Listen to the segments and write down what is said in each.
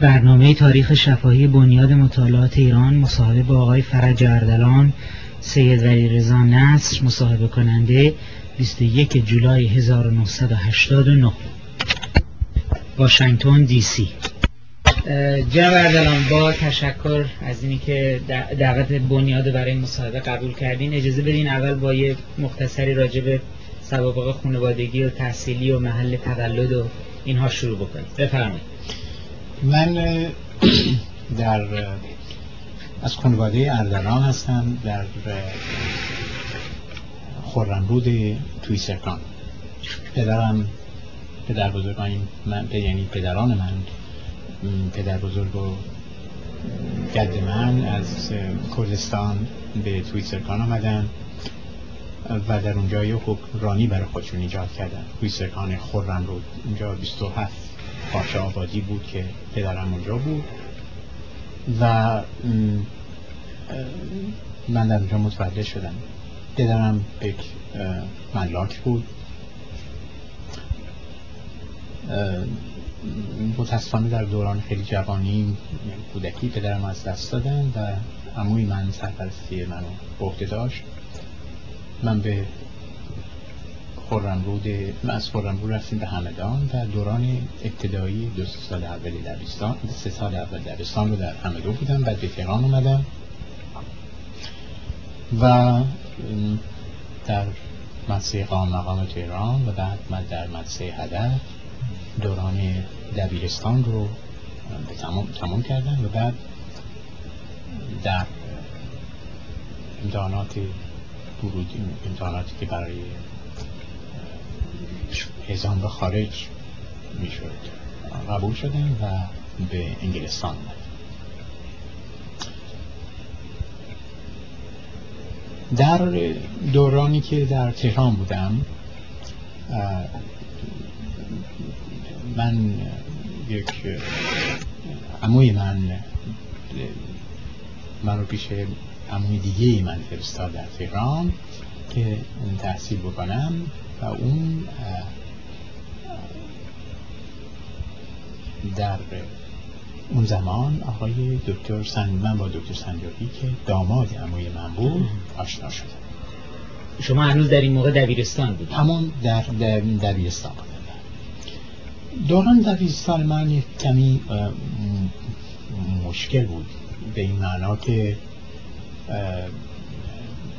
برنامه تاریخ شفاهی بنیاد مطالعات ایران مصاحبه با آقای فرج اردلان سید ولی رضا نصر مصاحبه کننده 21 جولای 1989 واشنگتن دی سی. جناب اردلان با تشکر از اینی که دعوت بنیاد برای مصاحبه قبول کردین اجازه بدین اول با یه مختصری راجع به سوابق خانوادگی و تحصیلی و محل تولد و اینها شروع بکنیم. بفرمایید. من در از خانواده اردلان هستم در خورمرود توی سرکان. پدرم پدر بزرگان من یعنی پدران من پدر بزرگ و گد من از کردستان به توی سرکان آمدن و در اونجا یه رانی برای خودشون ایجاد کردن. توی سرکان خورم رود اونجا 27 پارچه آبادی بود که پدرم اونجا بود و من در اونجا متولد شدم. پدرم یک ملاک بود. متاسفانه در دوران خیلی جوانی کودکی پدرم از دست دادن و عموی من سرپرستی منو به داشت. من به خورمرود من از خورمرود رفتیم به همدان و دوران ابتدایی دو سال اولی دبستان سه سال اول دبستان رو در همدان بودم. بعد به تهران اومدم. و در مدرسه قام مقام تهران و بعد من در مدرسه هدف دوران دبیرستان رو به تمام, تمام کردم و بعد در امتحانات ورود امتحاناتی که برای هزان به خارج می‌شد. قبول شدم و به انگلستان در دورانی که در تهران بودم من یک عموی من من رو پیش عموی دیگه من فرستاد در تهران که تحصیل بکنم. و اون در اون زمان آقای دکتر سنگ من با دکتر سنجابی که داماد عموی من بود آشنا شدم. شما هنوز در این موقع دبیرستان بود همون در دبیرستان بودم. دوران دبیرستان من یک کمی مشکل بود. به این معنا که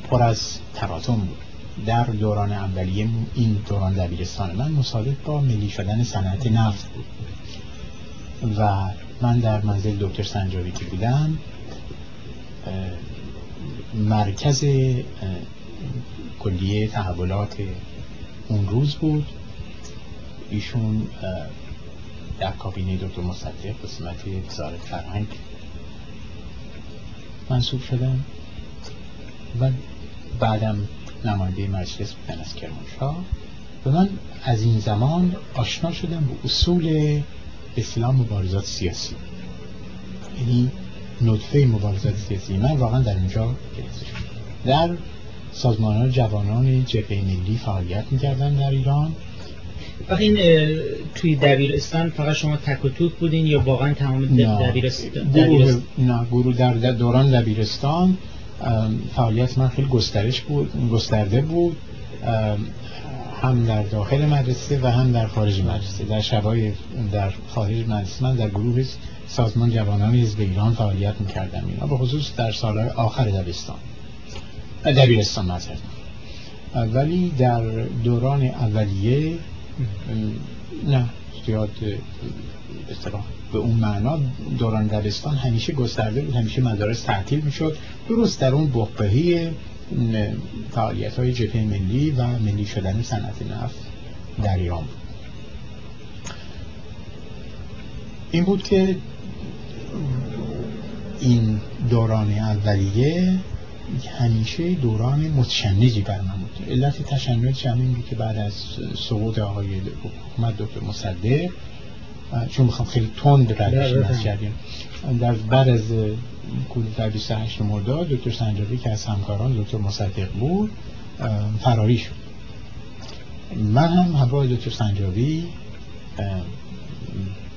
پر از تراتم بود. در دوران اولیه این دوران دبیرستان من مصادف با ملی شدن صنعت نفت بود. و من در منزل دکتر سنجاوی که بودم مرکز کلیه تحولات اون روز بود. ایشون در کابینه دکتر مصدق قسمت وزارت فرهنگ منصوب شدم و بعدم نماینده مجلس بودن از کرمانشاه. و من از این زمان آشنا شدم به اصول اسلام مبارزات سیاسی. یعنی نطفه مبارزات سیاسی. من واقعا در اینجا گرفته در سازمان جوانان جبهه ملی فعالیت می‌کردن در ایران. وقتی این توی دبیرستان فقط شما تک و توک بودین یا واقعا تمام دبیرستان نه گروه در دوران دبیرستان. فعالیت من خیلی گسترش بود گسترده بود هم در داخل مدرسه و هم در خارج مدرسه. در شبای در خارج مدرسه من در گروه سازمان جوانان حزب ایران فعالیت می‌کردم. اینا به خصوص در سالهای آخر دبیرستان دبیرستان مذارم ولی در دوران اولیه نه زیاد به اون معنا دوران دبستان همیشه گسترده بود همیشه مدارس تعطیل می‌شد. درست در اون بحبهی فعالیت های جبهه ملی و ملی شدن صنعت نفت در ایران این بود که این دوران اولیه همیشه دوران متشنجی بر من بود. علت تشنج همین بود که بعد از سقوط آقای حکومت دکتر مصدق چون می‌خوام خیلی تند ردش کردیم. در بعد از کودتا 28 مرداد دکتر سنجابی که از همکاران دکتر مصدق بود فراری شد. من هم همراه دکتر سنجابی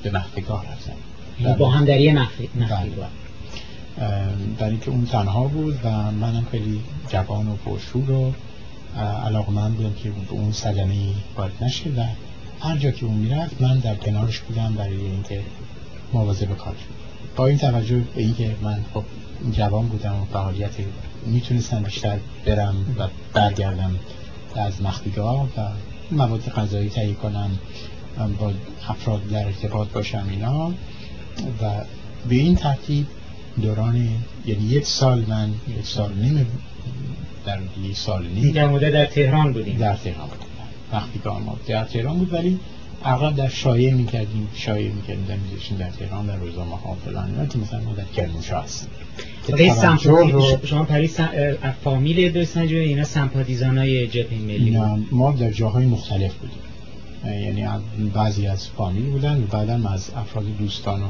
به مختگاه رفتم. یعنی با همدری مخفی مخفی بله. بود. در اینکه اون تنها بود و منم خیلی جوان و پرشور و علاقه من بودم که به اون صدمه وارد نشه و هر جا که اون می‌رفت من در کنارش بودم برای اینکه مواظب کار با این توجه به اینکه من خب جوان بودم و فعالیت می‌تونستم بیشتر برم و برگردم از مخفیگاه و مواد غذایی تهیه کنم با افراد در ارتباط باشم اینا. و به این ترتیب دوران یعنی یک سال من یک سال نیم در یک سال نیم در مدت در تهران بودیم. در تهران بودیم مخفیگاه ما در تهران بود ولی اغلب در شایعه می‌کردیم شایعه می‌کردیم در میذاشیم در تهران در روزنامه ها فلان اینا که مثلا ما در کرمانشاه هستیم. رو شما پری سم... اه، فامیل دو سنجو اینا سمپاتیزان های جبهه ملی ما در جاهای مختلف بودیم. یعنی بعضی از فامیل بودن و بعدا از افراد دوستان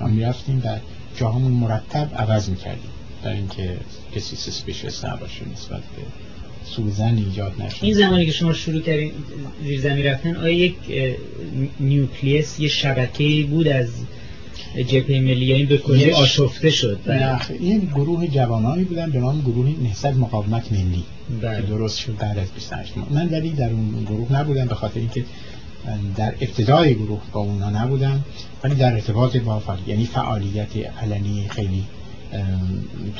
رو می‌رفتیم. و جاهامون مرتب عوض می‌کردیم. در اینکه کسی سسپیشس نباشه نسبت به سوزن ایجاد نشه این زمانی که شما شروع کردین زیر زمین رفتن آیا یک نیوکلیس یه شبکه بود از جبهه ملی این به کلی آشفته شد؟ نه این گروه جوانانی بودن به نام گروه نهضت مقاومت ملی. بله. درست شد بعد از 28 ماه. من ولی در اون گروه نبودم به خاطر اینکه در ابتدای گروه با اونا نبودم ولی در ارتباط با فعال یعنی فعالیت علنی خیلی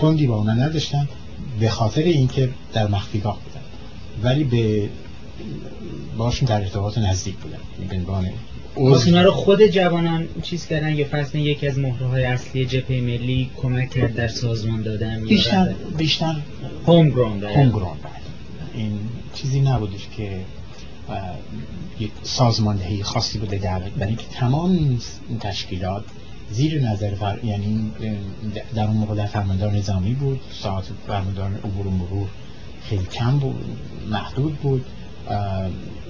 تندی با اونا نداشتم. به خاطر اینکه در مخفیگاه بودم. ولی به باشون در ارتباط نزدیک بودم. به عنوان پس اینا رو خود جوانان چیز کردن؟ یا کنید یکی از مهره های اصلی جبهه ملی کمک کرد در سازمان دادن بیشتر بیشتر هوم گراوند هوم گراوند این چیزی نبودش که یک سازماندهی خاصی بوده دعوت برای اینکه تمام این تشکیلات زیر نظر فر... یعنی در اون موقع در فرماندار نظامی بود ساعت فرماندار عبور و مرور خیلی کم بود محدود بود.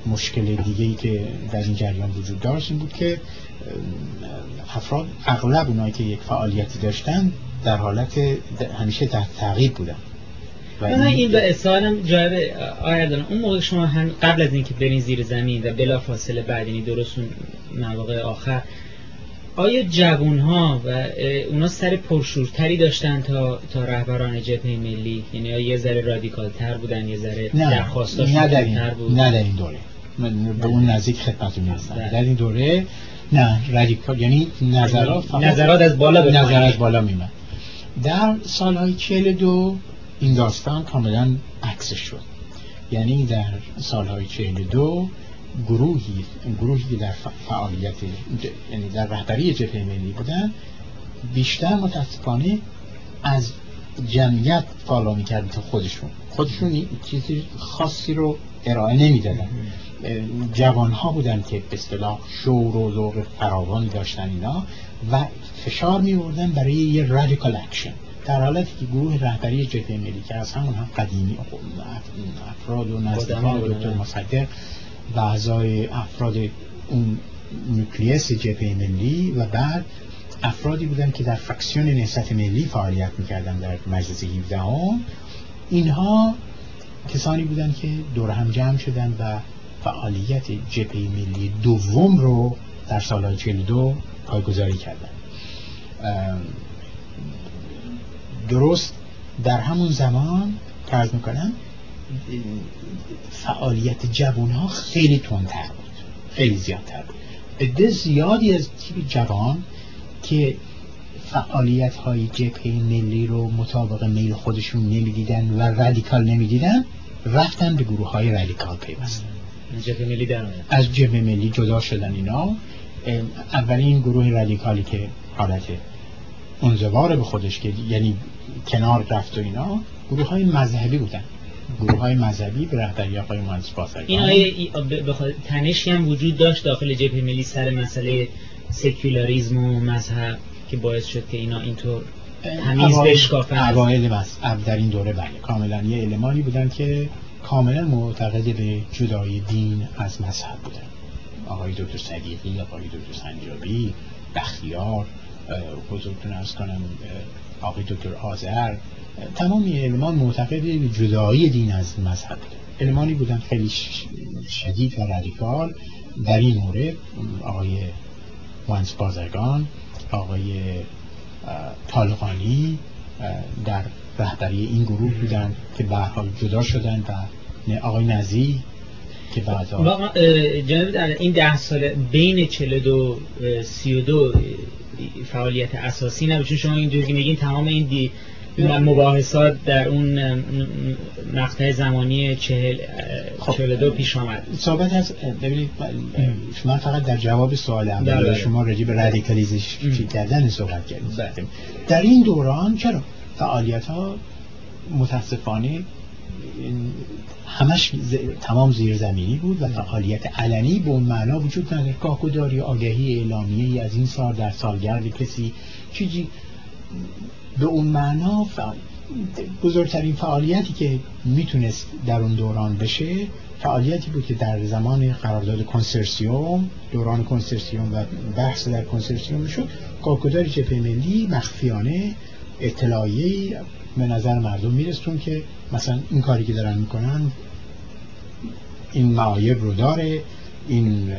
مشکل دیگه ای که در این جریان وجود داشت این بود که افراد اغلب اونایی که یک فعالیتی داشتن در حالت همیشه در تعقیب بودن. و من این به سوالم جالب آیا اون موقع شما هم قبل از اینکه برین زیر زمین و بلا فاصله بعد یعنی درست اون مواقع آخر آیا جوون ها و اونا سر پرشورتری داشتن تا تا رهبران جبهه ملی؟ یعنی یه ذره رادیکال تر بودن یه ذره نه درخواستاشون نه در این تر بود؟ نه در این دوره. من به اون نزدیک خدمتتون بله. هستم در این دوره نه رادیکال یعنی نظرات فقط نظرات از بالا به نظر. از بالا میمد در سالهای 42 این داستان کاملا عکسش شد. یعنی در سالهای 42 گروهی گروهی که در فعالیت یعنی در رهبری جبهه ملی بودن بیشتر متاسفانه از جمعیت فالو می‌کردن تا خودشون. خودشون چیزی خاصی رو ارائه نمی‌دادن. جوان ها بودن که به اصطلاح شور و ذوق فراوانی داشتن اینا و فشار می بردن برای یه radical action در حالتی که گروه رهبری جبهه ملی که از همون هم قدیمی افراد و نزدیکان. دکتر مصدق و اعضای افراد اون nucleus جبهه ملی و بعد افرادی بودن که در فراکسیون نهضت ملی فعالیت می‌کردن در مجلس 17 هم اینها کسانی بودن که دور هم جمع شدن و فعالیت جبهه ملی دوم رو در سال 42 پایگذاری کردن. درست در همون زمان فرض می‌کنم فعالیت جوان ها خیلی تندتر بود. خیلی زیادتر بود. عده زیادی از تیپ جوان که فعالیت های جبهه ملی رو مطابق میل خودشون نمی‌دیدن و رادیکال نمی‌دیدن رفتن به گروه های رادیکال پیوستن جبهه ملی. از جبهه ملی جدا شدن اینا. اولین گروه رادیکالی که حالت انزوار به خودش که یعنی کنار رفت و اینا گروه های مذهبی بودن. گروه های مذهبی به رهبری آقای مهندس بازرگان این آیا ای- بخاطر تنشی هم وجود داشت داخل جبهه ملی سر مسئله سکولاریزم و مذهب که باعث شد که اینا اینطور تمیز بشکافن اوایل بس در این دوره بله. کاملا یه المانی بودن که کاملا معتقد به جدای دین از مذهب بودن آقای دکتر صدیقی آقای دکتر سنجابی بختیار اه، حضورتون ارز کنم آقای دکتر آذر اه، تمام این علمان معتقد جدایی دین از مذهب علمانی بودن خیلی شدید و رادیکال. در این مورد آقای مهندس بازرگان آقای طالقانی در رهبری این گروه بودن که به حال جدا شدن و آقای نزی که بعد جناب در این ده سال بین 42 32 فعالیت اساسی نبود. چون شما اینجوری میگین تمام این دی مباحثات در اون مقطع زمانی چهل خب. چهل دو پیش آمد. صحبت از ببینید من فقط در جواب سوال اول بله، بله. شما راجع به رادیکالیزیشن کردن صحبت کردیم. بله. در این دوران چرا؟ فعالیت ها متاسفانه همش تمام زیرزمینی بود و فعالیت علنی به اون معنا وجود نداره کاکوداری آگهی اعلامیه از این سال در سالگرد کسی چیزی به اون معنا بزرگترین فعالیتی که می‌تونست در اون دوران بشه فعالیتی بود که در زمان قرارداد کنسرسیوم دوران کنسرسیوم و بحث در کنسرسیوم شد. کاکوداری جبهه ملی مخفیانه اطلاعیه به نظر مردم میرسون که مثلا این کاری که دارن می‌کنن این معایب رو داره این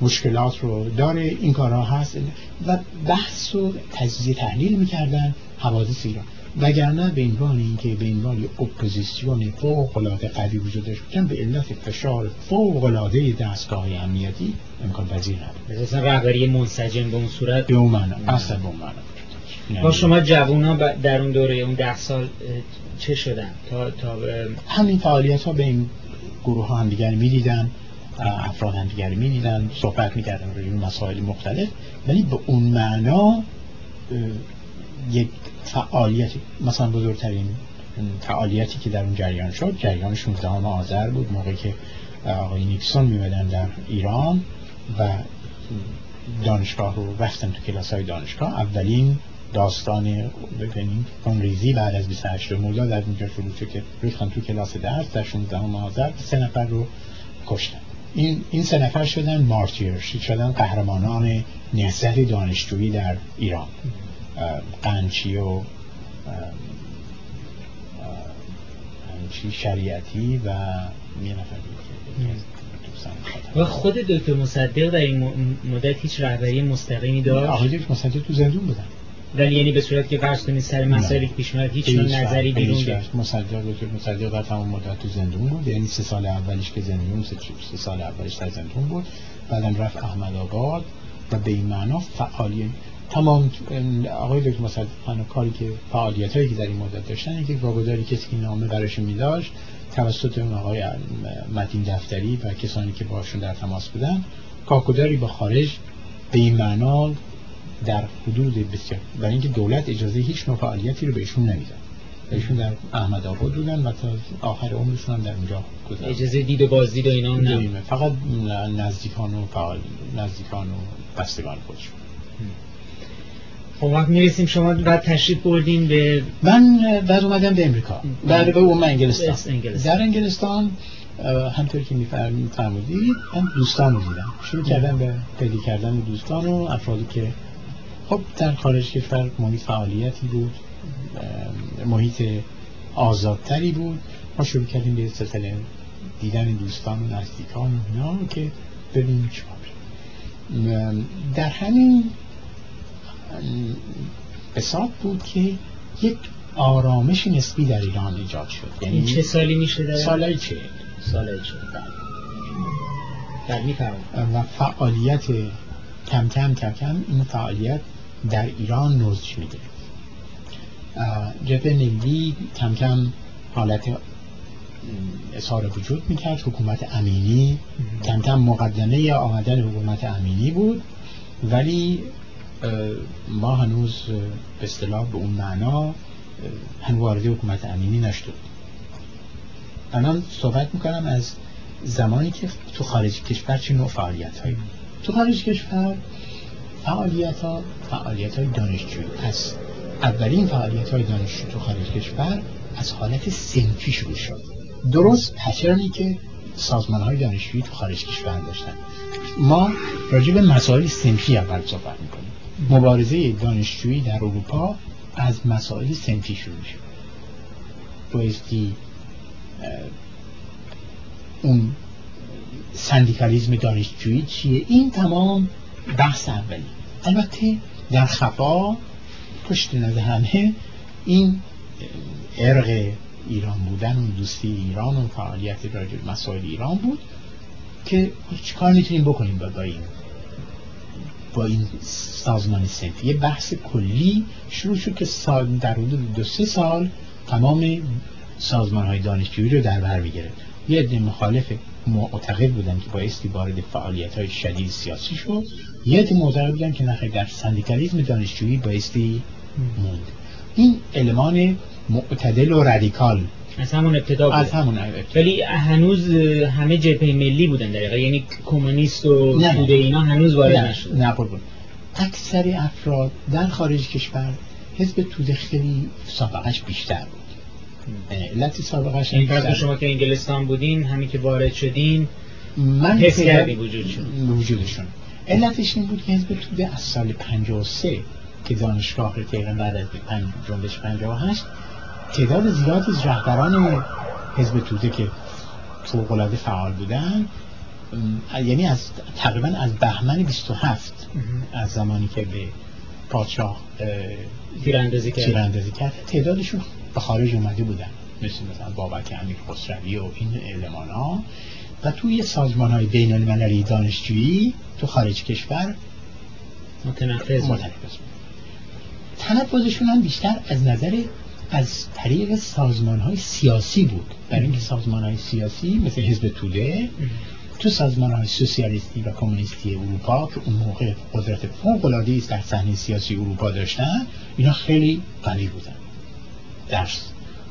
مشکلات رو داره این کارها هست. و بحث و تجزیه تحلیل می‌کردن حوادث ایران. وگرنه به عنوان اینکه به عنوان اپوزیسیون فوق العاده قوی وجود داشت به علت فشار فوق العاده دستگاه امنیتی امکان پذیر نبود. مثلا رهبری منسجم به اون صورت؟ به اون معنا اصلا به اون معنا. با شما جوونا در اون دوره اون ده سال چه شدن؟ تا, تا همین فعالیت ها به این گروه ها هم دیگر می دیدن افراد هم دیگر می دیدن صحبت می کردن روی مسائل مختلف. ولی به اون معنا یک فعالیت مثلا بزرگترین فعالیتی که در اون جریان شد جریان 16 آذر بود موقعی که آقای نیکسون میمدن در ایران و دانشگاه رو رفتن تو کلاس های دانشگاه. اولین داستان ببینیم ریزی بعد از 28 مرداد از اینجا شروع شد که ریختن تو کلاس درس در 16 آذر. سه نفر رو کشتن. این این سه نفر شدن مارتیر شدن قهرمانان نهضت دانشجویی در ایران. قنچی و قنچی شریعتی و یه نفر و خود دکتر مصدق در این مدت هیچ رهبری مستقیمی داشت؟ آقای دکتر مصدق تو زندون بودن. ولی یعنی به صورت که فرض کنید سر مسائلی که پیش میاد هیچ نظری بیرون مصدق دکتر مصدق در تمام مدت تو زندون بود. یعنی سه سال اولیش که زندون سه, سه سال اولیش در زندون بود. بعدم رفت احمد آباد و به این معنا فعالی تمام آقای دکتر مصدق کاری که فعالیت هایی که در این مدت داشتن که واگذاری کسی که نامه براش می داشت توسط اون آقای متین دفتری و کسانی که باشون در تماس بودن کاکوداری با خارج به این معنا در حدود بسیار برای اینکه دولت اجازه هیچ نوع فعالیتی رو بهشون نمیدن بهشون در احمد آباد بودن و تا آخر عمرشون هم در اونجا گذاشتن اجازه دید و بازدید و اینا نه؟ فقط نزدیکان و فعال نزدیکان و بستگان خودشون. خب وقت می‌رسیم. شما بعد تشریف بردین به من بعد اومدم به امریکا. بعد به اون انگلستان. در انگلستان همطور که میفرمودید من دوستان رو دیدم. شروع کردم به پیدا کردن دوستان و افرادی که خب در خارج کشور محیط فعالیتی بود محیط آزادتری بود. ما شروع کردیم به سلسله دیدن دوستان و نزدیکان و اینا که ببینیم چی در همین حساب بود که یک آرامش نسبی در ایران ایجاد شد. یعنی چه سالی میشه در سالای چه؟ سالای چه؟ بله. و فعالیت کم کم کم کم این فعالیت در ایران نوزش میده. جبه ملی کم کم حالت اظهار وجود می‌کرد. حکومت امینی کم کم مقدمه آمدن حکومت امینی بود. ولی ما هنوز به اصطلاح به اون معنا هنوز حکومت امینی نشد الان صحبت می‌کنم از زمانی که تو خارج کشور چه نوع فعالیت هایی تو خارج کشور فعالیت ها فعالیت های دانشجویی از اولین فعالیت های دانشجو تو خارج کشور از حالت سنفی شروع شد. درست پچرنی که سازمان های دانشجویی تو خارج کشور داشتن. ما راجع به مسائل سنفی اول صحبت می‌کنیم. مبارزه دانشجویی در اروپا از مسائل سنفی شروع شد. بایستی اون سندیکالیزم دانشجویی چیه؟ این تمام بحث اولی البته در خفا پشت نظر همه این ارق ایران بودن و دوستی ایران و فعالیت راجع مسائل ایران بود که چیکار می‌تونیم بکنیم با این؟ با این سازمان سنفی یه بحث کلی شروع شد که سال در حدود دو سه سال تمام سازمان های دانشجویی رو در بر می‌گرفت. یه عده مخالف معتقد بودن که بایستی وارد فعالیت های شدید سیاسی شد. یه عده معتقد بودن که نخیر در سندیکالیزم دانشجویی بایستی موند. این المان معتدل و رادیکال. از همون ابتدا بود. از همون ولی هنوز همه جبهه ملی بودن دقیقا یعنی کمونیست و توده اینا هنوز وارد نشد. نه بود اکثر افراد در خارج کشور حزب توده خیلی سابقش بیشتر بود. علت سابقش این فرق شما که انگلستان بودین همین که وارد شدین من حس کردی وجودشون. وجودشون. علتش این بود که حزب توده از سال 53 که دانشگاه تهران بعد از جنبش 58 تعداد زیادی از رهبران حزب توده که فوق‌العاده فعال بودن یعنی از تقریبا از بهمن 27 از زمانی که به پادشاه تیراندازی کرد. کرد. تعدادشون به خارج اومده بودن. مثل مثلا بابک امیر خسروی و این علمان ها. و توی سازمان های بین المللی دانشجویی تو خارج کشور متنفذ متنفذ تنفذشون هم بیشتر از نظر از طریق سازمان های سیاسی بود. برای اینکه سازمان های سیاسی مثل حزب توده تو سازمان های سوسیالیستی و کمونیستی اروپا که اون موقع قدرت فوق العاده است در صحنه سیاسی اروپا داشتن اینا خیلی قوی بودن. در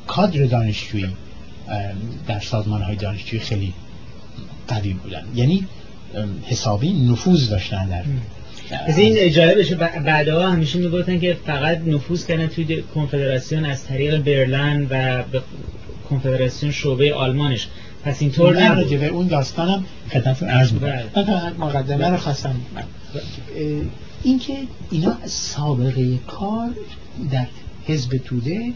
کادر دانشجویی در سازمان های دانشجویی خیلی قوی بودن. یعنی حسابی نفوذ داشتن در از این بشه بعدها همیشه می‌گفتن که فقط نفوذ کردن توی کنفدراسیون از طریق برلن و به کنفدراسیون شعبه آلمانش. پس اینطور نه به اون داستانم خدمتتون عرض می‌کنم. من مقدمه رو خواستم اینکه اینا سابقه کار در حزب توده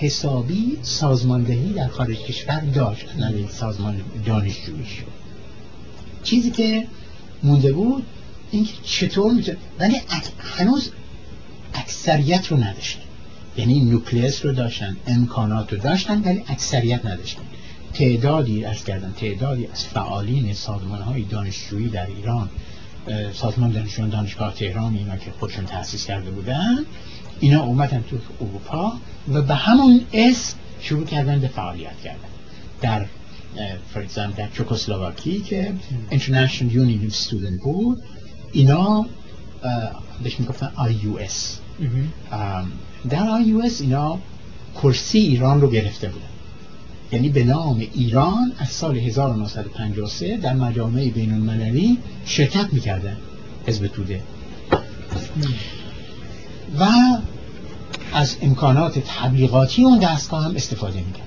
حسابی سازماندهی در خارج کشور داشت. نه سازمان دانشجوییش چیزی که مونده بود اینکه چطور می‌تونه ولی هنوز اکثریت رو نداشتن. یعنی نوکلیس رو داشتن امکانات رو داشتن ولی اکثریت نداشتن. تعدادی از کردن تعدادی از فعالین سازمان های دانشجویی در ایران سازمان دانشجویان دانشگاه تهران اینا که خودشون تأسیس کرده بودن اینا اومدن تو اروپا و به همون اسم شروع کردن به فعالیت کردن. در فور در چکسلواکی که International Union of Student بود اینا بهش می‌گفتن اس در اس اینا کرسی ایران رو گرفته بودن یعنی به نام ایران از سال 1953 در مجامع بین المللی شرکت می‌کردن حزب توده و از امکانات تبلیغاتی اون دستگاه هم استفاده می‌کرد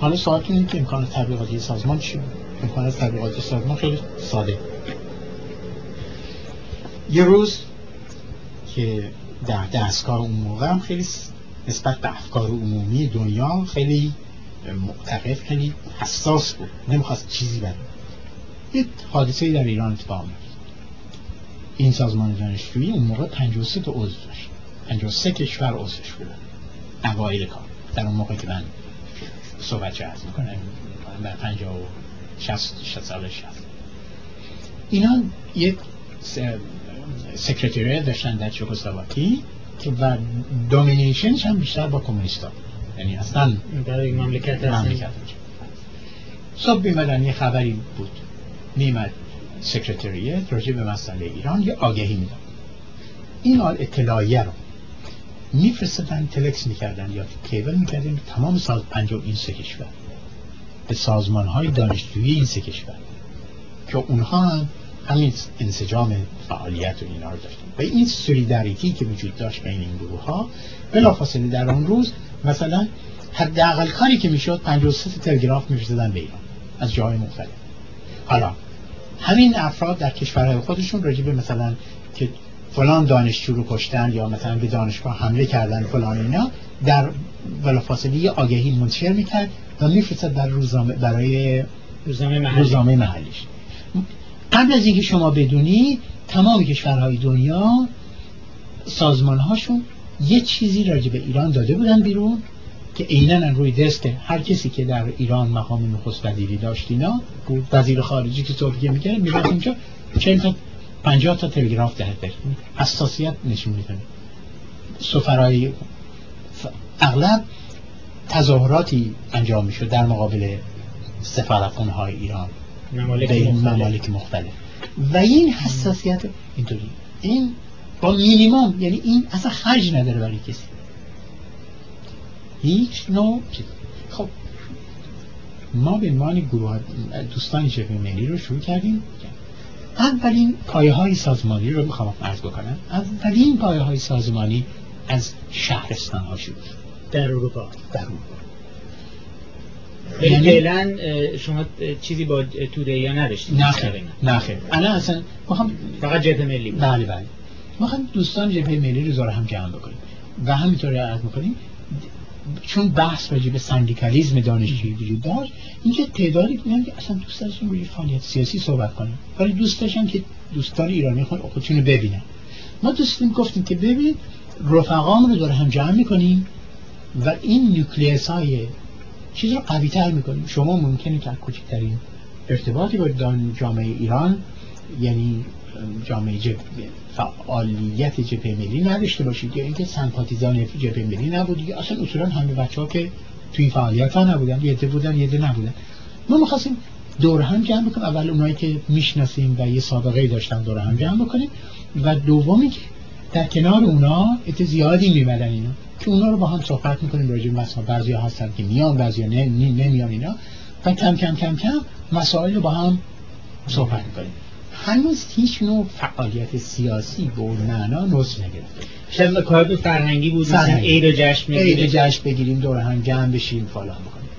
حالا سوال اینه که امکانات تبلیغاتی سازمان چی؟ امکانات تبلیغاتی سازمان خیلی ساده. یه روز که در دستگاه اون موقع هم خیلی نسبت به افکار عمومی دنیا خیلی معتقد خیلی حساس بود. نمی‌خواست چیزی بره یه حادثه در ایران اتفاق میفته این سازمان دانشجویی اون موقع 53 تا عضو داشت. 53 کشور عضوش بودن. اوایل کار. در اون موقع که من صحبت هست می‌کنم بر 50 و 60 60 سال 60 اینا یک secretariat داشتن در چکسلواکی که و domination ش هم بیشتر با کمونیستا. یعنی اصلا در این مملکت مملکت. صبح بیمدن یه خبری بود. میمد secretariat راجع به مسئله ایران یه آگهی میدن این حال اطلاعیه رو میفرستدن تلکس می‌کردن یا cable می‌کردن. تمام ساز پنجاه و سه کشور. به سازمان های دانشجویی این سه کشور. که اونها هم همین انسجام فعالیت و اینا رو داشتن. و این solidarity که وجود داشت بین این گروه ها بلافاصله در آن روز مثلا حداقل کاری که می‌شد 53 تلگراف میفرستادن به ایران از جای مختلف. حالا همین افراد در کشورهای خودشون راجع مثلا که فلان دانشجو رو کشتن یا مثلا به دانشگاه حمله کردن فلان اینا در بلافاصله یه آگهی منتشر می‌کرد و میفرستاد در روزنامه برای روزنامه محلی. روزنامه محلیش قبل از اینکه شما بدونی تمام کشورهای دنیا سازمان هاشون یه چیزی راجع به ایران داده بودن بیرون که عینا روی دست هر کسی که در ایران مقام نخست وزیری داشت اینا وزیر خارجی که صحبت می‌کرد می‌رفت اونجا 40 تا 50 تا تلگراف ده حساسیت نشون میده. سفرای اغلب تظاهراتی انجام می‌شد در مقابل سفارتخانه های ایران به این ممالک مختلف. و این حساسیت اینطوری. این با مینیمم یعنی این اصلا خرج نداره برای کسی. هیچ نوع خب ما به عنوان گروه دوستان جبهه ملی رو شروع کردیم. اولین پایه های سازمانی رو می‌خوام عرض بکنم. اولین پایه های سازمانی از شهرستان ها شروع در اروپا. در اروپا. یعنی فعلا شما چیزی با توده یا نداشتید؟ نه نه خیر. الان اصلا فقط جبهه ملی بود. بله بله. ما هم دوستان جبهه ملی رو زاره هم جمع بکنیم. و همینطور عرض می‌کنیم چون بحث راجع به سندیکالیسم دانشجویی داشت اینکه تعدادی بودن که اصلا دوست داشتن روی فعالیت سیاسی صحبت کنن ولی دوست داشتن که دوستان ایرانی خودشون رو ببینن ما دوستیم گفتیم که ببینید رفقام رو داره هم جمع می‌کنیم و این نوکلیس های چیز رو قوی تر می‌کنیم شما ممکنه که کوچکترین ارتباطی با جامعه ایران یعنی جامعه. فعالیت جبهه ملی نداشته باشید یا اینکه سمپاتیزان جبهه ملی نبود یا اصلا اصولا همه بچه ها که توی فعالیت ها نبودن یه بودن یه نبودن. ما می‌خواستیم دور هم جمع بکنیم. اول اونایی که می‌شناسیم و یه سابقه داشتن دور هم جمع بکنیم. و دومی که در کنار اونا ات زیادی میمدن اینا که اونا رو با هم صحبت می‌کنیم راجع به مسائل. بعضی هستن که میان بعضی نمیان اینا. و کم کم کم کم مسائل رو با هم صحبت می‌کنیم. هنوز هیچ نوع فعالیت سیاسی به اون معنا نصف نگرفته. شب کار فرهنگی بود فرهنگی. عید و جشن عید جشن بگیریم دور هم جمع بشیم فلان بکنیم.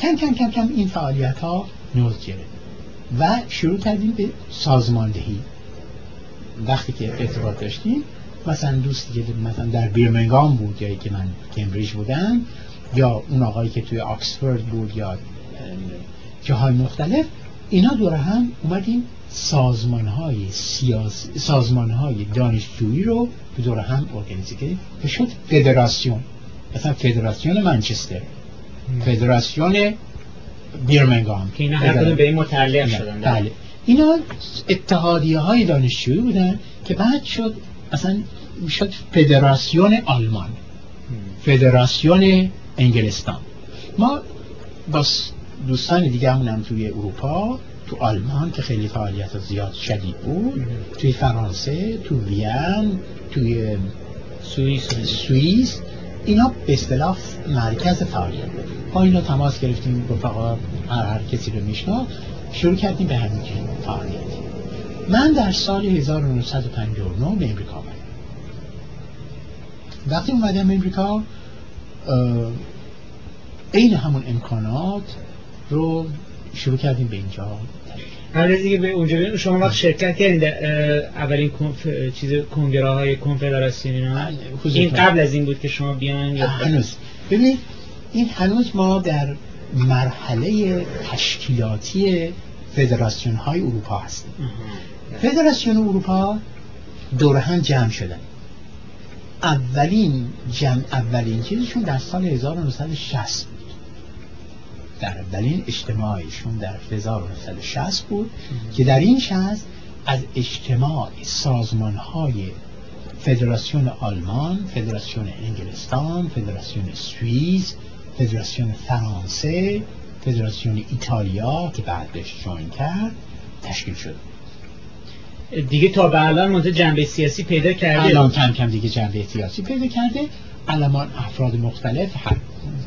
کم کم کم کم این فعالیت ها نوز گرفت و شروع کردیم به سازماندهی. وقتی که ارتباط داشتیم مثلا دوستی که مثلا در بیرمنگام بود یا که من کمبریج بودم یا اون آقایی که توی آکسفورد بود یا جاهای مختلف اینا دور هم اومدیم سازمان های سیاسی سازمان های دانشجویی رو به دور هم ارگانیزه که شد فدراسیون. مثلا فدراسیون منچستر. فدراسیون بیرمنگام. که اینا هر به این متعلق شدن. بله. اینا اتحادیه های دانشجویی بودن که بعد شد مثلا شد فدراسیون آلمان. فدراسیون انگلستان. ما با دوستان دیگه هم توی اروپا تو آلمان که خیلی فعالیت زیاد شدید بود توی فرانسه تو وین توی سوئیس. سوئیس اینا به اصطلاح مرکز فعالیت بود. ما اینا تماس گرفتیم رفقا هر, هر کسی رو میشنا شروع کردیم به همین فعالیت. من در سال 1959 به امریکا آمدم. وقتی اومدم امریکا این همون امکانات رو شروع کردیم به اینجا. از اینکه به اونجا بریم شما وقت شرکت کردین در اولین کنف... چیز کنگره های کنفدراسیون اینا؟ این قبل از این بود که شما بیان یا هنوز. ببینید این هنوز ما در مرحله تشکیلاتی فدراسیون های اروپا هستیم. فدراسیون اروپا دور هم جمع شدن اولین جمع اولین چیزشون در سال 1960 بود. در اولین اجتماعشون در 1960 بود که در این شهست از اجتماع سازمان های فدراسیون آلمان، فدراسیون انگلستان، فدراسیون سوئیس، فدراسیون فرانسه، فدراسیون ایتالیا که بعدش جوین کرد تشکیل شد. دیگه تا به الان منتها جنبه سیاسی پیدا کرده. الان کم کم دیگه جنبه سیاسی پیدا کرده. الان افراد مختلف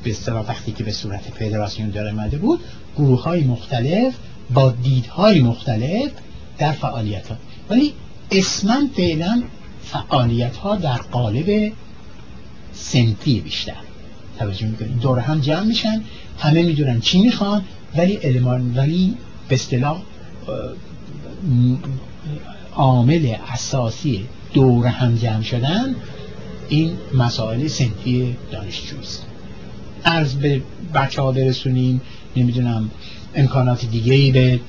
به اصطلاح وقتی که به صورت فدراسیون داره مده بود گروه های مختلف با دیدهای مختلف در فعالیت ها ولی اسما فعلا فعالیت ها در قالب سنفی بیشتر. توجه می‌کنید دور هم جمع میشن همه می‌دونن چی می‌خوان ولی المان ولی به اصطلاح عامل اساسی دور هم جمع شدن این مسائل سنفی دانشجوست. عرض به بچه ها برسونیم نمی‌دونم امکانات دیگه ای به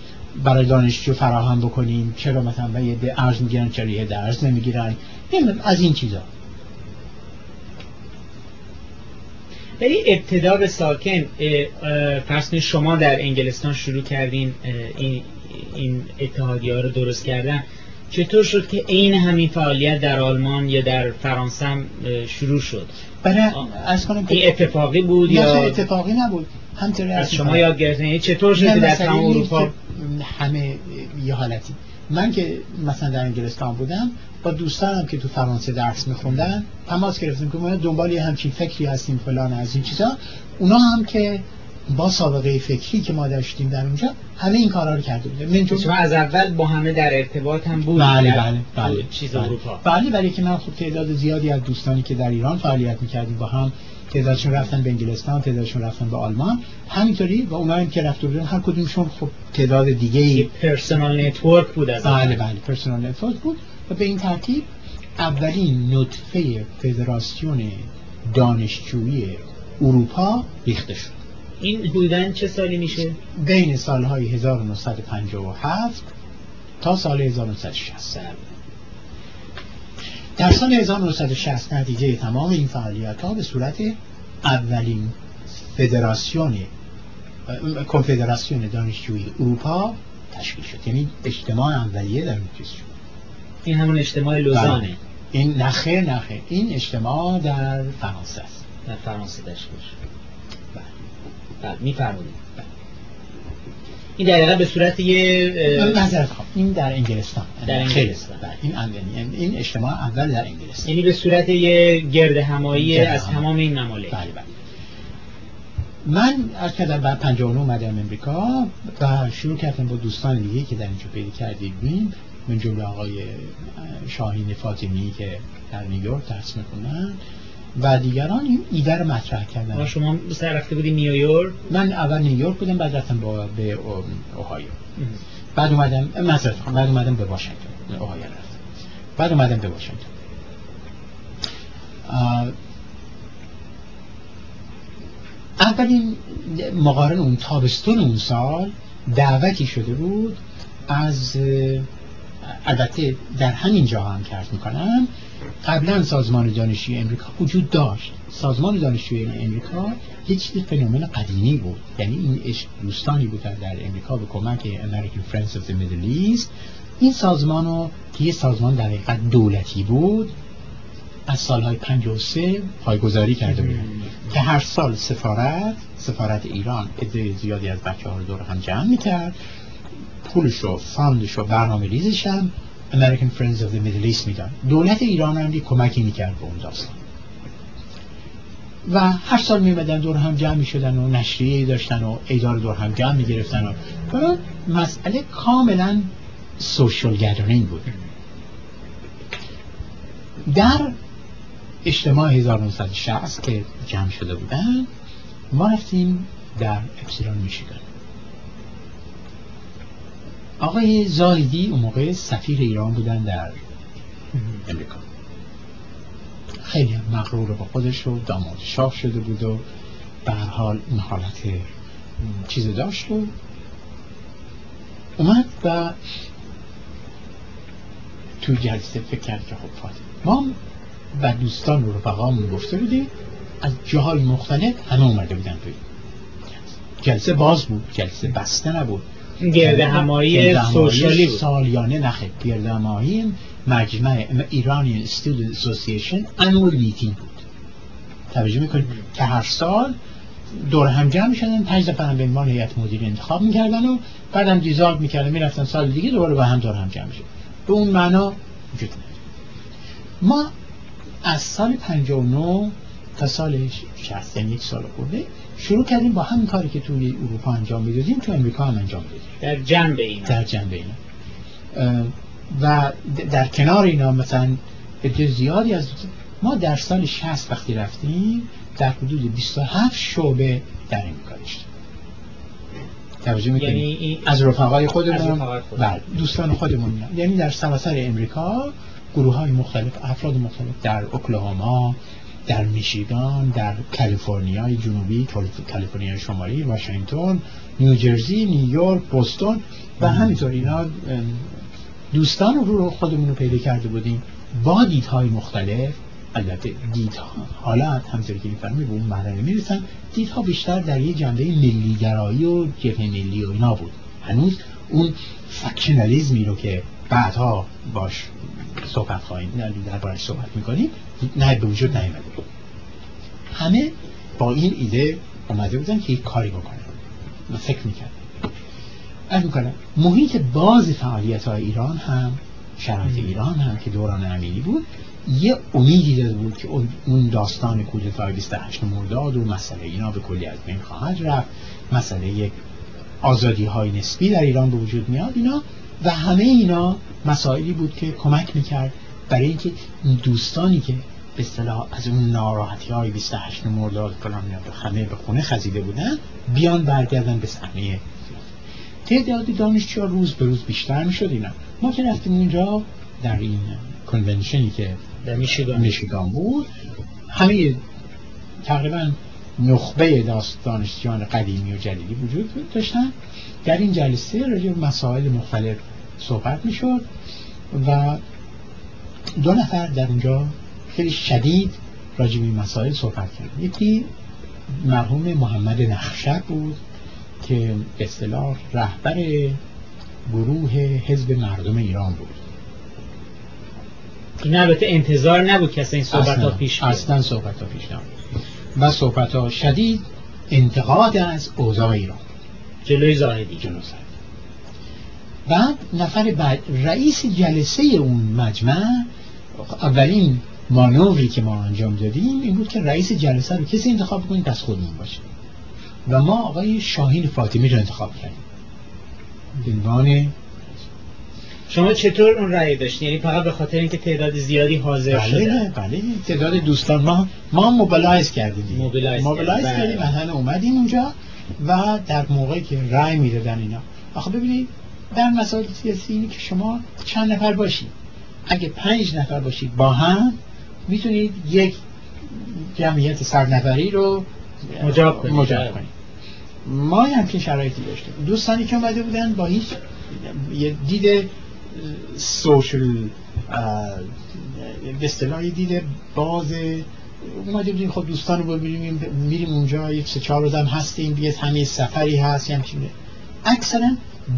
برای دانشجو فراهم بکنیم. چرا مثلا یه ارز می‌گیرن چرا یه درس نمی‌گیرن؟ از این چیزا. ولی ابتدا به ساکن فرض شما در انگلستان شروع کردین این اتحادیه ها رو درست کردن. چطور شد که عین همین فعالیت در آلمان یا در فرانسه هم شروع شد؟ برای از کنم این اتفاقی بود یا اتفاقی نبود. همطوری از شما یاد گرفتین؟ یعنی چطور شد در تمام اروپا؟ همه یه حالتی. من که مثلا در انگلستان بودم با دوستانم که تو فرانسه درس میخوندن تماس گرفتیم که ما دنبال یه همچین فکری هستیم فلان از این چیزا. اونا هم که با سابقه فکری که ما داشتیم در اونجا همه این کارا رو کرده بودیم. من شما از اول با همه در ارتباط هم بود بله بله بله چیز بله. اروپا. بله برای که من خب تعداد زیادی از دوستانی که در ایران فعالیت می‌کردیم با هم تعدادشون رفتن به انگلستان تعدادشون رفتن به آلمان. همینطوری و اونایی که رفته بودن هر کدومشون خب تعداد دیگه ای personal network بود از بله بله personal network بود. و به این ترتیب اولین نطفه فدراسیون دانشجویی اروپا ریخته شد. این بودن چه سالی میشه؟ بین سالهای 1957 تا سال 1960 در سال 1960 نتیجه تمام این فعالیت ها به صورت اولین فدراسیون کنفدراسیون دانشجویی اروپا تشکیل شد. یعنی اجتماع اولیه در این شد. این همون اجتماع لوزانه. بله. این نخه نخه این اجتماع در فرانسه است. در فرانسه تشکیل شد. میفرمایید. این دقیقا به صورت یه نظرت این در انگلستان. در انگلستان. بله. این این اجتماع اول در انگلستان. یعنی به صورت یه گرد همایی از تمام این ممالک. بله بله. من از کردم بعد 59 اومدم امریکا و شروع کردم با دوستان دیگه که در اینجا پیدا کردیم. من جمله آقای شاهین فاطمی که در نیویورک درس می‌کنن و دیگران این ایده رو مطرح کردن. شما سر رفته بودی نیویورک من اول نیویورک بودم بعد رفتم با به اوهایو. بعد اومدم مثلا بعد اومدم به واشنگتن. اوهایو رفتم. بعد اومدم به واشنگتن. اولین مقارن اون تابستون اون سال دعوتی شده بود از البته در همین جا هم کرد می‌کنم قبلا سازمان دانشجوی امریکا وجود داشت. سازمان دانشجوی امریکا چیز phenomenon قدیمی بود. یعنی این دوستانی بودن در امریکا به کمک American Friends of the Middle East. این سازمان رو که یه سازمان در حقیقت دولتی بود از سالهای 53 پایه‌گذاری کرده بود. که هر سال سفارت سفارت ایران عده زیادی از بچه ها رو دور هم جمع می‌کرد. پولش و fund ش و برنامه ریزش هم American Friends of the Middle East میدن. دولت ایران هم کمکی می‌کرد به اون داستان و هر سال میمدن دور هم جمع می‌شدن و نشریه داشتن و ایدار دور هم جمع می‌گرفتن و مسئله کاملا سوشال گدرینگ بود. در اجتماع 1960 که جمع شده بودن ما رفتیم در اپسیلون میشیگان. آقای زایدی اون موقع سفیر ایران بودن در امریکا. خیلی مغرور با خودش و داماد شاه شده بود و به حال این حالت چیز داشت و اومد و تو جلسه فکر کرد که خب ما و دوستان و رفقامون گفته بودیم از جاهای مختلف همه اومده بودن توی جلسه باز بود جلسه بسته نبود. گرد همایی سوشالی بود سالیانه نخه. گرد همایی مجمع ایرانی استودنت اسوسییشن انوال میتینگ بود. توجه می‌کنید که هر سال دور هم جمع می‌شدن پنج نفر به عنوان هیئت مدیره انتخاب می‌کردن و بعدم دیزالو می‌کردن می‌رفتن سال دیگه دوباره با هم دور هم جمع شد به اون معنا وجود ما از سال 59 تا سال 60 یعنی یک سال خورده شروع کردیم با همین کاری که توی اروپا انجام می‌دادیم تو امریکا هم انجام می‌دادیم. در جنب اینا. در جنب اینا. و در کنار اینا مثلا به زیادی از ما در سال 60 وقتی رفتیم در حدود 27 شعبه در امریکا داشتیم. توجه می‌کنیم یعنی از رفقای خودمون. بله دوستان خودمون. یعنی در سراسر امریکا گروه های مختلف افراد مختلف در اوکلاهاما در میشیگان در کالیفرنیا جنوبی کالیفرنیا شمالی واشنگتن نیوجرسی نیویورک بوستون و همینطور اینا دوستان رو خودمون رو پیدا کرده بودیم با دیدهای مختلف. البته دیدها. حالا همطور که میفرمی به اون مرحله می‌رسن دیدها بیشتر در یه جنبه ملیگرایی و جبهه ملی و اینا بود. هنوز اون فکشنالیزمی رو که بعدها باش صحبت خواهیم در صحبت می‌کنیم نه به وجود نیامده بود همه با این ایده اومده بودن که یک کاری بکنن. و فکر می‌کرد از می‌کنم محیط باز فعالیت های ایران هم شرایط ایران هم که دوران امیری بود یه امیدی داده بود که اون داستان کودتای 28 مرداد و مسئله اینا به کلی از بین خواهد رفت. مسئله یک آزادی های نسبی در ایران به وجود میاد اینا و همه اینا مسائلی بود که کمک می‌کرد برای اینکه دوستانی که به اصطلاح از اون ناراحتی های 28 مرداد فلان همه به خونه خزیده بودن بیان برگردن به صحنه تعداد دانشجو روز به روز بیشتر می‌شد اینا. ما که رفتیم اونجا در این کنونشنی که در میشیگان, بود همه تقریبا نخبه دانشجویان قدیمی و جدیدی وجود داشتن. در این جلسه راجع مسائل مختلف صحبت می‌شد و دو نفر در اونجا خیلی شدید راجع به مسائل صحبت کرد یکی مرحوم محمد نخشب بود که اصطلاح رهبر گروه حزب مردم ایران بود. این البته انتظار نبود که این صحبت ها پیش بیاد. اصلا صحبت ها پیش نبود. و صحبت ها شدید انتقاد از اوضاع ایران. جلوی زاهدی جلوی بعد نفر بعد رئیس جلسه اون مجمع اولین مانوری که ما انجام دادیم این بود که رئیس جلسه رو کسی انتخاب کنید از خودمون باشه. و ما آقای شاهین فاطمی رو انتخاب کردیم. عنوان شما چطور اون رأی داشتین؟ یعنی فقط به خاطر اینکه تعداد زیادی حاضر بله شده. بله تعداد دوستان. ما ما mobilize کردیم. mobilize, mobilize کردیم و همه اومدیم اونجا و در موقعی که رأی می‌دادن اینا. آخه ببینید در مسائل سیاسی اینه که شما چند نفر باشید اگه پنج نفر باشید با هم می‌تونید یک جمعیت صد نفری رو مجاب کنید, مجاب کنید. ما همچین شرایطی داشتیم. دوستانی که اومده بودن با هیچ یه دید social به اصطلاح دید باز. اومده بودیم خب دوستان رو ببینیم میریم اونجا یک سه چهار روزم هستیم بیاد همه سفری هست همچین. اکثرا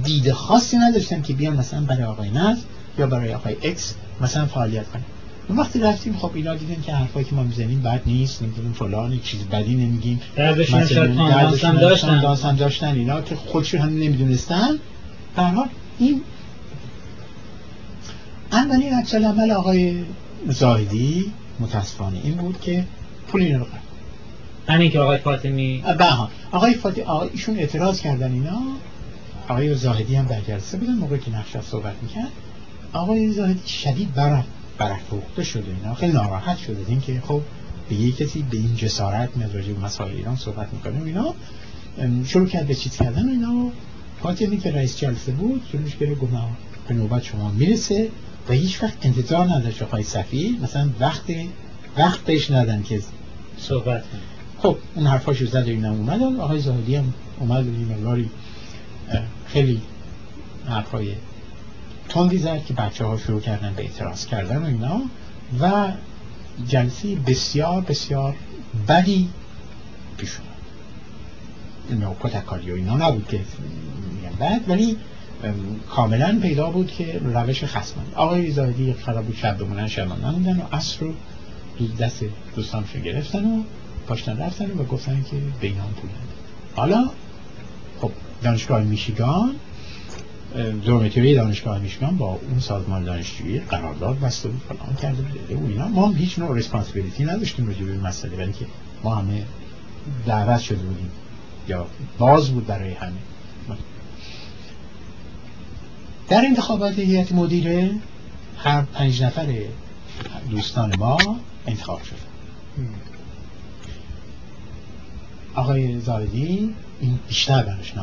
دید خاصی نداشتن که بیان مثلا برای آقای نز یا برای آقای X مثلا فعالیت کنیم. وقتی رفتیم خب اینا دیدن که حرفایی که ما می‌زنیم بد نیست نمی‌دونیم فلان چیز بدی نمیگیم. دردشون شاید هم داشتن. هم داشتن. اینا که خودشون هم نمی‌دونستن. حال این اولین عکس عمل آقای زاهدی متاسفانه این بود که پول اینا رو قرد همین که آقای فاطمی بها آقای فاطمی ایشون اعتراض کردن اینا. آقای زاهدی هم در جلسه بودن موقعی که نقشه صحبت می‌کرد. آقای زاهدی شدید برف برافروخته شده اینا. خیلی ناراحت شده. این که خب به یک کسی به این جسارت میاد راجع مسائل ایران صحبت می‌کنه. اینا شروع کرد به چیز کردن اینا. فاطمی که رئیس جلسه بود. شروعش کرد گفت به نوبت شما می‌رسه. و هیچ وقت انتظار نداشت آقای صفی. مثلا وقت وقت بهش ندن که صحبت خب اون حرفاشو زد و اینا اومدن. آقای زاهدی هم اومد و خیلی حرفای تندی زد که بچه ها شروع کردن به اعتراض کردن و اینا و جلسه بسیار بسیار بدی پیش اومد. کتکاری و اینا نبود که بعد ولی کاملا پیدا بود که روش خصمان. آقای زاهدی خراب بود شب بمونن شبان نموندن و اصر رو دست دوستانشون گرفتن و پاشتن رفتن و گفتن که بینان پولن حالا خب دانشگاه میشیگان دورمیتوری دانشگاه میشیگان با اون سازمان دانشجویی قرارداد بسته بود فلان کرده بود و اینا. ما هیچ نوع ریسپانسیبیلیتی نداشتیم راجع به مسئله ولی که ما همه دعوت شده بودیم یا باز بود برای همه. در انتخابات هیئت مدیره هر پنج نفر دوستان ما انتخاب شد. آقای زاردی این بیشتر برش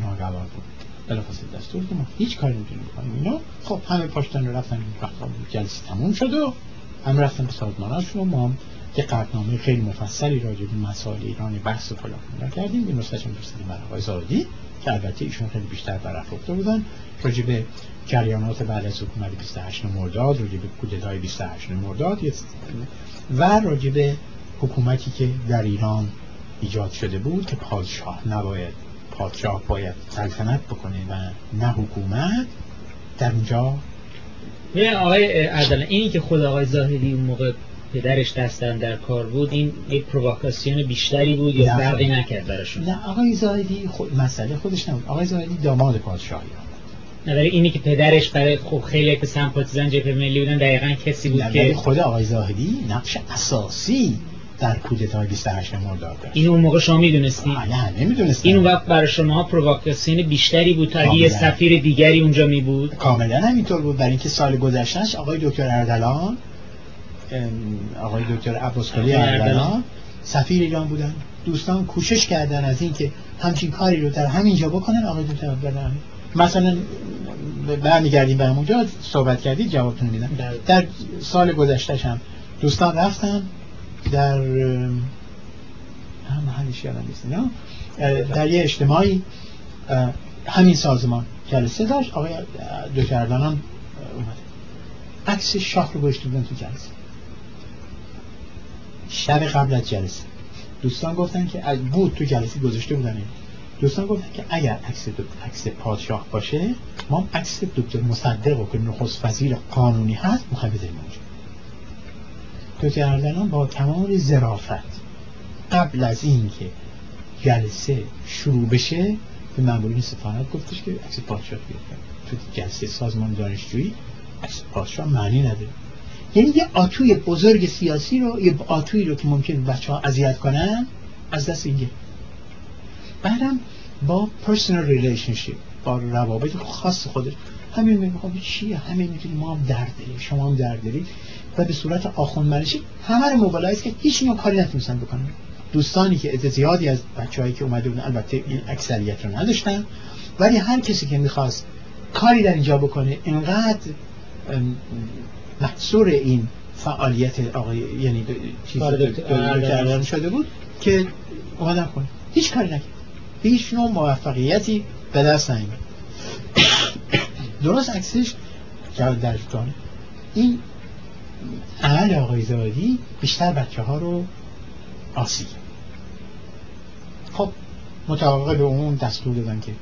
ناگوار بود. بلافاصله دستور که ما هیچ کاری نمی‌تونیم بکنیم. اینا خب همه پاشتن رفتن جلسه تموم شد و هم رفتن به سازماناشون و ما هم یه قطنامه خیلی مفصلی راجع به مسائل ایرانی بحث و فلان کردیم. به نسبتشون رسیدیم برای آقای زاهدی که البته ایشون خیلی بیشتر برافروخته بودن راجع به جریانات بعد از حکومت 28 مرداد راجع به کودتای 28 مرداد و راجع به حکومتی که در ایران ایجاد شده بود که پادشاه نباید پادشاه باید سلطنت بکنه و نه حکومت در اونجا آقای عدل اینی که خود آقای زاهدی اون موقع پدرش دستن در کار بود این یک پروواکاسیون بیشتری بود یا فرقی نکرد براشون؟ نه آقای زاهدی خود مسئله خودش نبود. آقای زاهدی داماد پادشاهی نه برای اینی که پدرش برای خب خیلی که سمپاتیزان جبهه ملی بودن دقیقا کسی بود که خود آقای زاهدی نقش اساسی در کودتای 28 مرداد داشت. این اون موقع شما می‌دونستی؟ نه نمی‌دونستم. این وقت برای شما پروواکاسیون بیشتری بود تا یه سفیر دیگری اونجا می بود؟ کاملا همینطور بود. برای اینکه سال گذشتهش آقای دکتر اردلان آقای دکتر عباسکالی اردلان سفیر ایران بودن. دوستان کوشش کردن از اینکه همچین کاری رو در همینجا بکنن آقای دکتر اردلان. مثلا برمیگردیم به همونجا صحبت کردید جوابتون میدم. بله. در سال گذشتهش هم دوستان رفتن. در هم محلش یادم نیست در یه اجتماعی همین سازمان جلسه داشت آقای دکتر اردلان اومد عکس شاه رو بودن تو جلسه. شب قبل از جلسه. دوستان گفتن که بود تو جلسه گذاشته بودن. دوستان گفتن که اگر عکس عکس پادشاه باشه ما عکس دکتر مصدق که نخست وزیر قانونی هست می‌خوایم بذاریم دکتر اردلان با تمام ظرافت. قبل از اینکه جلسه شروع بشه به مامورین سفارت گفتش که عکس پادشاه بیاد تو جلسه سازمان دانشجویی عکس پادشاه معنی نداره. یعنی یه آتوی بزرگ سیاسی رو یه آتوی رو که ممکن بچه ها اذیت کنن از دست اینگه بعدم با personal relationship با روابط خاص خودش. همین میگه خب چیه همین میگه ما هم درد داریم شما هم درد دارید و به صورت آخوند منشی همه رو موبلایز که هیچ نوع کاری نتونستن بکنن. دوستانی که زیادی از بچه‌هایی که اومده بودن البته این اکثریت رو نداشتن ولی هر کسی که می‌خواست کاری در اینجا بکنه اینقدر محصور این فعالیت آقای یعنی چیز شده بود که اومدن کنه هیچ کاری نکرد. هیچ نوع موفقیتی به دست درست عکسش در این عمل آقای زادی بیشتر بچه ها رو آسید خب مطابق به اون دستور دادن که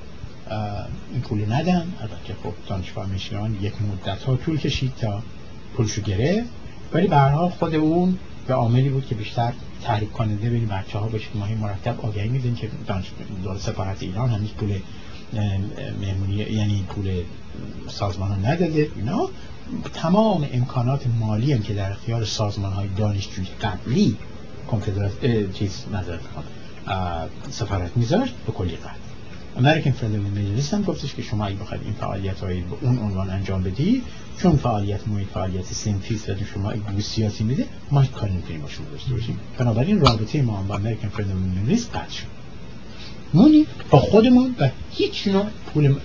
این پول ندن. البته خب دانشگاه میشیان یک مدت ها طول کشید تا پولشو گرفت. ولی برها خود اون به عاملی بود که بیشتر تحریک کننده بین بچه ها باشه. که ماهی مرتب آگهی میدن که دانشگاه سفارت ایران هنوز پول مهمونی یعنی پول سازمان ها نداده اینا تمام امکانات مالی هم که در اختیار سازمان های دانشجوی قبلی چیز نظر سفارت میذاشت به کلی قد امریکن فرندلی مجلس هم گفتش که شما اگه بخواید این فعالیت هایی به اون عنوان انجام بدید چون فعالیت محیط فعالیت سنفیس و شما اگه سیاسی میده ما کاری نمی‌تونیم با شما داشته باشیم. بنابراین رابطه ما با امریکن فرندلی مجلس قطع شد. مونی. با خودمون و هیچ نوع پول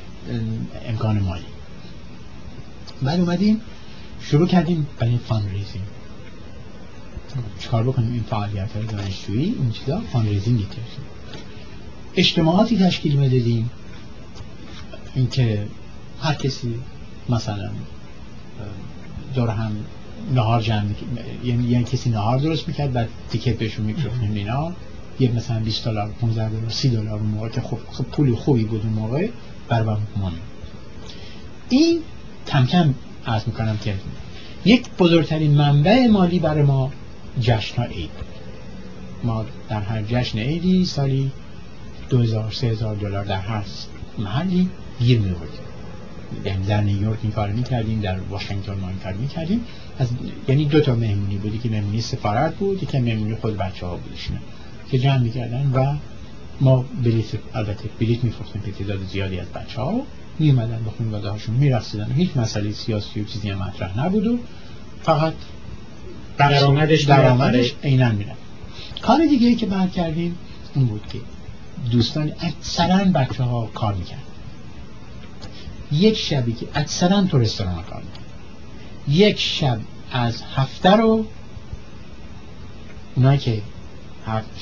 امکان مالی. بعد اومدیم شروع کردیم برای فان ریزینگ چکار بکنیم؟ این فعالیت های دانشجویی این چیزا فان ریزینگ اجتماعاتی تشکیل می‌دادیم. اینکه هر کسی مثلا دور هم نهار جمع یعنی یعنی کسی نهار درست می‌کرد بعد تیکت بهشون میکروفیم اینا. یه مثلا 20 دلار 15 دلار 30 دلار اون موقع که خب, خب پول خوبی بود اون موقع برای ما این کم کم عرض می‌کنم که یک بزرگترین منبع مالی برای ما جشن ها عید. ما در هر جشن عیدی سالی 2000 3000 دلار در هر محلی گیر می یعنی در نیویورک این کار می‌کردیم در واشنگتن ما این کار می‌کردیم. از یعنی دو تا مهمونی بودی که مهمونی سفارت بود که مهمونی خود بچه ها بودشونه که جمع می‌کردن و ما بلیت البته بلیت میفروختیم به تعداد زیادی از بچه ها میمدن به خانواده هاشون می‌رسیدن هیچ مسئله سیاسی و چیزی هم مطرح نبود و فقط درآمدش درآمدش عینا میرن کار دیگه ای که بعد کردیم اون بود که دوستان اکثرا بچه ها کار می‌کرد یک شبی که اکثرا تو رستوران کار می‌کرد یک شب از هفته رو اونایی که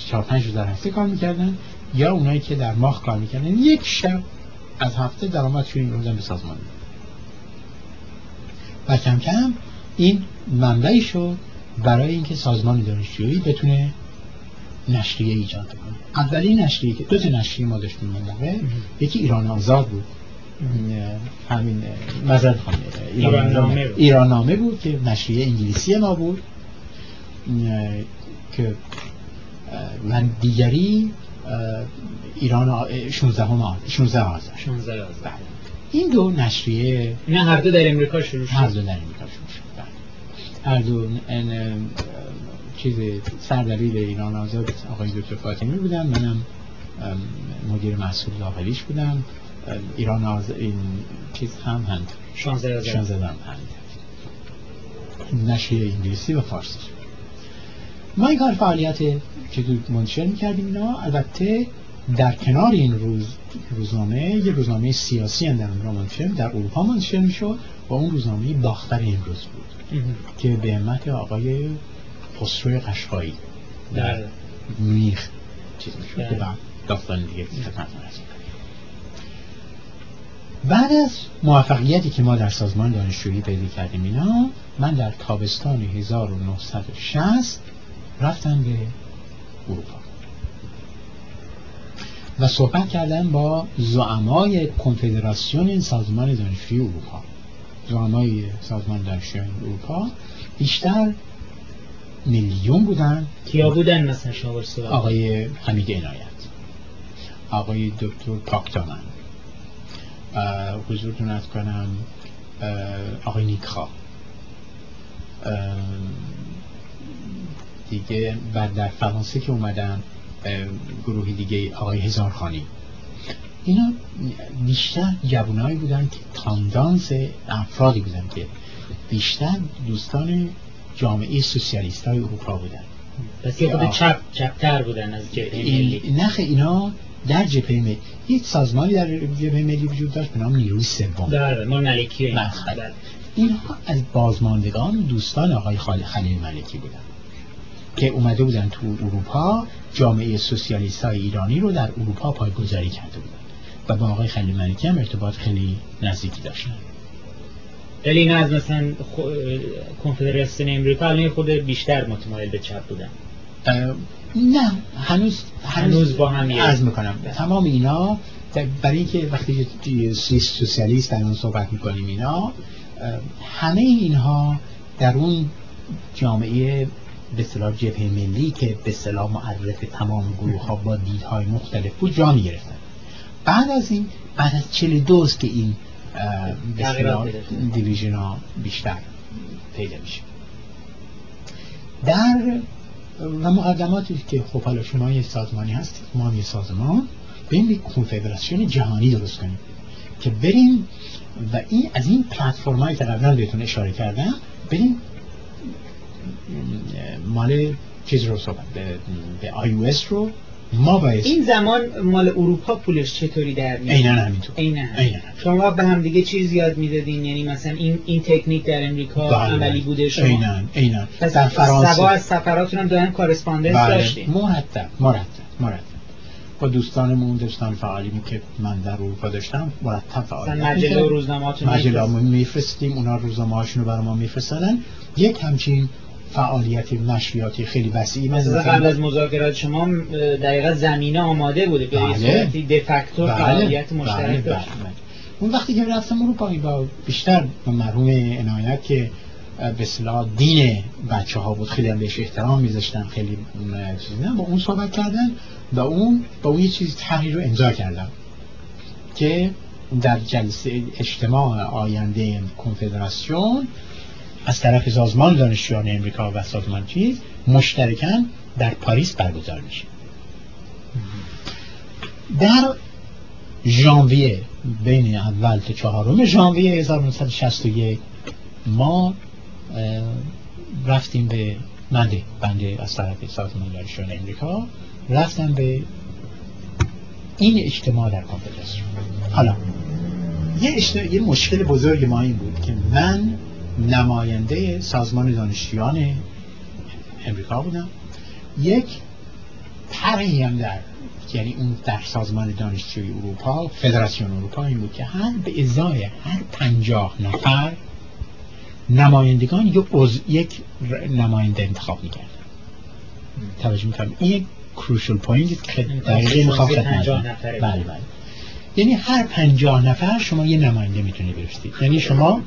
چهار پنج روز در هفته کار می‌کردن یا اونایی که در ماه کار می‌کردن. یک شب از هفته درآمدشون این روزن به سازمان و کم کم این منبعی شد برای اینکه سازمان دانشجویی بتونه نشریه ایجاد کنه. اولین نشریه که دو تا نشریه ما داشتیم من یکی ایران آزاد بود. همین مزد ایران نامه بود. ایران نامه بود که نشریه انگلیسی ما بود. که من دیگری ایران 16 آذر. 16 آذر. این دو نشریه نه هر دو در امریکا شروع شد. هر دو در امریکا شروع شد. بله. هر دو این چیز سردبیر ایران آزاد آقای دکتر فاطمی بودن. منم مدیر مسئول داخلیش بودم. ایران آزاد این چیز هم هند. 16 هم هند. نشریه انگلیسی و فارسی. ما این کار فعالیت که منتشر می‌کردیم اینا. البته در کنار این روز روزنامه یه روزنامه سیاسی هم در منتشر در اروپا منتشر می‌شد. و اون روزنامه باختر امروز بود. که به همت آقای خسرو قشقایی در میخ چیز می‌شد. که بعد داستان دیگه بعد از موفقیتی که ما در سازمان دانشجویی پیدا کردیم اینا من در تابستان 1960 رفتم به اروپا. و صحبت کردن با زعمای کنفدراسیون سازمان دانشجوی اروپا. زعمای سازمان دانشجوی اروپا بیشتر میلیون بودن. کیا بودن مثلا شما آقای حمید عنایت. آقای دکتر پاکتامن حضورتون از کنم آقای نیکخا دیگه بعد در فرانسه که اومدن گروهی دیگه آقای هزارخانی اینا بیشتر جوانایی بودن که تاندانس افرادی بودن که بیشتر دوستان جامعه سوسیالیست های اروپا بودن. پس یه خود چپ چپتر بودن از جبهه ملی. نخ اینا در جبهه ملی یک سازمانی در جبهه ملی وجود داشت به نام نیروی سوم. در ما ملکی. اینها از بازماندگان دوستان آقای خلیل ملکی بودن. که اومده بودن تو اروپا جامعه سوسیالیست های ایرانی رو در اروپا پایگذاری کرده بودن. و با آقای خلیل ملکی هم ارتباط خیلی نزدیکی داشتن. ولی این از مثلا خو... کنفدراسیون امریکا الان خود بیشتر متمایل به چپ بودن. نه هنوز هنوز با هم از می‌کنم تمام اینا برای اینکه وقتی سوسیالیست در اون صحبت می‌کنیم اینا همه اینها در اون جامعه به صلاح جبهه ملی که به صلاح معرف تمام گروه ها با دیدهای مختلف بود جا می گرفتن بعد از این بعد از چلی دوست که این دیویژن ها بیشتر پیدا میشه. در و مقدماتی که خب حالا شما یه سازمانی هستید ما یه سازمان بریم یک کنفدراسیون جهانی درست کنیم که بریم و این از این پلتفرمایی که قبلا بهتون اشاره کردم بریم مال چیز رو صحبت به آی رو ما باید این زمان مال اروپا پولش چطوری در میاد؟ عینا همینطور. عینا شما به هم دیگه چیز یاد می‌دادین یعنی مثلا این این تکنیک در امریکا بله. عملی بوده شما عینا عینا در فرانسه. سبا از سفراتون هم دائم کارسپاندنس بله. داشتین. مرتب مرتب مرتب با دوستانمون دوستان فعالیم که من در اروپا داشتم مرتب فعالیت مجله روزنامه‌هاتون مجله میفرستیم اونا روزنامه‌هاشون رو برای ما میفرستادن یک همچین فعالیت نشریاتی خیلی وسیعی مثلا قبل از مذاکرات شما دقیقا زمینه آماده بوده به بله. دفکتور بله. فعالیت بله. مشترک بله. اون وقتی که رفتم اروپا با بیشتر مرحوم عنایت که به اصطلاح دین بچه ها بود خیلی هم بهش احترام میذاشتن خیلی چیزی با اون صحبت کردن با اون با اون یه چیزی تحریر رو امضا کردم که در جلسه اجتماع آینده کنفدراسیون از طرف سازمان دانشجویان امریکا و سازمان چیز مشترکاً در پاریس برگزار میشه. در ژانویه بین اول تا چهارم ژانویه 1961 ما رفتیم به منده بنده از طرف سازمان دانشجویان امریکا رفتم به این اجتماع در کنفدراسیون حالا یه, یه مشکل بزرگ ما این بود که من نماینده سازمان دانشجویان امریکا بودم. یک طرحی هم در یعنی اون در سازمان دانشجوی اروپا فدراسیون اروپا این بود که هر به ازای هر پنجاه نفر نمایندگان یک یک نماینده انتخاب می‌کرد. توجه می‌کنم. این یک کروشل پوینت که دقیقی می‌خواد بله بله. یعنی هر پنجاه نفر شما یه نماینده می‌تونی برستید یعنی شما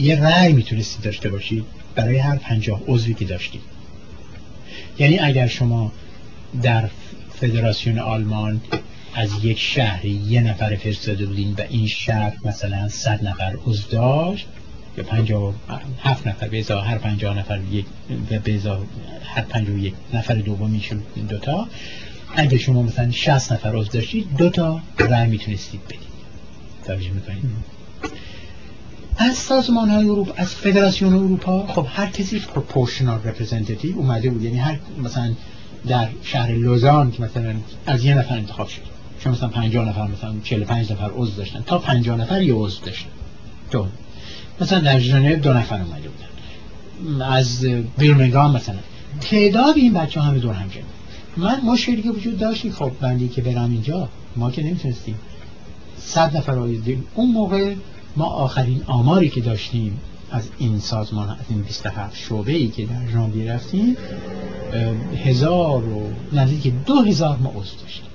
یه رأی می‌تونستید داشته باشید برای هر پنجاه عضوی که داشتید. یعنی اگر شما در فدراسیون آلمان از یک شهری یه نفر فرستاده بودین و این شهر مثلا صد نفر عضو داشت یا پنجاه هفت نفر به هر پنجاه نفر یک و به هر پنجاه یک نفر دوم میشون دوتا. اگه شما مثلا 60 نفر عضو داشتید دو تا می‌تونستید بدید. توجه می‌کنید؟ از سازمان های اروپا از فدراسیون اروپا خب هر کسی proportional representative اومده بود. یعنی هر مثلا در شهر لوزان که مثلا از یه نفر انتخاب شد. چون مثلا 50 نفر مثلا 45 نفر عضو داشتن. تا 50 نفر یه عضو داشتن. دو مثلا در ژنو دو نفر اومده بودن. از بیرمنگام مثلا. تعداد این بچه همه دور هم جمع من مشکلی که وجود داشتی خب بندی که برم اینجا ما که نمی‌تونستیم. صد نفر آیدیم. اون موقع ما آخرین آماری که داشتیم از این سازمان از این 27 شعبه ای که در ژانویه رفتیم هزار و نزدیک دو هزار ما عضو داشتیم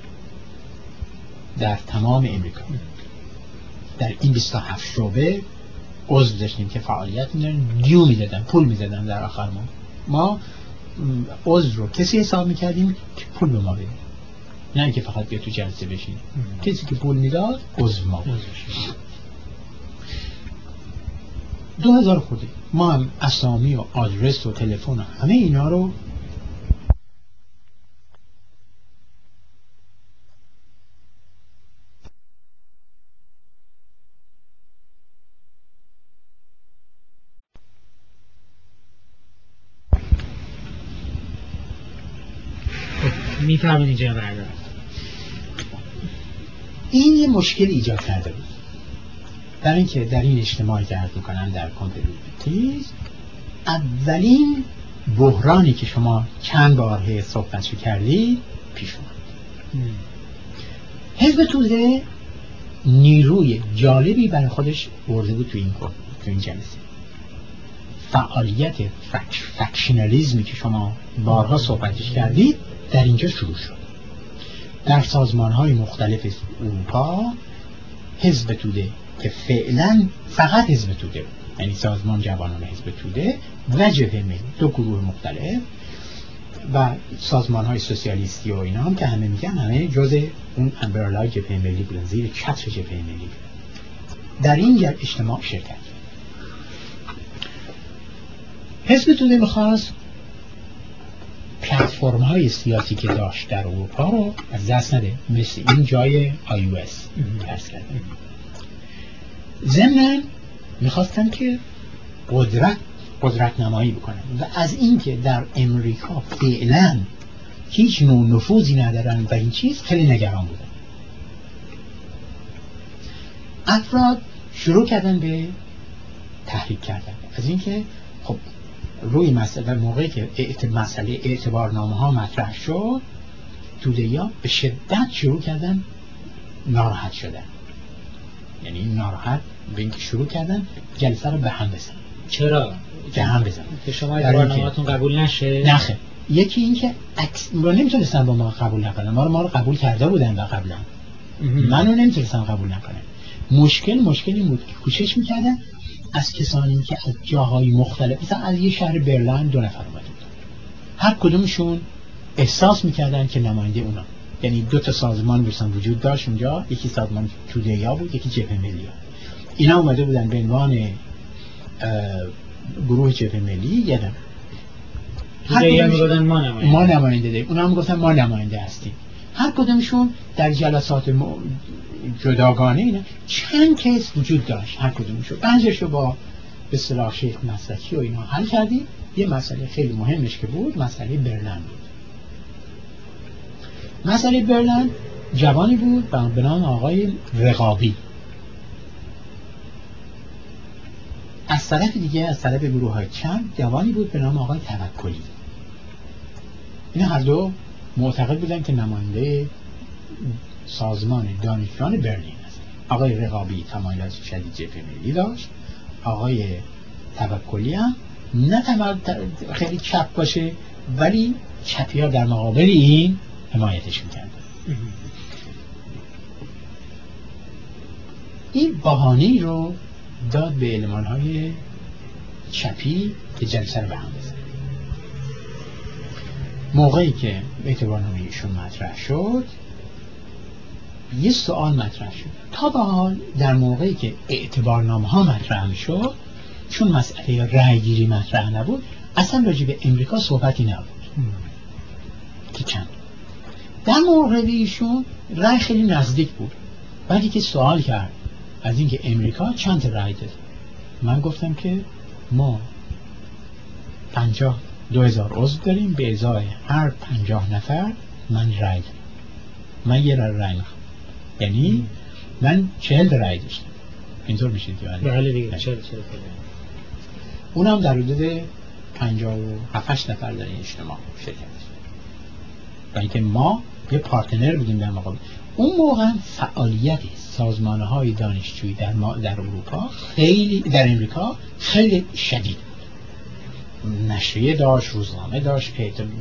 در تمام امریکا. در این 27 شعبه عضو داشتیم که فعالیت میدن دیو می‌دادن پول می‌دادن در آخر ما. ما عضو رو کسی حساب می‌کردیم که پول به ما بده. نه که فقط بیا تو جلسه بشین کسی که پول می‌داد عضو ما دو هزار خورده. ما هم اسامی و آدرس و تلفن و همه اینا رو میفرمونی جناب این یه مشکل ایجاد کرده بود. در اینکه در این اجتماعی که عرض می‌کنن در کمپیوتیز اولین بحرانی که شما چند بار صحبتشو کردی پیش اومد. حزب توده نیروی جالبی برای خودش برده بود تو این تو این جلسه. فعالیت فکش، فکشنالیزمی که شما بارها صحبتش کردید در اینجا شروع شد. در سازمان های مختلف اروپا حزب توده که فعلا فقط حزب توده یعنی سازمان جوانان حزب توده و جبهه ملی دو گروه مختلف و سازمان های سوسیالیستی و اینا هم که همه میگن همه جز اون امبرالای جبهه ملی بودن زیر چتر جبهه ملی در این اجتماع شرکت حزب توده می‌خواست پلتفرم های سیاسی که داشت در اروپا رو از دست نده. مثل این جای آی او اس. ضمن می‌خواستن که قدرت قدرت نمایی بکنن و از اینکه در امریکا فعلا هیچ نوع نفوذی ندارن و این چیز خیلی نگران بودن. افراد شروع کردن به تحریک کردن. از اینکه خب روی مسئله موقعی که مسئله اعتبارنامه ها مطرح شد توده ها به شدت شروع کردن ناراحت شدن. یعنی ناراحت شروع کردن جلسه رو به هم بزن. چرا؟ به هم بزن. که شما اعتبارنامه‌تون قبول نشه؟ نخه. یکی اینکه عکس رو نمی‌تونستن با ما قبول نکنن. ما رو ما رو قبول کرده بودن و قبلا. منو نمی‌تونستن قبول نکنن. مشکل مشکلی بود که کوشش می‌کردن از کسانی که از جاهای مختلف مثلا از یه شهر برلین دو نفر اومده بود. هر کدومشون احساس می‌کردن که نماینده اونا. یعنی دو تا سازمان بسن وجود داشت اونجا. یکی سازمان توده بود یکی جبهه ملی. اینا اومده بودن به عنوان گروه جبهه ملی یادم ما نماینده. ما نماینده داریم. اونا هم گفتن ما نماینده هستیم. هر کدومشون در جلسات جداگانه اینا. چند کیس وجود داشت؟ هر کدومشو بعضیش رو با به صلاح شیخ مسلکی و اینا حل کردیم. یه مسئله خیلی مهمش که بود مسئله برلن بود. مسئله برلن جوانی بود به نام آقای رقابی. از طرف دیگه از طرف گروه های چند جوانی بود به نام آقای توکلی. این هر دو معتقد بودن که نماینده سازمان دانشجویان برلین است آقای رقابی تمایلات شدید جبهه ملی داشت. آقای توکلی هم نه خیلی چپ باشه ولی چپی ها در مقابل این حمایتش می‌کرد. این بحانه رو داد به علمان های چپی که جلسه رو به هم بزن موقعی که اعتبارنامه ایشون مطرح شد یه سوال مطرح شد. تا به حال در موقعی که اعتبارنامه ها مطرح شد چون مسئله رأی گیری مطرح نبود اصلا راجع به امریکا صحبتی نبود. که چند؟ در مورد ایشون رأی خیلی نزدیک بود. بعدی که سوال کرد از اینکه امریکا چند رأی داد من گفتم که ما پنجاه دو هزار عضو داریم به ازای هر پنجاه نفر من رأی دارم من یه رأی می‌خوام. یعنی من چهل رأی داشتم. اینطور میشه دیگه. بله. دیگه. چهل اونم در حدود پنجاه و هفتش نفر در این اجتماع شرکت. و اینکه ما یه partner بودیم در مقابل. اون موقع فعالیت سازمان های دانشجویی در, در اروپا خیلی در امریکا خیلی شدید نشریه داشت روزنامه داشت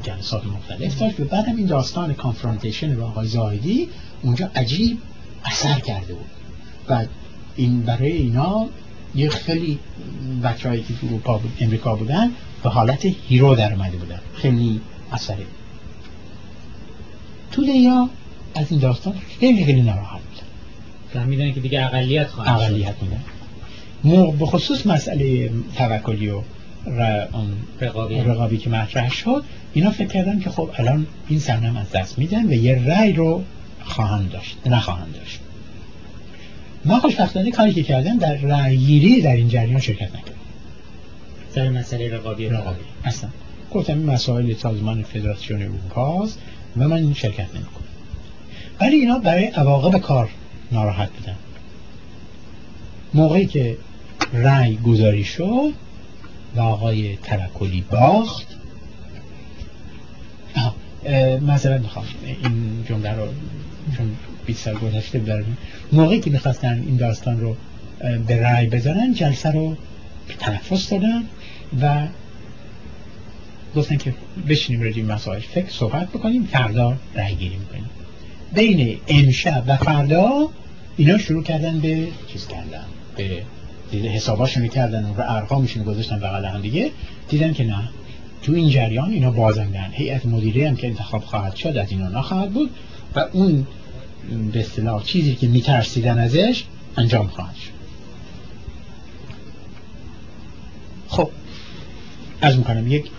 جلسات مختلف داشت. و بعد این داستان confrontation با آقای زاهدی اونجا عجیب اثر کرده بود. و این برای اینا یه خیلی بچه هایی که تو اروپا بود امریکا بودن به حالت hero در اومده بودن. خیلی اثره تو یا از این داستان خیلی خیلی ناراحت. فهمیدن که دیگه اقلیت خواهد اقلیت بودن به خصوص مسئله توکلی و رقابی. رقابی که مطرح شد اینا فکر کردن که خب الان این سرنم از دست میدن و یه رأی رو خواهند داشت نخواهند داشت. من خوشبختانه کاری که کردم در رأیگیری در این جریان شرکت نکردم. سر مسئله رقابی. رقابی. اصلا. گفتم این مسائل سازمان فدراسیون اروپاست و من این شرکت نمی‌کنم. ولی اینا برای عواقب کار ناراحت بودن. موقعی که رأی گذاری شد و آقای ترکلی باخت. مثلا می‌خوام. این جمله رو چون 20 سال گذشته دارم. موقعی که می‌خواستن این داستان رو به رأی بزنن جلسه رو تنفس دادن و گفتن که بشینیم راجع مسائل فکر صحبت بکنیم فردا رأی گیری می‌کنیم. بین امشب و فردا اینا شروع کردن به چیز کردن به حساباشون کردن و ارقامشون گذاشتن بغل هم دیگه. دیدن که نه تو این جریان اینا بازندن. هیئت مدیره هم که انتخاب خواهد شد از اینا نخواهد بود و اون به اصطلاح چیزی که میترسیدن ازش انجام خواهد شد. خب از می‌کنم یک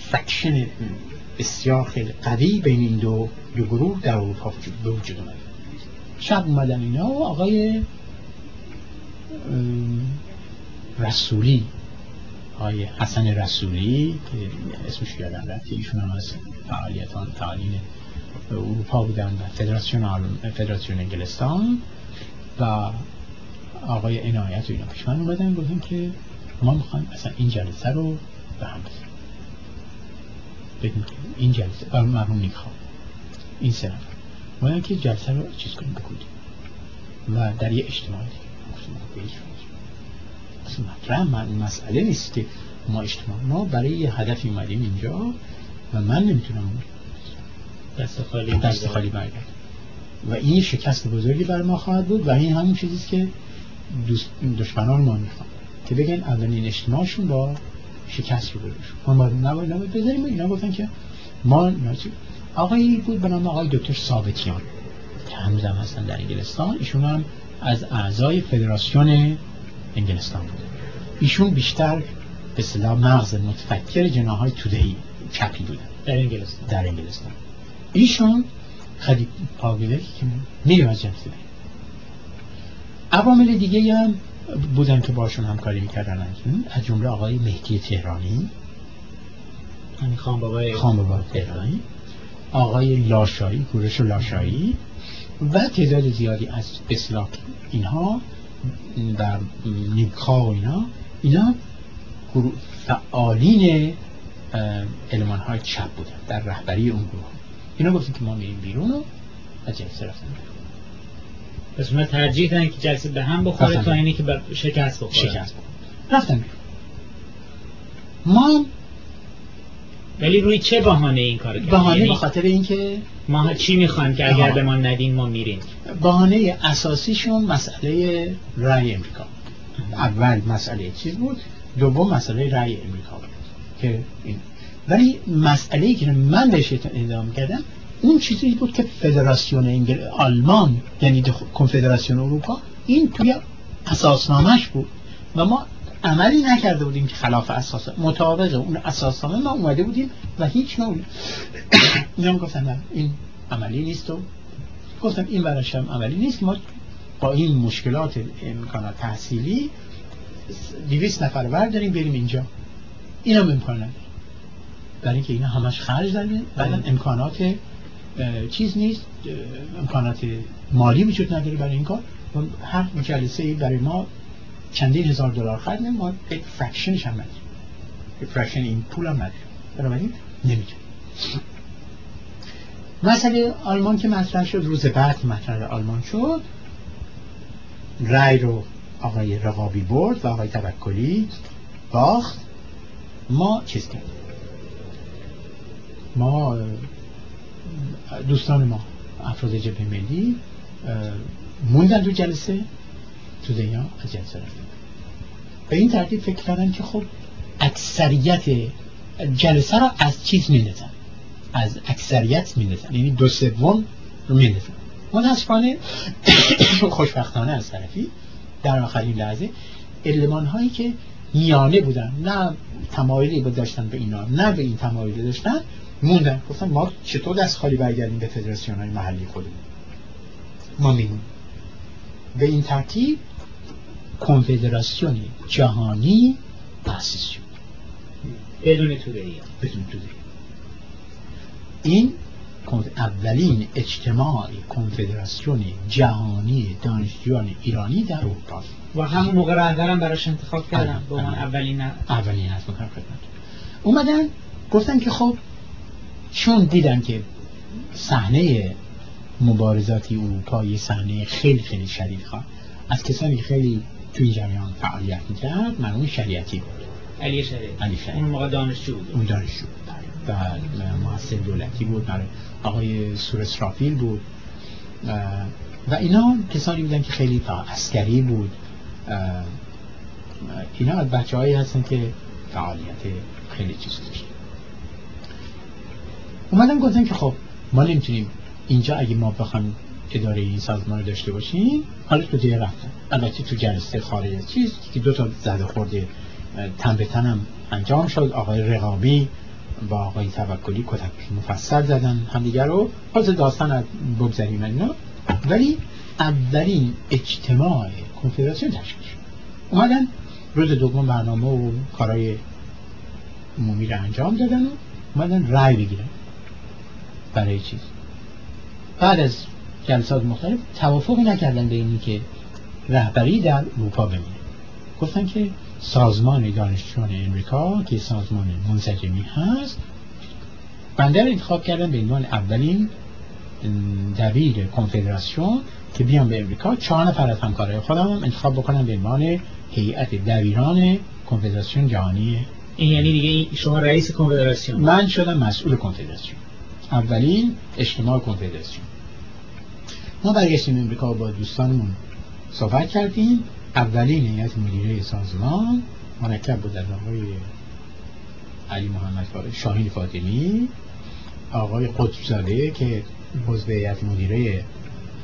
فکشن بسیار خیلی قوی بین این دو, دو گروه در اروپا به وجود اومد شب اومدن اینا آقای رسولی آقای حسن رسولی که اسمش یادم رفت ایشون هم از فعالیتان تعلیم اروپا بودن و فدراسیون فدراسیون انگلستان و آقای عنایت و اینا پیش من اومدن گفتن که ما می‌خوایم اصلا این جلسه رو به هم بزنیم. این جلسه مرحوم نیکخواه. این سه اومدن که جلسه رو چیز کنیم بکنیم و در یه اجتماعی اصلا مطرح من مسئله نیست که ما اجتماع ما برای یه هدفی اومدیم اینجا و من نمی‌تونم دست خالی دست خالی برگرد و این شکست بزرگی بر ما خواهد بود و این همون چیزیست که دشمنان ما می‌خوان. که بگن اولین اجتماعشون با شکست رو بروش ما نباید نباید بذاریم. اینا گفتن که ما آقایی بود به نام آقای دکتر ثابتیان. که هنوز هم هستن در انگلستان. ایشون هم از اعضای فدراسیون انگلستان بود ایشون بیشتر به اصطلاح مغز متفکر جناهای تودهی چپی بودن در انگلستان. در انگلستان. ایشون خیلی پاگله که میریم از جنسی عوامل دیگه هم بودن که باشون همکاری می‌کردن. از جمله آقای مهدی تهرانی. خان بابای خان بابای تهرانی. آقای لاشایی گورش لاشایی و تعداد زیادی از اصلاح اینها در نیکخواه و اینا. اینا فعالین علمان های چپ بودن در رهبری اون گروه. اینا گفتن که ما میریم بیرون و از جلسه رفتن پس اونا ترجیح دادن که جلسه به هم بخوره تا اینی که شکست بخوره. شکست. بخوره رفتن بیرون. ما ولی روی چه بهانه این کارو کردن بهانه یعنی به خاطر اینکه ما چی می‌خوایم که اگر به ما ندین ما میریم؟ بهانه اساسیشون مسئله رای امریکا. اول مسئله چیز بود دوم مسئله رای امریکا بود. که این ولی مسئله ای که من بهش ادامه کردم اون چیزی بود که فدراسیون انگل... آلمان یعنی کنفدراسیون اروپا این توی اساسنامهش بود. و ما عملی نکرده بودیم که خلاف اساس مطابق اون اساسنامه ما اومده بودیم و هیچ نوع اینا گفتن این عملی نیست و گفتم این برش هم عملی نیست. ما با این مشکلات امکانات تحصیلی دیویس نفر برداریم بریم اینجا. این هم امکان نداره. برای اینکه اینا همش خرج داره بعد امکانات چیز نیست. امکانات مالی وجود نداره برای این کار. هر جلسه برای ما چندین هزار دلار خرج ما یک فرکشنش هم یک فرکشن این پول هم نداریم بنابراین نمی‌تونیم مسئله آلمان که مطرح شد روز بعد مطرح آلمان شد. رای رو آقای رقابی برد و آقای توکلی باخت. ما چیز کردیم؟ ما دوستان ما افراد جبهه ملی موندن تو جلسه. تو دنیا جلسه رفتن به این ترتیب فکر کردن که خب اکثریت جلسه را از چیز میندازن. از اکثریت میندازن. یعنی دو سوم رو میندازن. متاسفانه خوشبختانه از طرفی در آخرین لحظه علمان هایی که میانه بودن نه تمایلی داشتن به اینا نه به این تمایلی داشتن موندن. گفتن ما چطور دست خالی برگردیم به فدراسیون های محلی خودمون؟ ما میمونیم. به این ترتیب کنفدراسیون جهانی تأسیس شد بدون توده بدون توده این اولین اجتماع کنفدراسیون جهانی دانشجویان ایرانی در اروپا و همون موقع رهبرم براش انتخاب کردم به عنوان اولین اولین از اومدن گفتن که خب چون دیدن که صحنه مبارزاتی اروپا یه صحنه خیلی خیلی شدید خواه از کسانی خیلی توی جریان فعالیت می‌کرد مرحوم شریعتی بود. علی شریعتی. علی شریعتی. اون موقع دانشجو بود. اون دانشجو بود و محصل دولتی بود برای آقای سور اسرافیل بود. و اینا کسانی بودن که خیلی عسکری بود. اینا از بچه هایی هستن که فعالیت خیلی چیز داشت اومدن گفتن که خب ما نمی‌تونیم اینجا اگه ما بخوایم اداره این سازمان داشته باشیم حالا تو دیگه رفتن البته تو جلسه خارج از چیز که دو تا زده خورده تن به تنم انجام شد. آقای رقابی با آقای توکلی کتک مفصل زدن همدیگر رو. حالا داستان از بگذاریم اینا. ولی اولین اجتماع کنفدراسیون تشکیل شد. اومدن روز دوم برنامه و کارهای عمومی رو انجام دادن و اومدن رای بگیرن برای چیز. بعد از جلسات مختلف توافقی نکردن به اینی که رهبری در اروپا بمونه. گفتن که سازمان دانشجویان امریکا که سازمان منسجمی هست بنده رو انتخاب کردن به عنوان اولین دبیر کنفدراسیون که بیان به امریکا چهار نفر از همکارای خودم هم انتخاب بکنم به عنوان هیئت دبیران کنفدراسیون جهانی. این یعنی دیگه شما رئیس کنفدراسیون؟ من شدم مسئول کنفدراسیون. اولین اجتماع کنفدراسیون. ما برگشتیم امریکا با دوستانمون صحبت کردیم. اولین هیئت مدیره سازمان مرکب بود از آقای علی محمد شاهین فاطمی آقای قطبزاده که حزب هیئت مدیره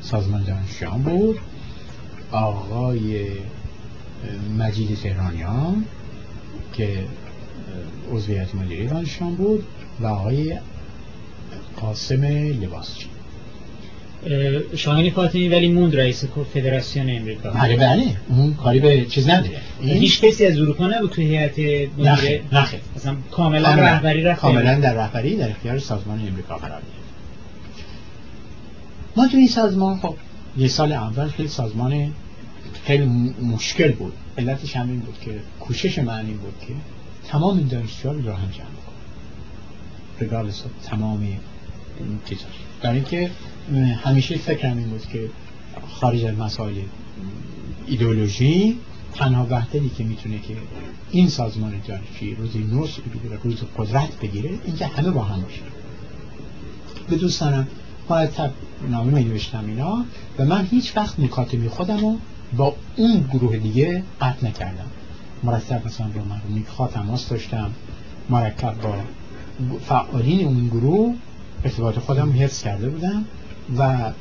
سازمان دانشجویان بود آقای مجید تهرانیان که عضو هیئت مدیره دانشجویان بود و آقای قاسم لباسچی. شاهین فاطمی ولی موند رئیس فدراسیون امریکا. بله بله. اون کاری به چیز نداره. هیچ کسی از اروپا نبود تو هیئت مدیره. نخیر کاملا رهبری رفت کاملا در رهبری در اختیار سازمان امریکا قرار گرفت. ما تو این سازمان خب یه سال اول خیلی سازمان خیلی مشکل بود. علتش همین بود که کوشش من این بود که تمام این دانشجوها رو هم جمع کنم رگالس تمام این چیزاش برای اینکه همیشه فکرم این بود که خارج از مسائل ایدئولوژی تنها وحدتی که می‌تونه که این سازمان دانشجویی روزی بگیره روز قدرت بگیره اینکه همه با هم باشه به دوستانم مرتب نامه می نوشتم اینا و من هیچ وقت مکاتبی خودم رو با اون گروه دیگه قطع نکردم. مرتب مثلا با من تماس داشتم مرکب با فعالین اون گروه ارتباط خودم حفظ کرده بودم و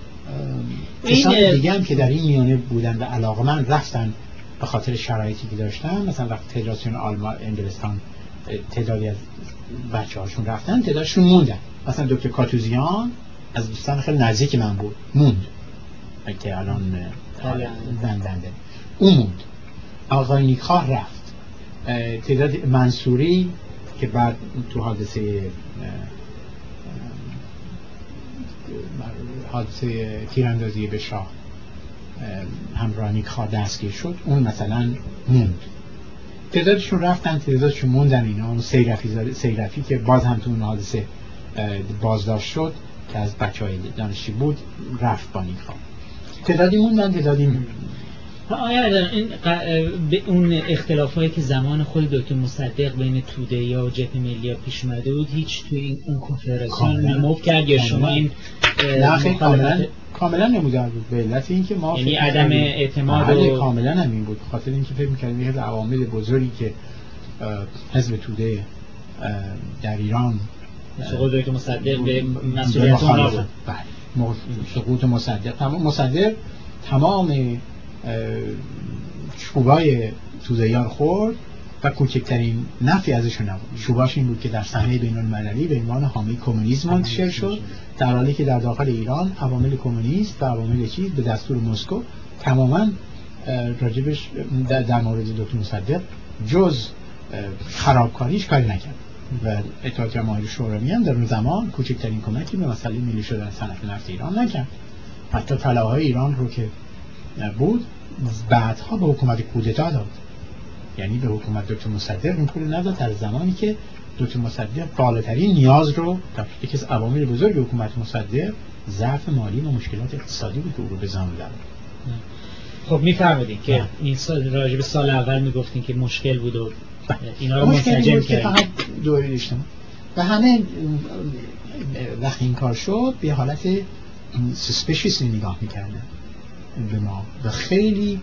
کسان دیگه هم که در این میانه بودن و علاقه من رفتن به خاطر شرایطی که داشتم مثلا وقت فدراسیون آلمان انگلستان تعدادی از بچه هاشون رفتن تعدادشون موندن. مثلا دکتر کاتوزیان از دوستان خیلی نزدیک من بود موند. که الان زندنده. اون موند. آقای نیکخواه رفت. تعداد منصوری که بعد تو حادثه حادثه تیراندازی به شاه همراه نیکخواه دستگیر شد. اون مثلا موند. تعدادشون رفتن تعدادشون موندن اینا. اون سیرفی, سیرفی که باز هم تو اون حادثه بازداشت شد که از بچه های دانشی بود رفت با نیکخواه تعدادی موندن تعدادی آیا این به اون اختلاف هایی که زمان خود دکتر مصدق بین توده یا جبهه ملی پیش اومده بود هیچ توی این اون کنفدراسیون نموف کرد یا شما این کاملا. کاملا نمودار بود به علت اینکه ما یعنی عدم اعتماد بله، و کاملا همین بود. خاطر اینکه فکر می‌کردیم یه عوامل بزرگی که حزب توده در ایران سقوط دکتر مصدق به مسئولیت اون بله. سقوط مصدق. تمام مصدق تمام چوبای توزیان خورد و کوچکترین نفی ازش نبود. چوباش این بود که در صحنه بین المللی به عنوان حامی کمونیسم منتشر شد. در حالی که در داخل ایران عوامل کمونیست و عوامل چیز به دستور مسکو تماما راجبش در مورد دکتر مصدق جز خرابکاریش کاری نکرد. و اتحاد جماهیر شوروی هم در اون زمان کوچکترین کمکی به مسئله ملی شدن صنعت نفت ایران نکرد. حتی طلاهای ایران رو که بود بعدها به حکومت کودتا داد. یعنی به حکومت دکتر مصدق این پول نداد در زمانی که دکتر مصدق بالاترین نیاز رو در یکی از عوامل بزرگ حکومت مصدق ضعف مالی و مشکلات اقتصادی بود که او رو به زمان داد. خب میفرمایید که این سال راجب سال اول می‌گفتین که مشکل بود و اینا رو منسجم کرد فقط دوره داشتم و همه وقتی این کار شد به حالت سسپیشیس نگاه می‌کردن. به ما و خیلی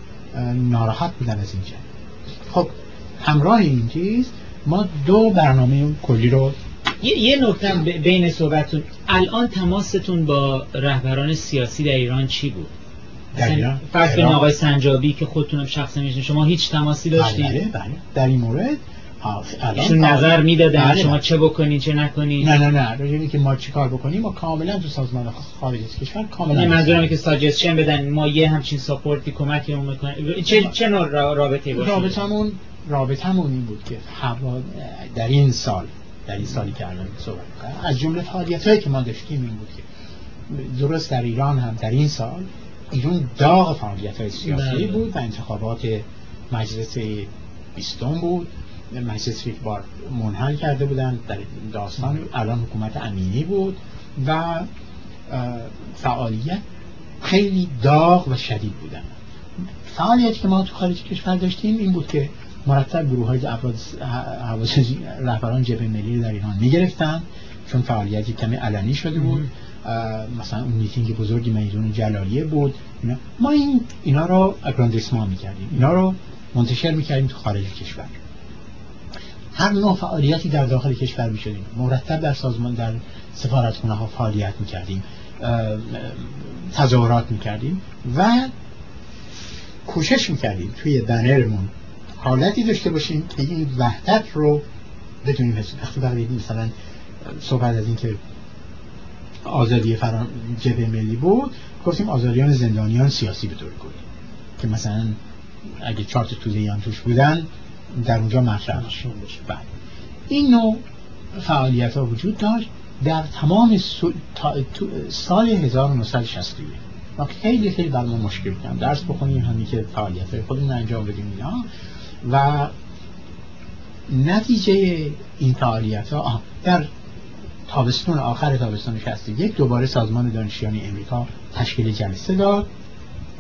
ناراحت بودن از این خب همراه این چیز ما دو برنامه کلی رو یه, یه نکته بین صحبتتون الان تماستون با رهبران سیاسی در ایران چی بود؟ در ایران فرض آقای سنجابی که خودتونم شخصا میشین شما هیچ تماسی داشتید؟ بله بله در این مورد ایشون نظر می‌دادن بله. شما چه بکنین چه نکنین نه نه نه. راجعی که ما چیکار بکنیم ما کاملا تو سازمان خارج از کشور کاملا منظورم که ساجستشن بدن. ما یه همچین ساپورتی کمکی اون می‌کنه. چه چه نوع رابطه باشه؟ رابطمون رابطمون این بود که در این سال در این سالی که الان صحبت از جمله فعالیت هایی که ما داشتیم این بود که درست در ایران هم در این سال ایران داغ فعالیت های سیاسی بله. بود و انتخابات مجلس بیستم بود. مجلس یک بار منحل کرده بودن در داستان الان حکومت امینی بود و فعالیت خیلی داغ و شدید بودن. فعالیتی که ما تو خارج کشور داشتیم این بود که مرتب گروه های افراد رهبران جبهه ملی در ایران می‌گرفتن چون فعالیتی کمی علنی شده بود. مثلا اون میتینگ بزرگی میدون جلالیه بود. اینا. ما این اینا رو اگراندیسمان می‌کردیم. اینا رو منتشر می‌کردیم تو خارج کشور. هر نوع فعالیتی در داخل کشور می‌شدیم. مرتب در سازمان در سفارتخونه ها فعالیت می‌کردیم. تظاهرات می‌کردیم و کوشش می‌کردیم توی بنرمون حالتی داشته باشیم که این وحدت رو بدونیم. وقتی مثلا صحبت از این که آزادی فران جبه ملی بود گفتیم آزادیان زندانیان سیاسی به طور کلی. که مثلا اگه چارت توزیان توش بودن در اونجا مطرح بشه بله. این نوع فعالیت ها وجود داشت در تمام سال 1961 و خیلی خیلی برای ما مشکل بودن درس بخونیم همین که فعالیت های خودمون انجام بدیم اینا. و نتیجه این فعالیت ها در تابستون آخر تابستون 61 دوباره سازمان دانشیان امریکا تشکیل جلسه داد.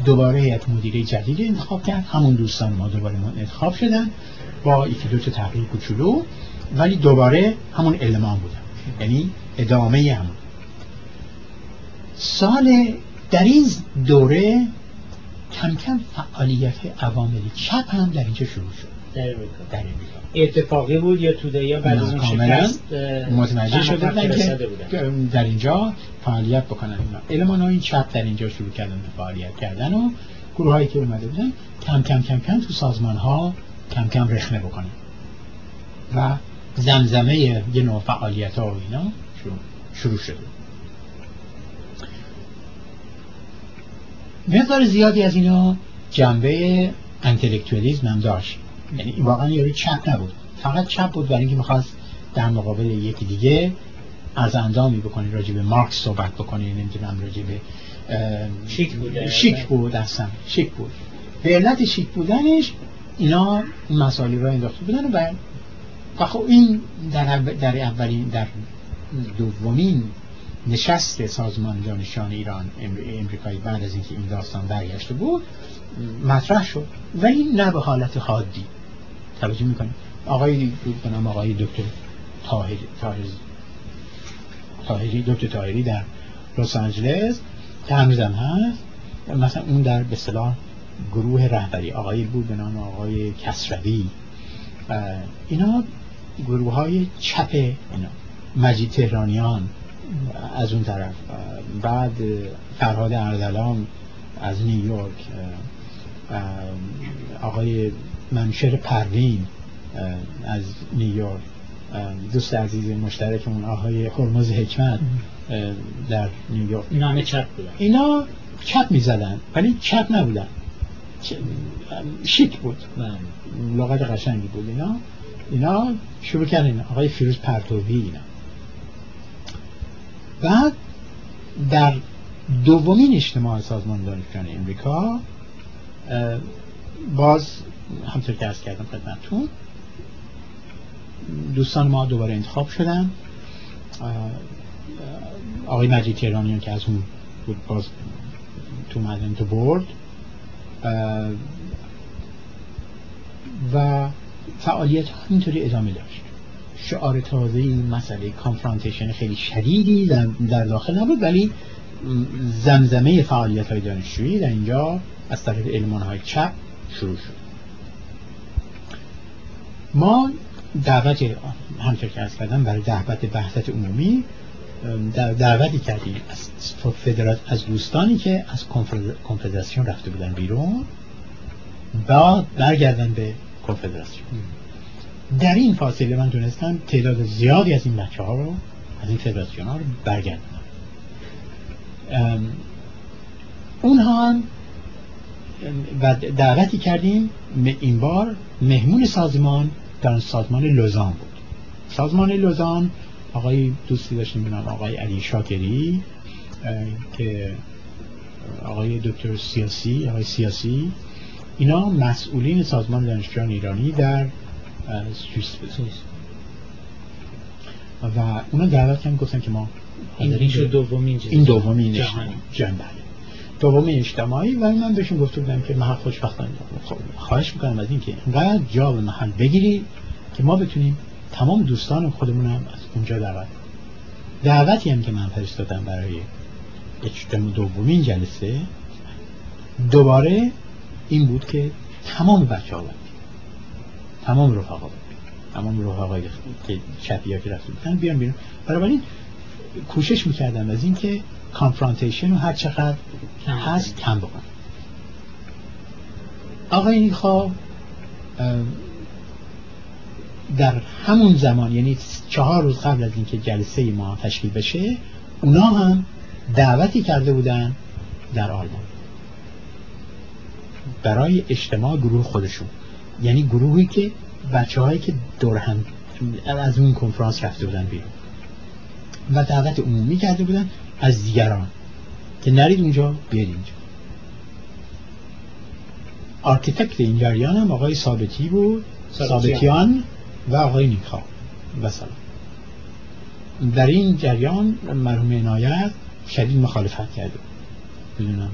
دوباره هیئت مدیره جدید انتخاب کرد. همون دوستان ما دوباره ما انتخاب شدن با یکی دو تا تغییر کوچولو ولی دوباره همون علمان بودن. یعنی ادامه همون سال در این دوره کم کم فعالیت عوامل چپ هم در اینجا شروع شد. اتفاقی بود یا توده یا بعد از اون شکست متوجه شده که در اینجا فعالیت بکنن علمان های چپ در اینجا شروع کردن به فعالیت کردن و گروه هایی که اومده بودن کم کم کم کم تو سازمان ها کم کم رخنه بکنن. و زمزمه یه نوع فعالیت ها و اینا شروع, شروع شده. مقدار زیادی از اینا جنبه انتلکتوالیزم هم داشت. یعنی واقعا یاری چپ نبود. فقط چپ بود برای اینکه می‌خواست در مقابل یکی دیگه از اندامی بکنی راجع به مارکس صحبت بکنی نمی‌دونم راجع به شیک بود شیک بود اصلا شیک بود. به علت شیک بودنش اینا مسائلی رو انداخته بودن و و خب این در, در اولین در دومین نشست سازمان دانشان ایران امریکایی بعد از اینکه این داستان برگشته بود مطرح شد. ولی نه به حالت حادی. توجه می‌کنیم آقای به نام آقای دکتر تاهری تاهری دکتر تاهری در لس آنجلس هنوزم هست. مثلا اون در به صلاح گروه رهبری آقای بود به نام آقای کسروی. اینا گروه های چپ اینا مجید تهرانیان از اون طرف. بعد فرهاد اردلان از نیویورک آقای منشر پروین از نیویورک دوست عزیز مشترکمون آقای هرمز حکمت در نیویورک اینا همه چپ بودن. اینا چپ می‌زدن ولی چپ نبودن. شیک بود. بله. لغت قشنگی بود اینا. اینا شروع کردن آقای فیروز پرتوی اینا. بعد در دومین اجتماع سازمان دانشجویان امریکا باز همطور که ارز کردم خدمتتون دوستان ما دوباره انتخاب شدن. آقای مجید تهرانیان که از اون بود باز تو مدن تو برد. و فعالیت اینطوری ادامه داشت. شعار تازه این مسئله کانفرانتیشن خیلی شدیدی در داخل نبود ولی زمزمه فعالیت های دانشجویی در اینجا از طرف علمان های چپ شروع شد. ما دعوت همطور که از کردم برای دعوت بحثت عمومی دعوتی کردیم از فدرات از دوستانی که از کنفدراسیون رفته بودن بیرون بعد برگردن به کنفدراسیون. در این فاصله من دونستم تعداد زیادی از این بچه ها رو از این فدراسیون ها رو برگردن اونها هم و دعوتی کردیم این بار مهمون سازمان در سازمان لوزان بود. سازمان لوزان آقای دوستی داشتیم بنام آقای علی شاکری که آقای دکتر سیاسی آقای سیاسی اینا مسئولین سازمان دانشجویان ایرانی در سوئیس و اونا دعوت کردن گفتن که ما این دومین این دومین جهانی. دومین اجتماعی و من بهشون گفته بودم که من خب خواهش می‌کنم از این که انقدر جا و محل بگیری که ما بتونیم تمام دوستان خودمون هم از اونجا دعوت دعوتی هم که من فرستادم برای اجتماع دومین جلسه دوباره این بود که تمام بچه ها تمام رفقا تمام رفقایی که ها که رفته بودن بیان بیرون. برای کوشش می‌کردم از این که کانفرانتیشن رو هر چقدر هست کم بکنم آقای نیخا در همون زمان یعنی چهار روز قبل از اینکه جلسه ما تشکیل بشه اونا هم دعوتی کرده بودن در آلمان. برای اجتماع گروه خودشون. یعنی گروهی که بچه هایی که دور هم از اون کنفرانس رفته بودن بیرون. و دعوت عمومی کرده بودن. از دیگران. که نرید اونجا بیاید اینجا. architect این جریان هم آقای ثابتی بود ثابتیان. و آقای نیکا. و سلام در این جریان مرحوم عنایت شدید مخالفت کرده. بدونم.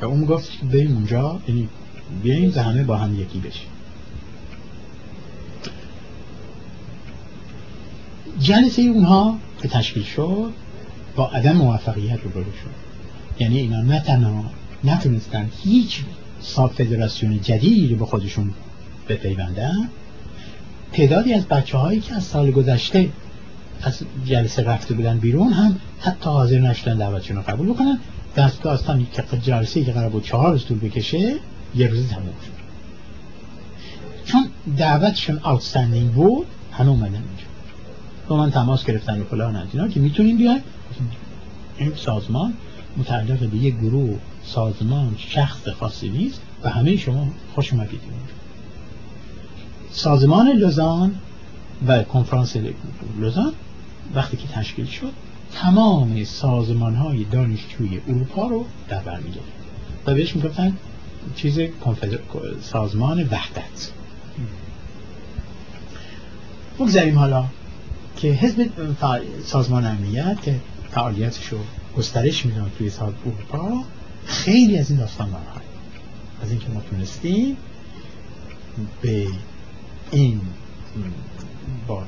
و اون گفت بریم اونجا یعنی بیاییم و همه با هم یکی بشیم. جلسه اونها که تشکیل شد. با عدم موفقیت رو شد. یعنی اینا نه تنها نتونستن هیچ ساب فدراسیون جدیدی رو به خودشون بپیوندن تعدادی از بچه هایی که از سال گذشته از جلسه رفته بودن بیرون هم حتی حاضر نشدن دعوتشون رو قبول بکنن. دست داستانی که جلسه که قرار بود چهار روز طول بکشه یه روزی تموم شد. چون دعوتشون آوتستندینگ بود همه اومدن اینجا. با من تماس گرفتن و فلان از که می‌تونیم بیایم این سازمان متعلق به یک گروه سازمان شخص خاصی نیست و همه شما خوش اومدید. سازمان لوزان و کنفرانس لوزان وقتی که تشکیل شد تمام سازمان های دانشجوی اروپا رو در بر می و بهش می‌گفتن چیز سازمان وحدت. بگذاریم حالا که حزب سازمان امنیت که فعالیتش رو گسترش می‌داد توی سال اروپا خیلی از این داستان ناراحت. از اینکه ما تونستیم به این با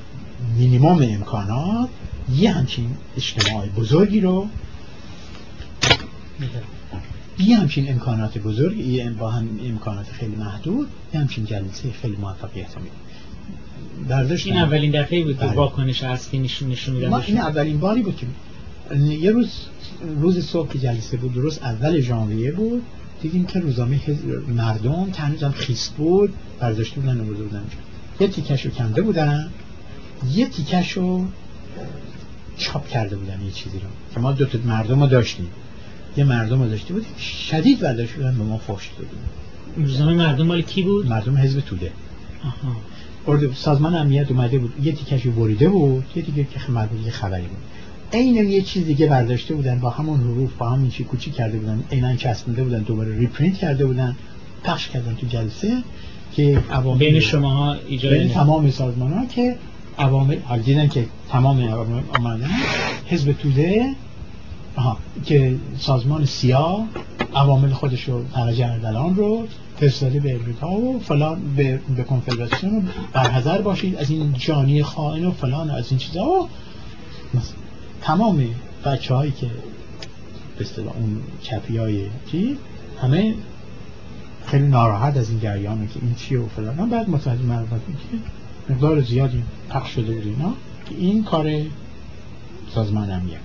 مینیموم امکانات یه همچین اجتماع بزرگی رو یه همچین امکانات بزرگ یه با هم امکانات خیلی محدود یه همچین جلسه خیلی موفقیت برداشت این اولین دفعه بود که بله. واکنش اصلی نشون نشون ما این اولین باری بود که یه روز روز صبح که جلسه بود درست اول ژانویه بود دیدیم که روزنامه مردم تنظیم خیس بود برداشته بودن و بودن. یه تیکش رو کنده بودن. یه تیکش رو چاپ کرده بودن یه چیزی رو. که ما دو تا مردم رو داشتیم. یه مردم رو داشته بودیم شدید برداشت بودن به ما فوش دادن. روزنامه مردم مال کی بود؟ مردم حزب توده. آها. سازمان امنیت اومده بود. یه تیکش بریده بود. یه تیکه که مربوط خبری بود. عین یه چیز دیگه برداشته بودن با همون حروف با همین چی کپی کرده بودن عینا چسبونده بودن دوباره reprint کرده بودن پخش کردن تو جلسه که عوامل بین شما ها بین تمام سازمان ها که عوامل حال دیدن که تمام عوامل آمدن حزب توده آها که سازمان سیاه عوامل خودش رو توجه اردلان رو فرستاده به امریکا و فلان به, به کنفدراسیون برحضر باشید از این جانی خائن و فلان و از این چیزا. و تمام بچه هایی که به اصطلاح اون چپی های چی همه خیلی ناراحت از این جریانه که این چیه و فلان. بعد متوجه معرفت که مقدار زیادی پخش شده بود اینا. که این کار سازمان امنیت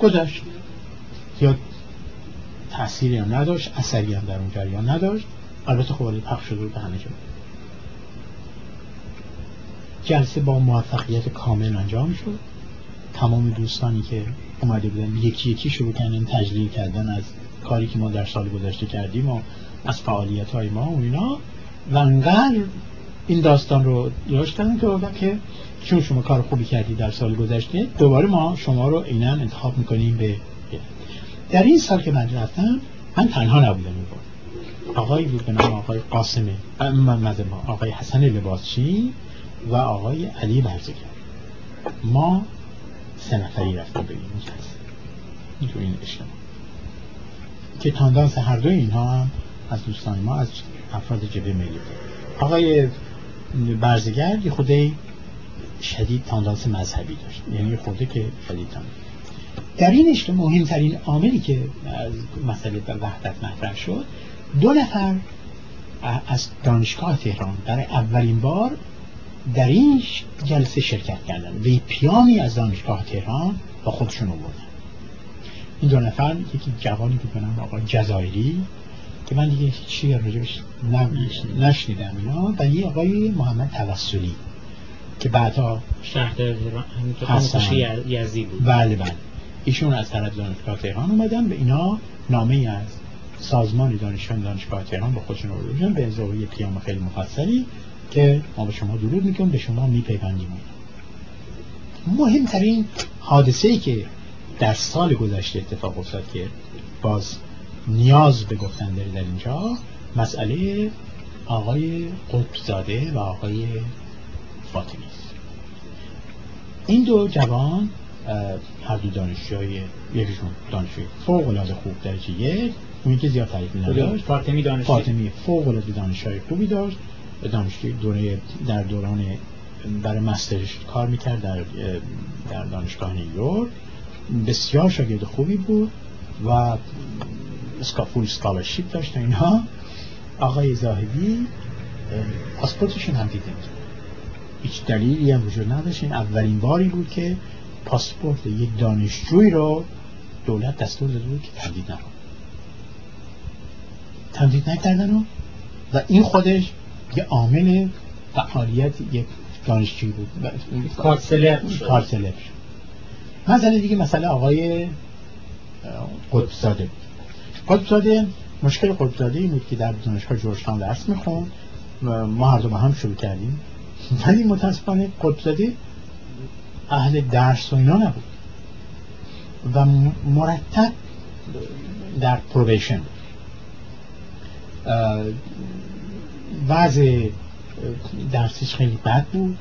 گذشت. یا تأثیری هم نداشت اثری هم در اون جریان نداشت. البته خب پخش شده بود همه جا. جلسه با موفقیت کامل انجام شد. تمام دوستانی که اومده بودن یکی یکی شروع کردن تجلیل کردن از کاری که ما در سال گذشته کردیم و از فعالیت های ما و اینا. و انقدر این داستان رو داشتن که چون شما کار خوبی کردی در سال گذشته دوباره ما شما رو اینا انتخاب می‌کنیم به در این سال که من رفتم من تنها نبودم این آقای بود به نام آقای قاسمه آقای حسن لباسچی. و آقای علی برزگر. ما سه نفری رفتیم به این جلسه. تو این اجتماع. که تاندانس هر دو اینها هم از دوستان ما از افراد جبه ملی. آقای برزگر یه خوده شدید تاندانس مذهبی داشت. یعنی خوده که شدید تاندانس در این اجتماع مهمترین عاملی که از مسئله وحدت مطرح شد دو نفر از دانشگاه تهران برای اولین بار در این جلسه شرکت کردن. و پیامی از دانشگاه تهران با خودشون آوردن. این دو نفر یکی جوانی بود کنم آقای جزایری که من دیگه چی راجبش نشنیدم. اینا و یه آقای محمد توسلی که بعدها شهر یزی بود. بله بله. ایشون از طرف دانشگاه تهران اومدن به اینا نامه از سازمان دانشجویان دانشگاه تهران با خودشون آوردن. به ازای پیام خیلی مفصلی که ما به شما درود می‌کنیم به شما میپیوندیم. مهمترین حادثه ای که در سال گذشته اتفاق افتاد که باز نیاز به گفتن داره در اینجا مسئله آقای قطبزاده و آقای فاطمی است. این دو جوان هر دو دانشجوی یکیشون دانشجوی فوق العاده خوب درجه یک. اونی که زیاد تعریف نداشت فاطمی دانشجو فاطمی فوق العاده دانشجوی خوبی داشت. دانشجوی دوره در دوران برای مسترش کار می‌کرد در در دانشگاه نیویورک. بسیار شاگرد خوبی بود و اسکافول سکالرشیپ داشت اینها آقای زاهدی پاسپورتشون هم دیدیم هیچ دلیلی هم وجود نداشت. این اولین باری بود که پاسپورت یک دانشجوی رو دولت دستور داده بود که تمدید نکن تمدید نکردن و این خودش یه عامل فعالیت یک دانشجوی بود. کارسلر کارسلر مسئله دیگه مسئله آقای قطبزاده بود. قطبزاده مشکل قطبزاده این بود که در دانشگاه جورجتاون درس می‌خوند. ما هر دو با هم شروع کردیم. ولی متاسفانه قطبزاده اهل درس و اینا نبود. و مرتب در پروبیشن وضع درسش خیلی بد بود.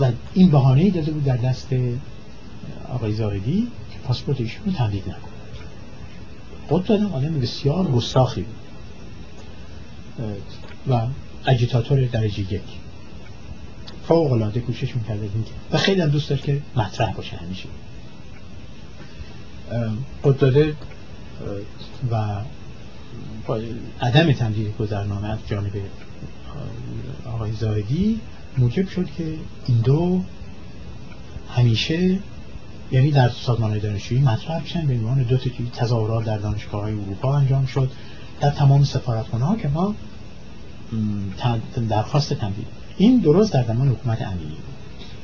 و این بهانه داده بود در دست آقای زاهدی که پاسپورت ایشون رو تمدید نکن خود دادم آدم بسیار گستاخی بود. و اجیتاتور درجه یک. فوق العاده کوشش می‌کرد و خیلی هم دوست داشت که مطرح باشه همیشه. قداده و عدم تمدید گذرنامه از جانب آقای زاهدی موجب شد که این دو همیشه یعنی در سازمان دانشجویی مطرح بشن به عنوان دو تا تظاهرات در دانشگاه های اروپا انجام شد در تمام سفارتخانه ها که ما درخواست تمدید. این درست در زمان حکومت امیری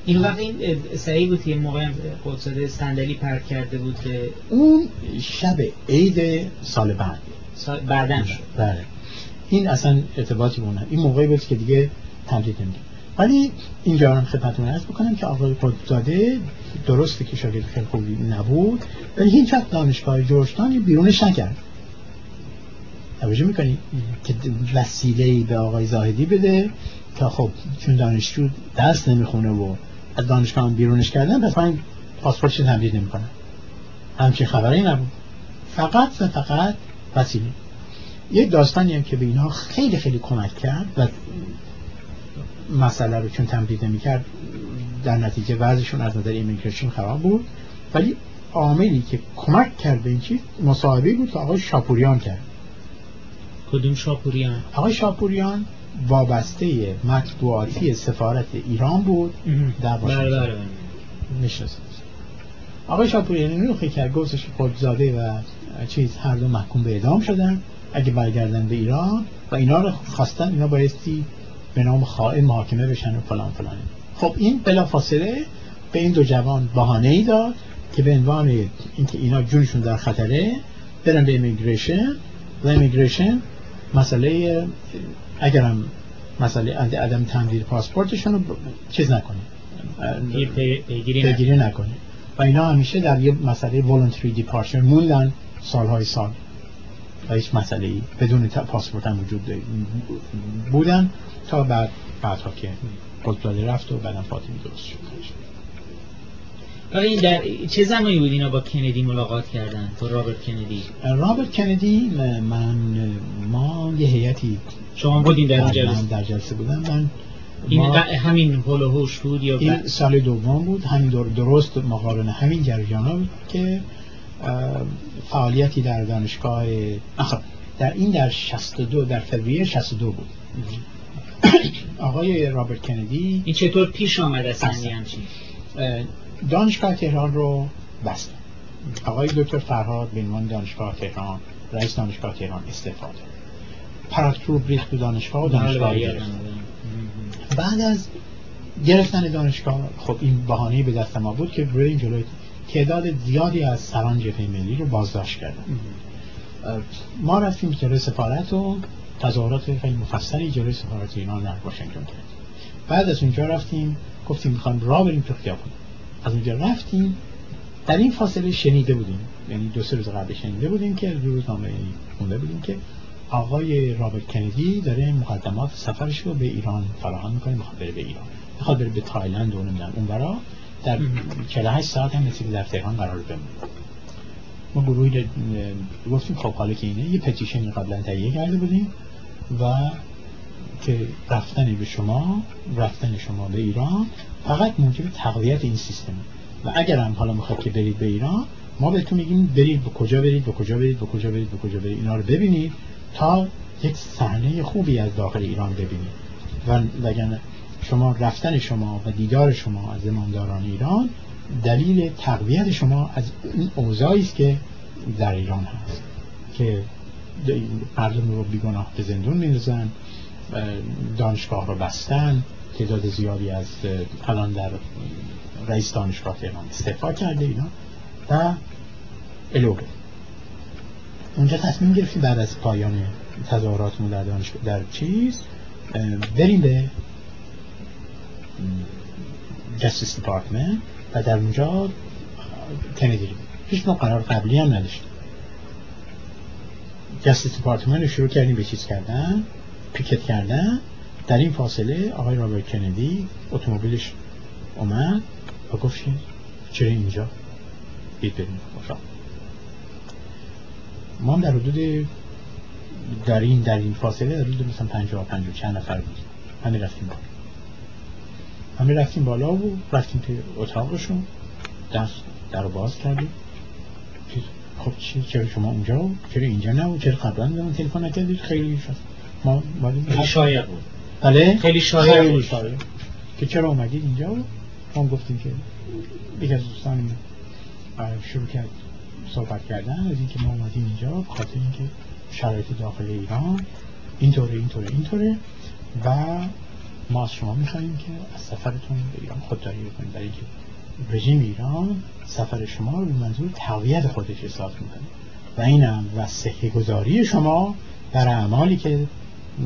این وقت این صحیح بود که موقع قدساده صندلی پرک کرده بود که اون شب عید سال بعد بعدن شد. بله. این اصلا ارتباطی بونه این موقعی بود که دیگه تمدید نمیدیم ولی اینجا هم خدمتتون عرض بکنم که آقای قدساده درسته که شاگرد خیلی خوبی نبود ولی هیچ وقت دانشگاه جورجتان بیرونش نکرد. توجه می‌کنی که وسیله به آقای زاهدی بده که خب چون دانشجو درس نمی‌خونه و از دانشگاه بیرونش کردن پس من پاسپورتش تمدید نمی‌کنم. همچین خبری نبود. فقط فقط وسیله. یک داستانی هم که به اینا خیلی خیلی کمک کرد و مسئله رو چون تمدید نمی‌کرد در نتیجه وضعشون از نظر ایمیگریشن خراب بود. ولی عاملی که کمک کرد به این چیز مصاحبه بود که آقای شاپوریان کرد. کدوم شاپوریان؟ آقای شاپوریان وابسته مطبوعاتی سفارت ایران بود. در بله می‌شناسید آقای شاپوریان رو خیلی کرد گفتش خودزاده و چیز هر دو محکوم به اعدام شدن. اگه برگردن به ایران و اینا رو خواستن اینا بایستی به نام خائن محاکمه بشن و فلان فلان. خب این بلا فاصله به این دو جوان بهانه ای داد که به عنوان اینکه اینا جونشون در خطره برن به امیگریشن و امیگریشن مسئله اگرم مسئله عدم تمدید پاسپورتشون رو چیز نکنه. پیگیری نکنه. و اینا همیشه در یه مسئله ولونتری دیپارچر موندن. سالهای سال. و هیچ مسئله ای بدون پاسپورت هم وجود بودن تا بعد بعدها که قدرالی رفت و بعدم فاطمی درست شد. این در چه زمانی بود اینا با کندی ملاقات کردن؟ با رابرت کندی؟ رابرت کندی من ما یه هیئتی شما بودین در جلسه؟ در جلسه بودم. من این همین هول و هوش بود یا این سال دوم بود. همین درست مقارن همین جریان ها بود که فعالیتی در دانشگاه آخر در این در 62 در فوریه 62 بود. آقای رابرت کندی این چطور پیش آمد اصلا همچین؟ دانشگاه تهران رو بستن. آقای دکتر فرهاد به عنوان دانشگاه تهران رئیس دانشگاه تهران استعفا داد پراکتور ریخت تو دانشگاه و دانشگاه گرفت. بعد از گرفتن دانشگاه خب این بهانه به دست ما بود که روی این جلوی تعداد زیادی از سران جبهه ملی رو بازداشت کردن. ما رفتیم جلوی سفارت و تظاهرات خیلی مفصلی جلوی سفارت ایران در واشنگتن کردیم بعد از اونجا رفتیم گفتیم می‌خوایم راه بریم تو خیابون. از اونجا رفتیم در این فاصله شنیده بودیم. یعنی دو سه روز قبل شنیده بودیم که روزنامه خونده بودیم که آقای رابرت کندی داره مقدمات سفرش رو به ایران فراهم می‌کنه می‌خواد بره به ایران. می‌خواد بره به تایلند و نمی‌دونم اون برا. در 48 ساعت هم مثل در تهران قرار بمونه ما گروهی گفتیم خب حالا که اینه یه پتیشنی قبلا تهیه کرده بودیم و که رفتن به شما رفتن شما به ایران فقط موجب تقویت این سیستم. و اگر هم حالا می‌خواد که برید به ایران ما بهتون میگیم برید به کجا برید به کجا برید به کجا برید به کجا برید اینا رو ببینید تا یک صحنه خوبی از داخل ایران ببینید. و وگرنه شما رفتن شما و دیدار شما از امامداران ایران دلیل تقویت شما از این اوضاعی است که در ایران هست که مردم رو بیگناه به زندون میندازن دانشگاه رو بستن تعداد زیادی از الان در رئیس دانشگاه تهران استعفا کرده اینا و الوگه اونجا تصمیم گرفتیم بعد از پایان تظاهراتمون در دانشگاه در چیز بریم به Justice Department و در اونجا کندی هیچ نوع قرار قبلی هم نداشتیم. Justice Department رو شروع کردیم به چیز کردن پیکت کردن. در این فاصله آقای رابرت کندی اتومبیلش اومد و گفت چرا اینجا؟ بید بریم. ما در حدود در این در این فاصله در حدود مثلا 50 50 چند نفر بود همه رفتیم بالا. همه رفتیم بالا و رفتیم توی اتاقشون. دست در باز کردیم. خب چی چرا شما اونجا؟ چرا اینجا نه؟ چرا قبلا به من تلفن نکردید؟ خیلی شد ما خیلی شایع بود. بله؟ خیلی شایع بود. که چرا اومدید اینجا؟ ما گفتیم که یکی از دوستان شروع کرد صحبت کردن. از اینکه ما اومدیم اینجا خاطر اینکه شرایط داخل ایران اینطوره اینطوره اینطوره. و ما از شما میخواییم که از سفرتون به ایران خودداری بکنید برای اینکه رژیم ایران سفر شما رو به منظور تقویت خودش احساس می‌کنه. و اینم و صحه گذاری شما در اعمالی که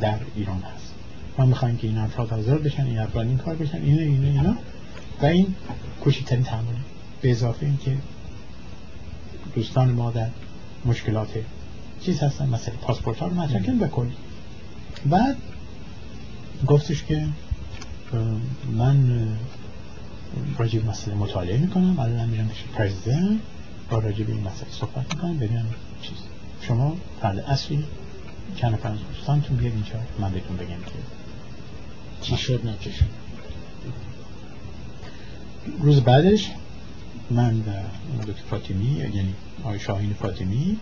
در ایران هست. ما می‌خوایم که این افراد حاضر بشن این افراد این کار بشن اینه اینه اینا و این کوچکترین تحمله به اضافه اینکه دوستان ما در مشکلات چیز هستن مثلا پاسپورت ها رو مطرح کلی بعد گفتش که من راجع مسئله مطالعه می‌کنم الان میرم پیش پرزیدنت با راجع به این مسئله صحبت می‌کنم ببینم چیز. شما فرد اصلی چند نفر از دوستانتون بیاد اینجا من بهتون بگم که چی شد نه چی شد. روز بعدش من و دکتر فاطمی یعنی آقای شاهین فاطمی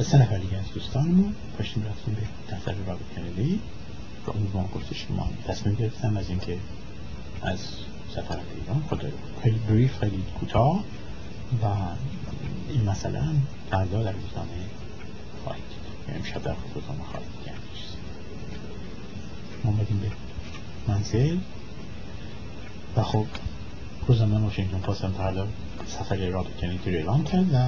و سه نفر دیگه از دوستانمون پاشتیم رفتیم به دفتر رابط کندی و اون ما گفتش ما تصمیم گرفتم از اینکه از سفر ایران خود خیلی بریف خیلی کوتاه و این هم فردا در روزنامه خواهید یعنی امشب در روزنامه خواهید کرد ما بدیم به منزل و خب روزنامه واشنگتن پاست هم فردا سفر رابط کندی رو اعلام کرد و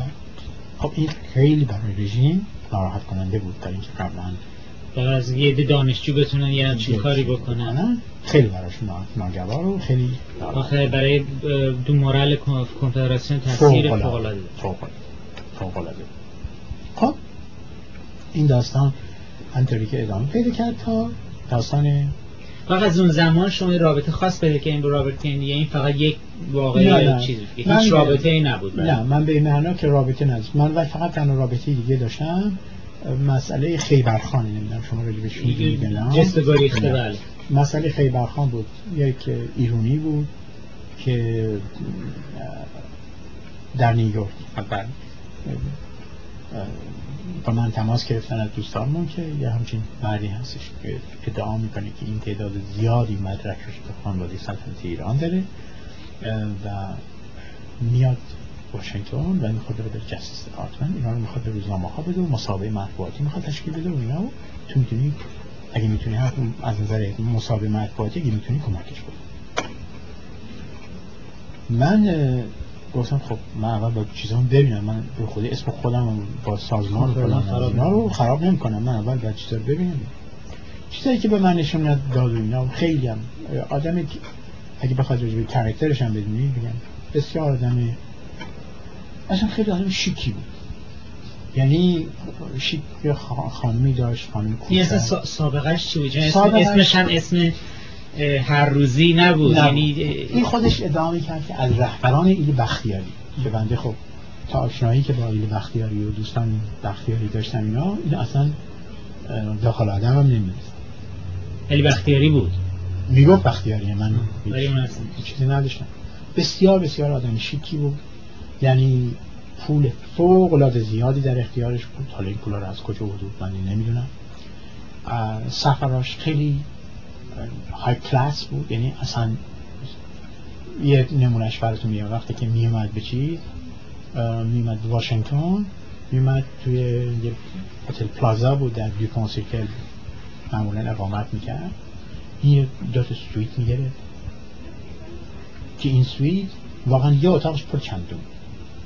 خب این خیلی برای رژیم ناراحت کننده بود برای اینکه قبلا برای از یه دانشجو بتونن یه همچین کاری بکنن خیلی براش ناگوار و خیلی آخه برای دو مورال کنفدراسیون تاثیر فوق العاده فوق العاده خب این داستان همطوری که ادامه پیدا کرد تا داستان فقط از اون زمان شما رابطه خاص پیدا کردین با رابرت کندی این یعنی فقط یک واقعی چیز هیچ رابطه ای نبود نه من به این معنا که رابطه نداشت من ولی فقط تنها رابطه دیگه داشتم. مسئله خیبرخان نمی‌دونم شما رو بهش میگید مسئله خیبرخان بود. یک ایرونی بود که در نیویورک. با من تماس گرفتن از دوستانمون که یه همچین مردی هستش که ادعا می‌کنه که این تعداد زیادی مدرک به خانواده سلطنت ایران داره و میاد واشنگتن و می‌خواد بره جستیس دیپارتمنت اینا رو می‌خواد به روزنامه ها بده و مسابقه مطبوعاتی می‌خواد تشکیل بده و اینا. تو می‌تونی اگه می‌تونی از نظر مسابقه مطبوعاتی اگه می‌تونی کمکش کنی. من گفتم خب من اول با چیزام ببینم. من به خود اسم خودم با سازمان خودم رو خراب نمی‌کنم. من اول باید چیزا رو ببینم. چیزایی که به من نشون داد و اینا خیلی هم آدم اگه بخواد راجع به کرکترش هم بدونی بگم بسیار آدم اصلا خیلی آدم شیکی بود. یعنی شیک خانمی داشت خانمی این اصلا سابقش چی بود؟ اسمش هم اسم هر روزی نبود. یعنی این خودش ادعا کرد که از رهبران ایل بختیاری. که بنده خب تا آشنایی که با ایل بختیاری و دوستان بختیاری داشتن اینا این اصلا داخل آدم هم نمیدست ایل بختیاری بود؟ می‌گفت بختیاری من چیزی نداشتم. بسیار بسیار آدم شیکی بود. یعنی پول فوق العاده زیادی در اختیارش بود. حالا این پولا رو از کجا بود من نمی‌دونم. سفراش خیلی های کلاس بود. یعنی اصلا یه نمونش براتون میاد وقتی که میومد به چی میومد واشنگتن میومد توی یه هتل پلازا بود در دیوپون سیرکل معمولا اقامت می‌کرد. این دو تا سویت می‌گرفت. که این سویت واقعا یه اتاقش پر چندون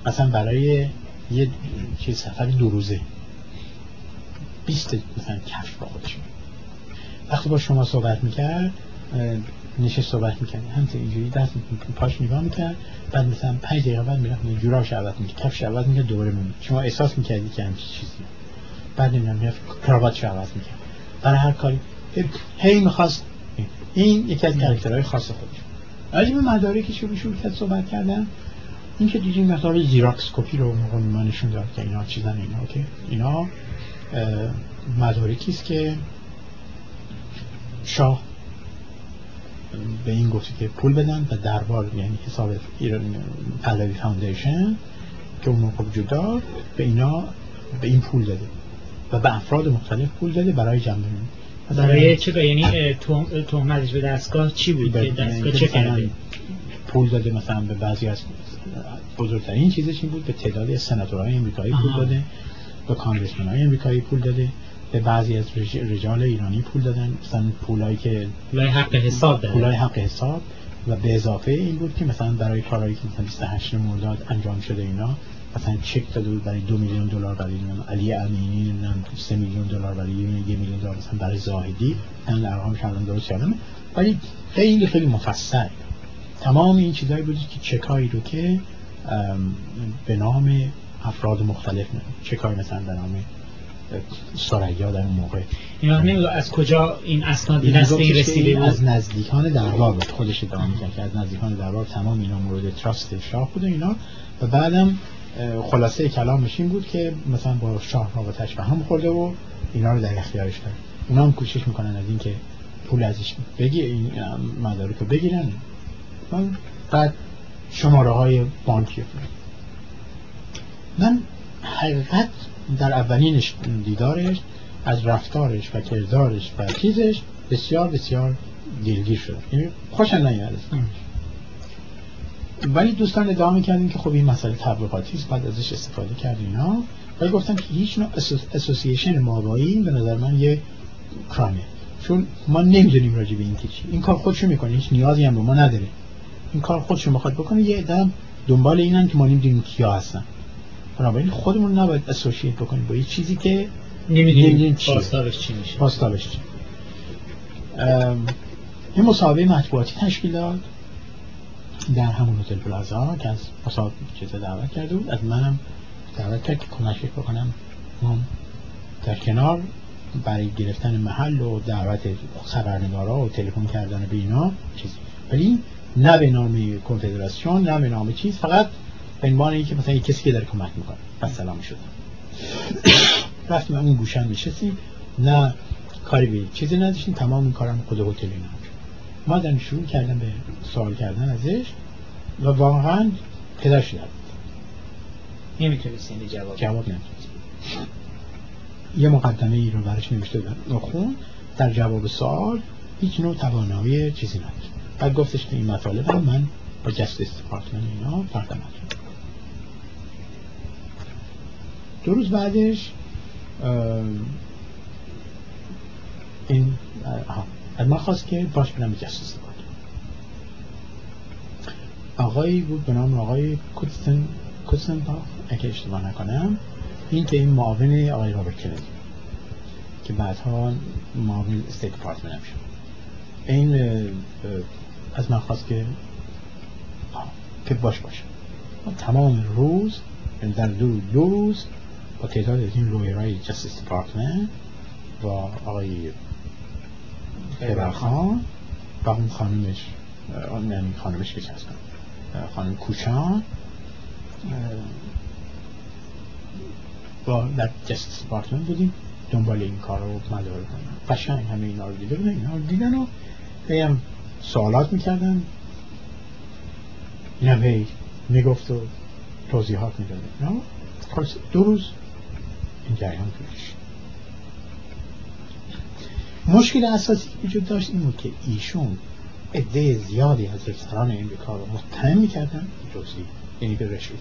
اصلا برای یه چیز سفر دو روزه. بیست مثلا کفش با خودش. وقتی با شما صحبت می‌کرد نشه صحبت می‌کرد. همینطور اینجوری دست پاش نگاه می‌کرد. بعد مثلا پنج دقیقه بعد می‌رفت جوراش عوض می‌کرد. کفش عوض می‌کرد دوباره میمون شما احساس می‌کردی که همچین چیزی بعد نمی‌دونم می‌رفت کراواتش عوض می‌کرد. برای هر کاری هی می‌خواست این یکی از کاراکترهای خاص خودش. راجع به مدارکی شروع شروع کرد صحبت کردن. این که دیدیم مقدار Xerox copy رو ما نشون داد که اینا چیزن اینا که اینا مدارکی است که شاه به این گفتی که پول بدن و دربار یعنی حساب پهلوی Foundation که اون موقع وجود به اینا به این پول داده و به افراد مختلف پول داده برای جمع برای چه یعنی تهمتش به دستگاه چی بود؟ که دستگاه چه کرده؟ پول داده مثلا به بعضی از بزرگترین چیزش این بود به تعدادی سناتورهای امریکایی پول داده به کانگرسمن های امریکایی پول داده به بعضی از رجال ایرانی پول دادن. مثلا پولایی که پولای حق حساب دادن پولای حق حساب و به اضافه این بود که مثلا برای کارهایی که مثلا 28 مرداد انجام شده اینا مثلا چک داده بود برای دو میلیون دلار برای علی امینی نم سه میلیون دلار برای یه میلیون دلار مثلا برای زاهدی. من ارقام کردم درست کردم. ولی خیلی خیلی مفصل. تمام این چیزایی بود که چکایی رو که به نام افراد مختلف چکایی مثلا به نام سریا در اون موقع. این از کجا این اسناد دست این رسیده از نزدیکان دربار بود خودش ادعا که از نزدیکان دربار تمام اینا مورد تراست شاه بود اینا. و بعدم خلاصه کلامش این بود که مثلا با شاه رابطش به هم خورده و اینا رو در اختیارش داره. اونا هم کوشش می‌کنن از اینکه پول ازش بگی این مدارک رو بگیرن. بعد شماره های بانکی من حقیقت در اولین دیدارش از رفتارش و کردارش و چیزش بسیار بسیار دلگیر شد یعنی خوشم نیاد ولی دوستان ادعا می‌کردیم که خب این مسئله تبلیغاتی است بعد ازش استفاده کرد اینا. ولی گفتم که هیچ نوع اسوسییشن مابایی به نظر من یه کرامه چون ما نمی‌دونیم راجع به این که چی. این کار خودشو می‌کنه هیچ نیازی هم به ما نداره. این کار خودشو می‌خواد بکنه یه ادم دنبال اینن که ما نمی‌دونیم کیا هستن. بنابراین خودمون نباید اسوسییت بکنیم با یه چیزی که نمی‌دونیم پاسدارش چی میشه. پاسدارش چی. یه مصاحبه مطبوعاتی تشکیل داد در همون هتل پلازا که از مصاحبه چیز دعوت کرده بود. از منم دعوت کرد که کمکش بکنم در کنار برای گرفتن محل و دعوت خبرنگارا و تلفن کردن به اینا چیزی. ولی نه به نام کنفدراسیون نه به نام چیز فقط به عنوان اینکه مثلا یک کسی که داره کمک می‌کنه. پس سلام شد. رفتیم اون گوشن میشستیم نه کاری به چیزی نداشتیم. تمام این کارم خود هتل اینا ما در شروع کردم به سوال کردن ازش و واقعا پدر شدم نمی‌تونستی جواب جواب یه مقدمه ای رو برش نوشته و خون در جواب سوال هیچ نوع توانایی چیزی نداشت. بعد گفتش که این مطالب رو من با Justice Department اینا تقدمت دو روز بعدش این از ما خواست که باش برم دیپارتمنت آقایی بود به نام آقای کوتسن کوتسن اگه اشتباه نکنم این که این معاون آقای رابرت کندی که بعدها معاون State Department هم شد. این از من خواست که که باش باشه تمام روز یعنی در دو, دو روز با تعداد از این lawyer های Justice Department و آقای خان و اون خانمش اون خانمش که هستن خانم کوچان با در Justice Department بودیم. دنبال این کار رو مدار کنم. قشنگ همه اینا رو دیده بودن. اینا رو دیدن و هم سوالات می‌کردن. نوی می‌گفت و توضیحات می‌داده دو روز این جریان پیش مشکل اساسی وجود داشت این بود که ایشون عده زیادی از افسران این کار رو متهم می‌کردن. جزئی یعنی به رشوه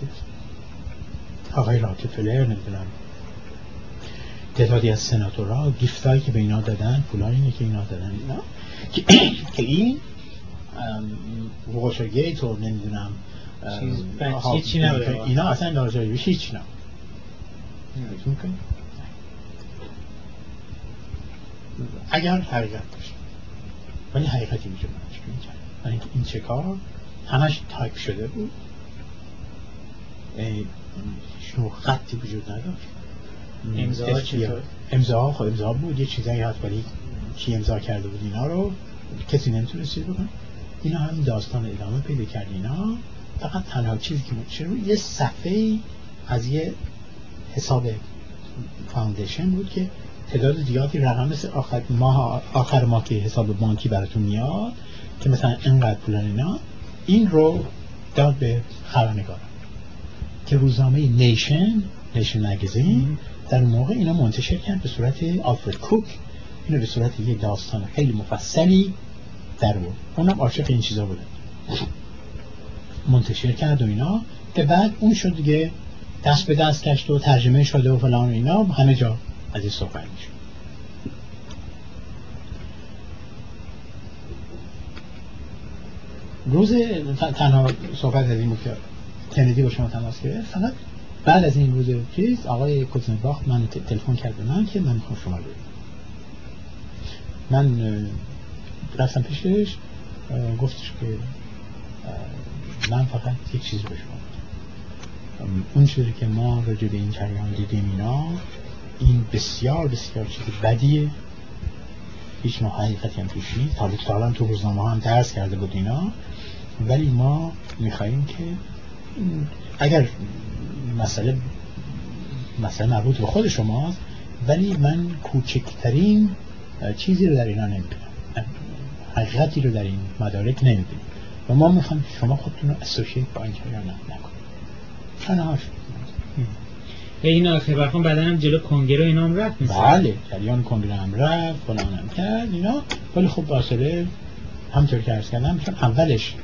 آقای راکفلر نمی‌دونم. تعدادی از سناتورها گیفتایی که به اینا دادن پولایی که اینا دادن. اینا که این گیت و نمی‌دونم چی نبوده. اینا اصلا لاجایبیش هیچ نبود اگر حقیقت باشه. ولی حقیقتی برای اینکه این چه کار؟ همش تایپ شده بود. شنو خطی وجود نداشت. امضا؟ امضا خب امضا بود. یه چیزایی هست ولی کی امضا کرده بود اینا رو کسی نمی‌تونست بکن اینا هم داستان ادامه پیدا کرد اینا. فقط تنها چیزی که چرا یه صفحه از یه حساب Foundation بود که تعداد زیادی رقم مثل آخر ماه آخر ماه که حساب بانکی براتون میاد که مثلا اینقدر پول اینا این رو داد به خبرنگار که روزنامه نیشن نیشن مگزین در موقع اینا منتشر کرد به صورت آلفرد کوک. اینو به صورت یه داستان خیلی مفصلی در بود اونم عاشق این چیزا بوده منتشر کرد و اینا. که بعد اون شد دیگه دست به دست کشت و ترجمه شده و فلان و اینا. همه جا از این صحبت میشه روز تنها صحبت از این که کندی با شما تماس گرفت. فقط بعد از این روز چیز آقای کوزنباخت من تلفن کرد به من که من می‌خوام شما رو من رفتم پیشش گفتش که من فقط یک چیز به شما اون چیزی که ما راجع به این جریان دیدیم اینا این بسیار بسیار چیز بدیه. هیچ ما حقیقتی هم توش نیست. حالا تو روزنامه هم درس کرده بود اینا. ولی ما میخواییم که اگر مسئله مسئله مربوط به خود شماست ولی من کوچکترین چیزی رو در اینا نمی‌بینم حقیقتی رو در این مدارک نمی‌بینم و ما می‌خوام شما خودتون رو اسوشیت با این جریان نکنید. تنها این آخر برخون بعدا هم جلو کنگره اینا هم رفت بله جریان کنگره هم رفت فلان هم کرد اینا. ولی خب باصله همطور که ارز کردم چون اولش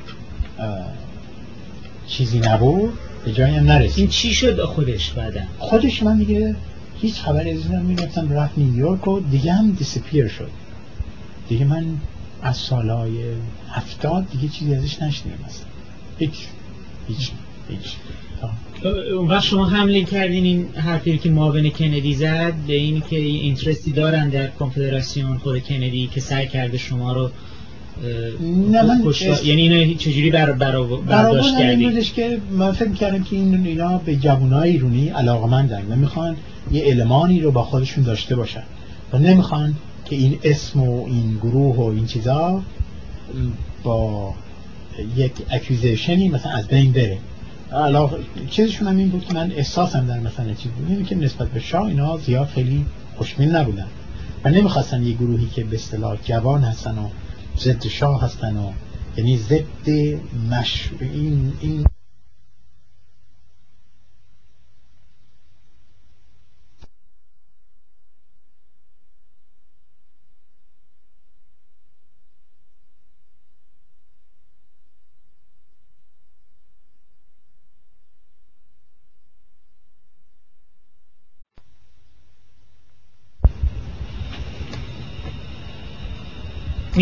چیزی نبود به جایی هم نرسید. این چی شد خودش بعدا؟ خودش من دیگه هیچ خبری از اینم می‌گفتم رفت نیویورک و دیگه هم دیسپیر شد. دیگه من از سالهای هفتاد دیگه چیزی ازش نشنیدم مثلا هیچ هیچ هیچ. اون وقت شما حمله کردین این حرفی که معاون کندی زد به این که اینترستی دارن در کنفدراسیون خود کندی که سعی کرده شما رو نه من یعنی اینو چجوری بر برداشت کردی که من فکر کردم که این اینا به جوانای ایرونی علاقمندن و می‌خوان یه المانی رو با خودشون داشته باشن. و نمی‌خوان که این اسم و این گروه و این چیزا با یک اکوزیشنی مثلا از بین بره. علاقه چیزشون هم این بود که من احساسم در مثلا چیز بود. اینه که نسبت به شاه اینا زیاد خیلی خوشبین نبودن. و نمی‌خواستن یه گروهی که به اصطلاح جوان هستن و ضد شاه هستن و یعنی ضد مش این این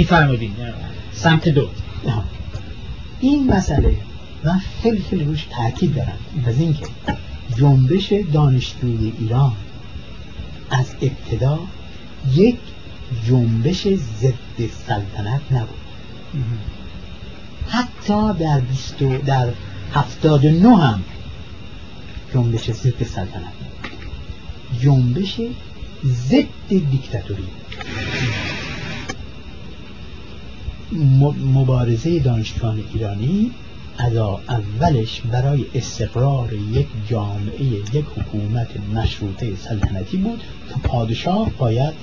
میفرمودین سمت دو. این مسئله من خیلی خیلی روش تاکید دارم. از اینکه جنبش دانشجوی ایران از ابتدا یک جنبش ضد سلطنت نبود. حتی در در هفتاد نه هم جنبش ضد سلطنت. جنبش ضد دیکتاتوری. مبارزه دانشجویان ایرانی از اولش برای استقرار یک جامعه یک حکومت مشروطه سلطنتی بود که پادشاه باید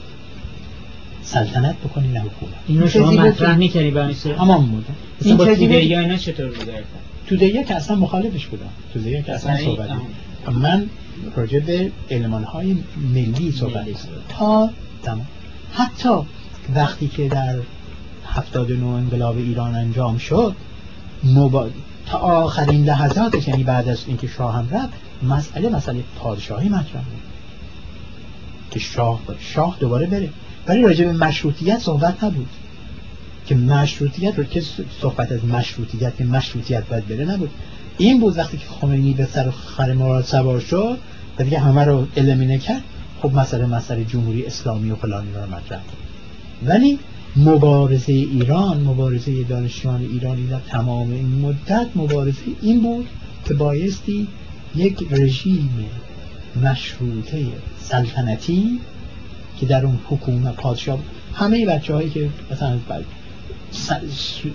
سلطنت بکنی نه حکومت. اینو شما مطرح می‌کنی صورت تمام بود. این توده یا اینا چطور بوده توده که اصلا مخالفش بودم توده که اصلا صحبت من راجع به علمان های ملی صحبت. تا تمام. حتی وقتی که در 79 انقلاب ایران انجام شد مبا... تا آخرین لحظاتش یعنی بعد از اینکه شاه هم رفت مسئله مسئله پادشاهی مطرح بود. که شاه شاه دوباره بره. ولی راجع به مشروطیت صحبت نبود. که مشروطیت رو که صحبت از مشروطیت که مشروطیت باید بره نبود. این بود وقتی که خمینی به سر خر مراد سوار شد و دیگه همه رو المینه کرد خب مسئله مسئله جمهوری اسلامی و فلانی رو مطرح ولی مبارزه ایران مبارزه دانشجویان ایرانی در تمام این مدت مبارزه این بود که بایستی یک رژیم مشروطه سلطنتی که در اون حکومت پادشاه همه بچه هایی که مثلا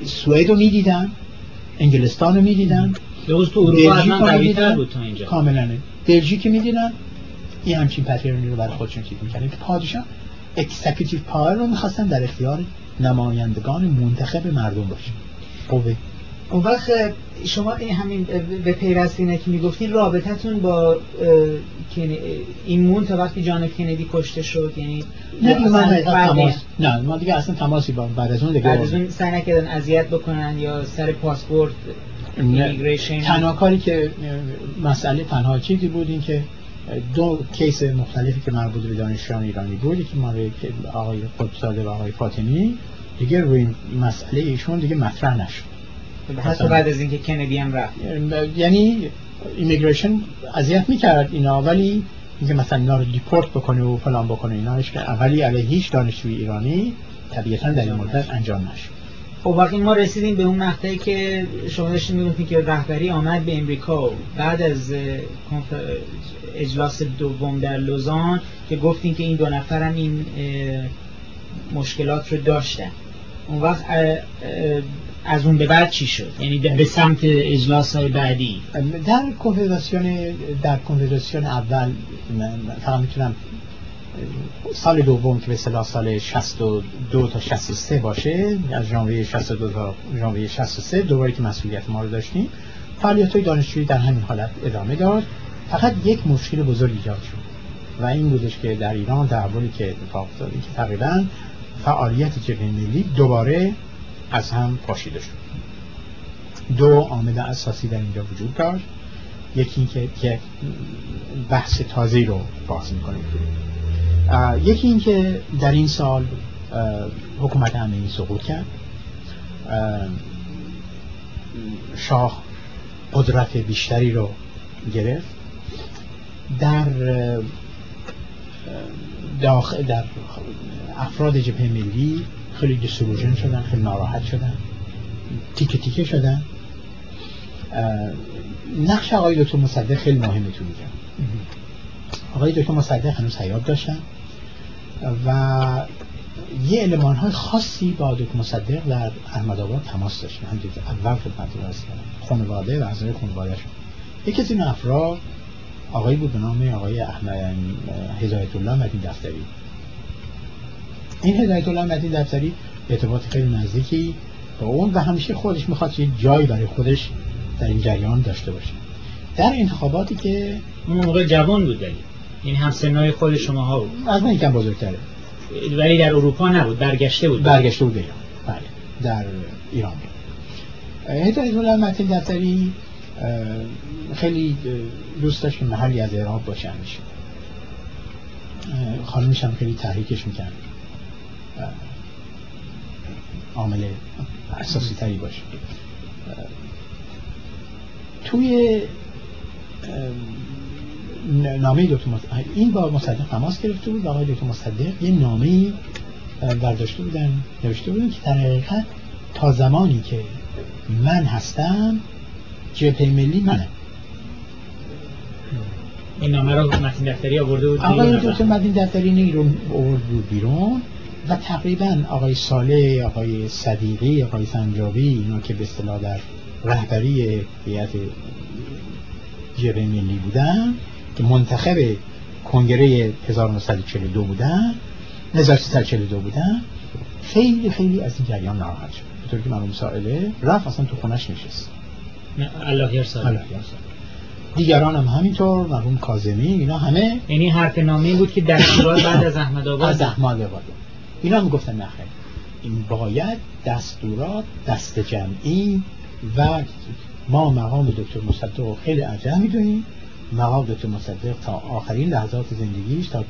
سوئد رو می‌دیدن انگلستان رو می‌دیدن تو اروپا بود تا اینجا. کاملا. بلژیک می‌دیدن. این همچین pattern ی رو برای خودشون چیز که پادشاه executive power رو می‌خواستن در اختیار نمایندگان منتخب مردم باشه قوه. اون وقت شما این همین به پیوست اینه که می‌گفتین رابطتون با این مون تا وقتی جان کندی کشته شد یعنی نه من تماس نه ما دیگه اصلا تماسی با بعد از اون دیگه بعد از اون سعی نکردن اذیت بکنن یا سر پاسپورت immigration. تنها کاری که مسئله تنها چیزی بود این که دو case مختلفی که مربوط به دانشجویان ایرانی بود که مال آقای قطبزاده و آقای فاطمی دیگه روی مسئله ایشون دیگه مطرح نشد. حتی بعد از اینکه کندی هم رفت. یعنی immigration اذیت می‌کرد اینا ولی اینکه مثلا اینا رو دیپورت بکنه و فلان بکنه اینا که اولی علیه هیچ دانشجوی ایرانی طبیعتا در این مدت انجام نشد. خب وقتی ما رسیدیم به اون مقطعی که شما داشتین می‌گفتین که رهبری آمد به امریکا بعد از اجلاس دوم در لوزان که گفتین که این دو نفرم این مشکلات رو داشتن. اون وقت از اون به بعد چی شد؟ یعنی به سمت اجلاس های بعدی. در کنفدراسیون در کنفدراسیون اول فقط می‌تونم سال دوم که به سال 62 تا 63 باشه از ژانویه 62 تا ژانویه 63 دوباره که مسئولیت ما رو داشتیم فعالیت های دانشجویی در همین حالت ادامه داد. فقط یک مشکل بزرگ ایجاد شد و این بودش که در ایران در که اتفاق افتاد که تقریبا فعالیت جبهه ملی دوباره از هم پاشیده شد. دو عامل اساسی در اینجا وجود داشت. یکی اینکه که بحث تازه رو باز می‌کنه. یکی اینکه در این سال حکومت امنی سقوط کرد. شاه قدرت بیشتری رو گرفت. در داخل در افراد جبهه ملی خیلی دیسولوژن شدن خیلی ناراحت شدن. تیکه تیکه شدن. نقش آقای دکتر مصدق خیلی مهمه تو میگم آقای دکتر مصدق هنوز حیات داشتن. و یه علمان های خاصی با دکتر مصدق در احمد آباد تماس داشتن هم اول خدمت رو خانواده و اعضای خانواده شد یکی از این افراد آقای بود به نام آقای احمد هدایت الله مدین دفتری. این هدایت الله مدین دفتری ارتباط خیلی نزدیکی با اون و همیشه خودش می‌خواد یه جایی برای خودش در این جریان داشته باشه. در انتخاباتی که اون موقع جوان بود داری این هم سنای خود شما ها بود. از من یکم بزرگتره. ولی در اروپا نبود برگشته بود. برگشته بود ایران. بله در ایران. هدایت الله مدین دفتری خیلی دوست داشت که محلی از عراق باشه همیشه خانمش هم خیلی تحریکش می‌کرد. عامل اساسی تری باشه. توی نامه دکتر این با مصدق تماس گرفته بود و آقای دکتر مصدق یه نامه برداشته بودن نوشته بودن که در حقیقت تا زمانی که من هستم جبهه ملی منه. این نامه رو متین دفتری آورده بود آقای دکتر متین دفتری این رو آورد بود بیرون و تقریبا آقای ساله آقای صدیقی آقای سنجابی اینا که به اصطلاح در رهبری هیئت جبهه ملی بودن که منتخب کنگره 1942 بودن 1342 بودن خیلی خیلی از این جریان ناراحت شد. به طور که مرحوم سائله رفت اصلا تو خونش نشست. الله یرسال دیگران هم همینطور مرحوم کاظمی اینا همه یعنی حرف نامه بود که دستورات بعد از احمد آباد از احمد آباد. اینا هم گفتن نخیر این باید دستورات دست جمعی و ما مقام دکتر مصدق خیلی ارجح می‌دونیم. مقام دکتر مصدق تا آخرین لحظات زندگیش تا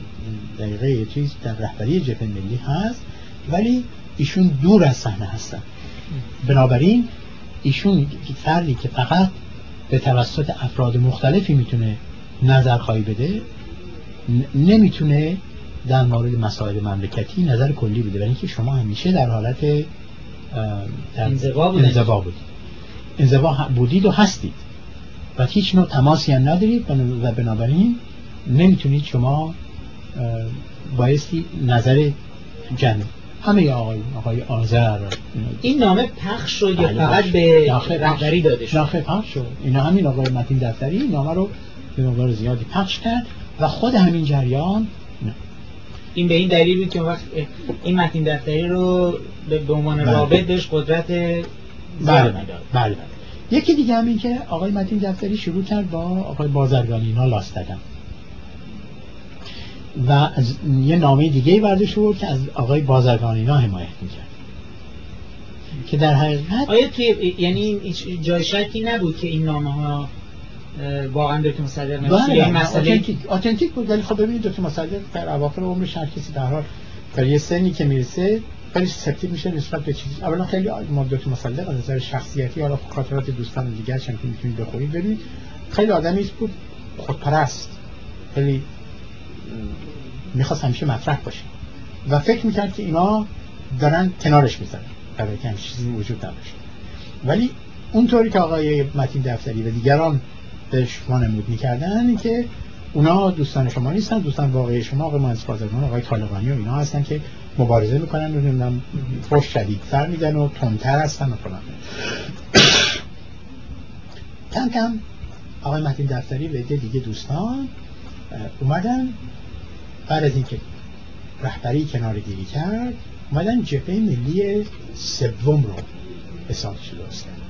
دقیقه چیز در رهبری جبهه ملی هست ولی ایشون دور از صحنه هستن. بنابراین ایشون فردی که فقط به توسط افراد مختلفی می‌تونه نظر خواهی بده نمی‌تونه در مورد مسائل مملکتی نظر کلی بده برای اینکه شما همیشه در حالت انزوا بودید. انزوا بودید و هستید. و هیچ نوع تماسی هم ندارید و بنابراین نمی‌تونید شما بایستی نظر جمعی همه آقای آقای آذر این نامه پخش شد یا فقط به رهبری داده شد داخل پخش شد اینا همین آقای متین دفتری نامه رو به مقدار زیادی پخش کرد و خود همین جریان نه. این به این دلیل بود که وقت این متین دفتری رو به عنوان بله. رابط بهش قدرت بله بله. بله یکی دیگه هم این که آقای متین دفتری شروع کرد با آقای بازرگانی اینا لاست دادن. و از یه نامه دیگه برداشت بود که از آقای بازرگانی اینا حمایت می‌کرد. که در حقیقت آیا توی یعنی جای شکی نبود که این نامه ها واقعا دکتر مصدق نوشته این مسئله آتنتیک بود. ولی خب ببینید دکتر مصدق در اواخر عمرش هر کسی در حال در یه سنی که می‌رسه خیلی سکتیو میشه نسبت به چیزی. اولا خیلی ما دکتر مصدق از نظر شخصیتی حالا خاطرات دوستان دیگه که می‌تونید بخورید ببینید خیلی آدمی بود خودپرست. خیلی می‌خواست همیشه مطرح باشه. و فکر می‌کرد که اینا دارن کنارش می‌زنن برای که چیزی وجود نداشت. ولی اونطوری که آقای متین دفتری و دیگران بهش وانمود می‌کردن که اونا دوستان شما نیستن دوستان واقعی شما آقای مهندس آقای طالقانی و اینا هستن که مبارزه می‌کنن و نمی‌دونم فوش شدیدتر میدن و تندتر هستن و فلان. کم کم آقای متین دفتری و دیگه دوستان اومدن. بعد از اینکه رهبری کنار گیری کرد اومدن جبهه ملی سوم رو حسابش درست کرد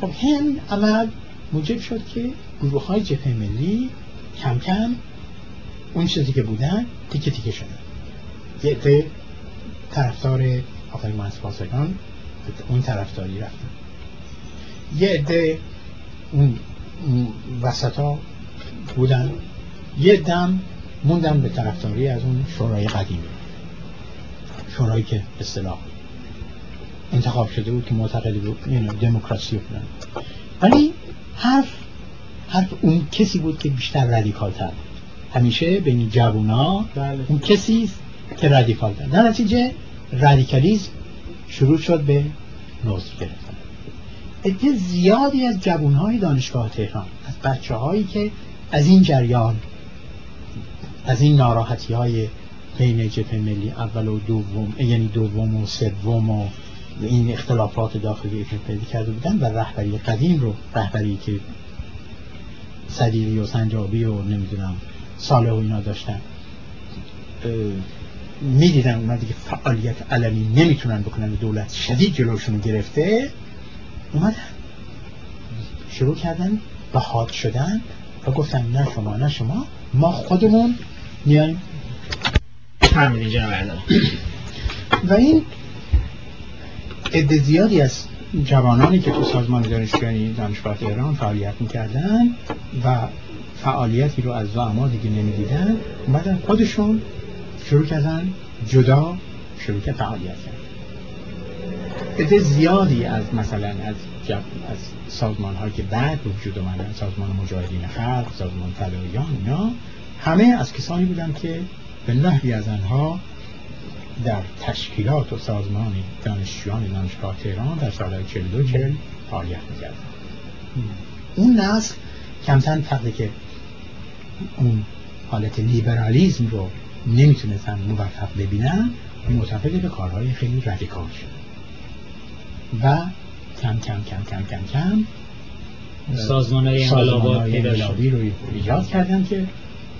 خب هم عمل موجب شد که گروه های جبهه ملی کم کم اون چیزی که بودن تیکه تیکه شدن. یه عده طرفدار آقای مهندس بازرگان اون طرفداری رفتن یه عده اون وسط ها بودن. یه دم موندن به طرفداری از اون شورای قدیمی. شورایی که اصطلاح انتخاب شده بود که معتقدی بود یعنی دموکراسی و ولی حرف حرف اون کسی بود که بیشتر رادیکال تر بود. همیشه بین جوونا بله. اون کسی که رادیکال در نتیجه رادیکالیزم شروع شد به نضج گرفتن. عده زیادی از جوانهای دانشگاه تهران از بچه هایی که از این جریان از این ناراحتی های بین جبهه ملی اول و دوم یعنی دوم و سوم و این اختلافات داخلی که پیدا کرده بودن و رهبری قدیم رو رهبری که صدیقی و سنجابی و نمی‌دونم ساله و اینا داشتن. می‌دیدن اومد که فعالیت علمی نمی‌تونن بکنن دولت شدید جلوشون گرفته اومدن. شروع کردن به حاد شدن و گفتن نه شما نه شما ما خودمون میایم. و این عده زیادی از جوانانی که تو سازمان دانشگاهی دانشگاه ایران فعالیت می‌کردن و فعالیتی رو از زعما دیگه نمی‌دیدن اومدن خودشون شروع کردن جدا شروع که فعالیت عده زیادی از مثلا از جب... از سازمان هایی که بعد وجود اومدن سازمان مجاهدین خلق سازمان فدایان اینا همه از کسانی بودن که به نحوی از آنها در تشکیلات و سازمان دانشجویان دانشگاه تهران در سالهای 42 40 فعالیت می‌کردن. اون نسل کمتر فقط که اون حالت لیبرالیزم رو نمی‌تونستن موفق ببینن معتقد به کارهای خیلی رادیکال شد. و کم کم کم کم کم کم سازمان های انقلابی رو ایجاد کردن که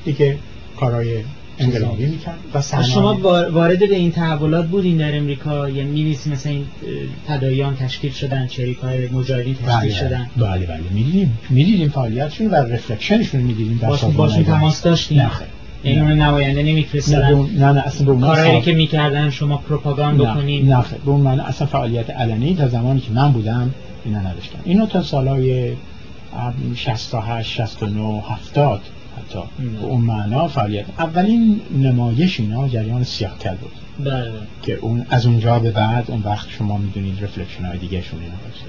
دیگه کارهای انقلابی می‌کرد. و شما وارد به این تحولات بودین در امریکا؟ یعنی می‌بینید مثلا این تداییان تشکیل شدن چریک های مجاهدین تشکیل بله شدن؟ بله بله. می‌دیدیم. می‌دیدیم فعالیتشون و رفلکشنشون می‌دیدیم باشون, تماس داشتین؟ این اون نماینده نمیفرستدن نه نه اصلا به اون کارهایی که می‌کردن شما پروپاگاند بکنین. نه به اون معنی اصلا فعالیت علنی تا زمانی که من بودم اینا نداشتن. اینو تا سالهای 68 69 70 حتی به اون معنا فعالیت. اولین نمایش اینا جریان سیاه کل بود. بله. که اون از اونجا به بعد اون وقت شما می‌دونید رفلکشن های دیگه شون اینا باشه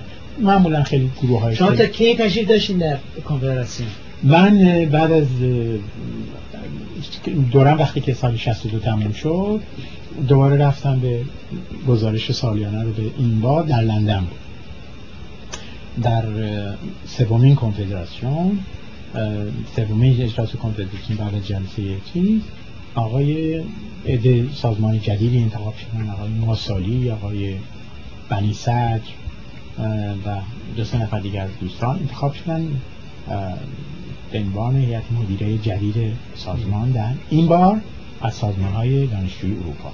معمولا خیلی گروه های شما تا کی تشریف داشتین در کنفدراسیون؟ من بعد از دورم وقتی که سال 62 تموم شد دوباره رفتم به گزارش سالیانه رو به این بار در لندن. بود در سومین کنفدراسیون سومین اجلاس کنفدراسیون بعد جلسه چیز آقای عده سازمان جدیدی انتخاب شدن آقای ماسالی آقای بنی سج و دو سه نفر دیگر از دوستان انتخاب شدن به عنوان هیئت مدیره جدید سازمان در این بار از سازمان های دانشجوی اروپا.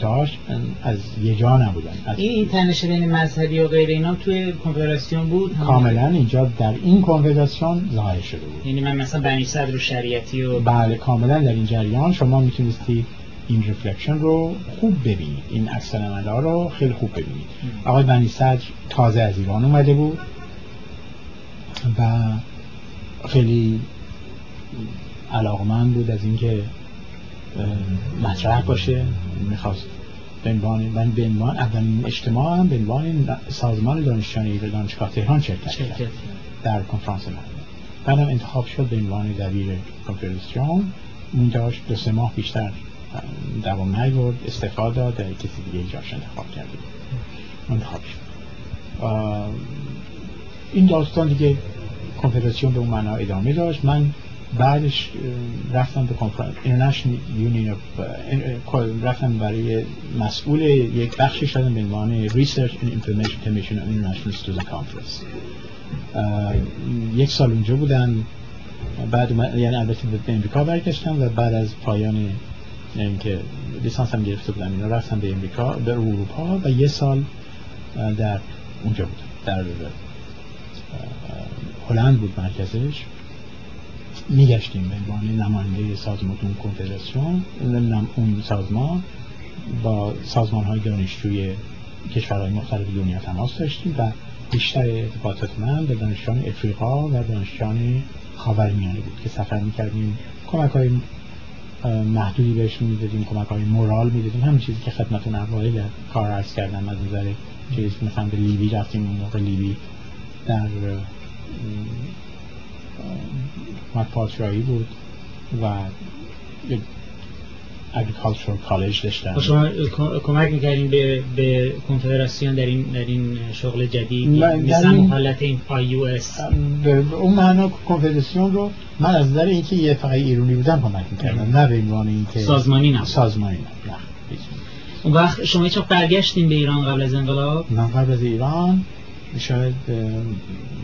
داشت از یه جا نبودن. از این تنش بین مذهبی و غیر اینا توی کنفدراسیون بود؟ کاملا اینجا در این کنفدراسیون ظاهر شده بود. یعنی من مثلا بنی صدر و شریعتی و بله کاملا در این جریان شما می‌تونستی این رفلکشن رو خوب ببینید. این عکس ها رو خیلی خوب ببینید. آقای بنی صدر تازه از ایران اومده بود و خیلی علاقمند بود از اینکه مطرح باشه. می‌خواست به عنوان من به عنوان اولین اجتماع هم به عنوان سازمان دانشجویان دانشگاه تهران شرکت کرد. در کنفرانس من بعدم انتخاب شد به عنوان دبیر کنفرانسیون اون داشت دو سه ماه بیشتر دوام نیورد. استفاده داد. کسی دیگه جاش انتخاب کرده انتخاب شد. این داستان دیگه کنفدراسیون به اون معنا ادامه داشت. من بعدش رفتم به کنفرانس Union of رفتم برای مسئول یک بخشی شدم به عنوان Research and Information Commission of International Student یک سال اونجا بودن بعد یعنی البته به امریکا برگشتم و بعد از پایان اینکه لیسانس هم گرفته بودم اینا رفتم به امریکا به اروپا و یه سال در اونجا بودم در هلند بود مرکزش. میگشتیم به عنوان نماینده سازمان کنفدراسیون. اون سازمان با سازمان های دانشجوی کشورهای مختلف دنیا تماس داشتیم و بیشتر ارتباطات من به دانشجویان افریقا و دانشجویان خاورمیانه بود که سفر می‌کردیم. کمک های محدودی بهشون می‌دادیم کمک های مورال می‌دادیم. همین چیزی که خدمتون اوایل کار عرض کردم. از نظر چیز مثلا به لیبی رفتیم اون موقع لیبی در حکومت پادشاهی بود و یک اگریکالچرال کالج داشتن شما کمک می‌کردین به, به کنفدراسیون در این, در این شغل جدید؟ مثل محالت این آی یو اس. به اون معنا کنفدراسیون رو من از نظر اینکه یه فقط ایرونی بودم کمک می‌کردم نه به عنوان اینکه سازمانی نه سازمانی نه. اون وقت شما هیچ برگشتین به ایران قبل از انقلاب؟ من قبل از ایران شاید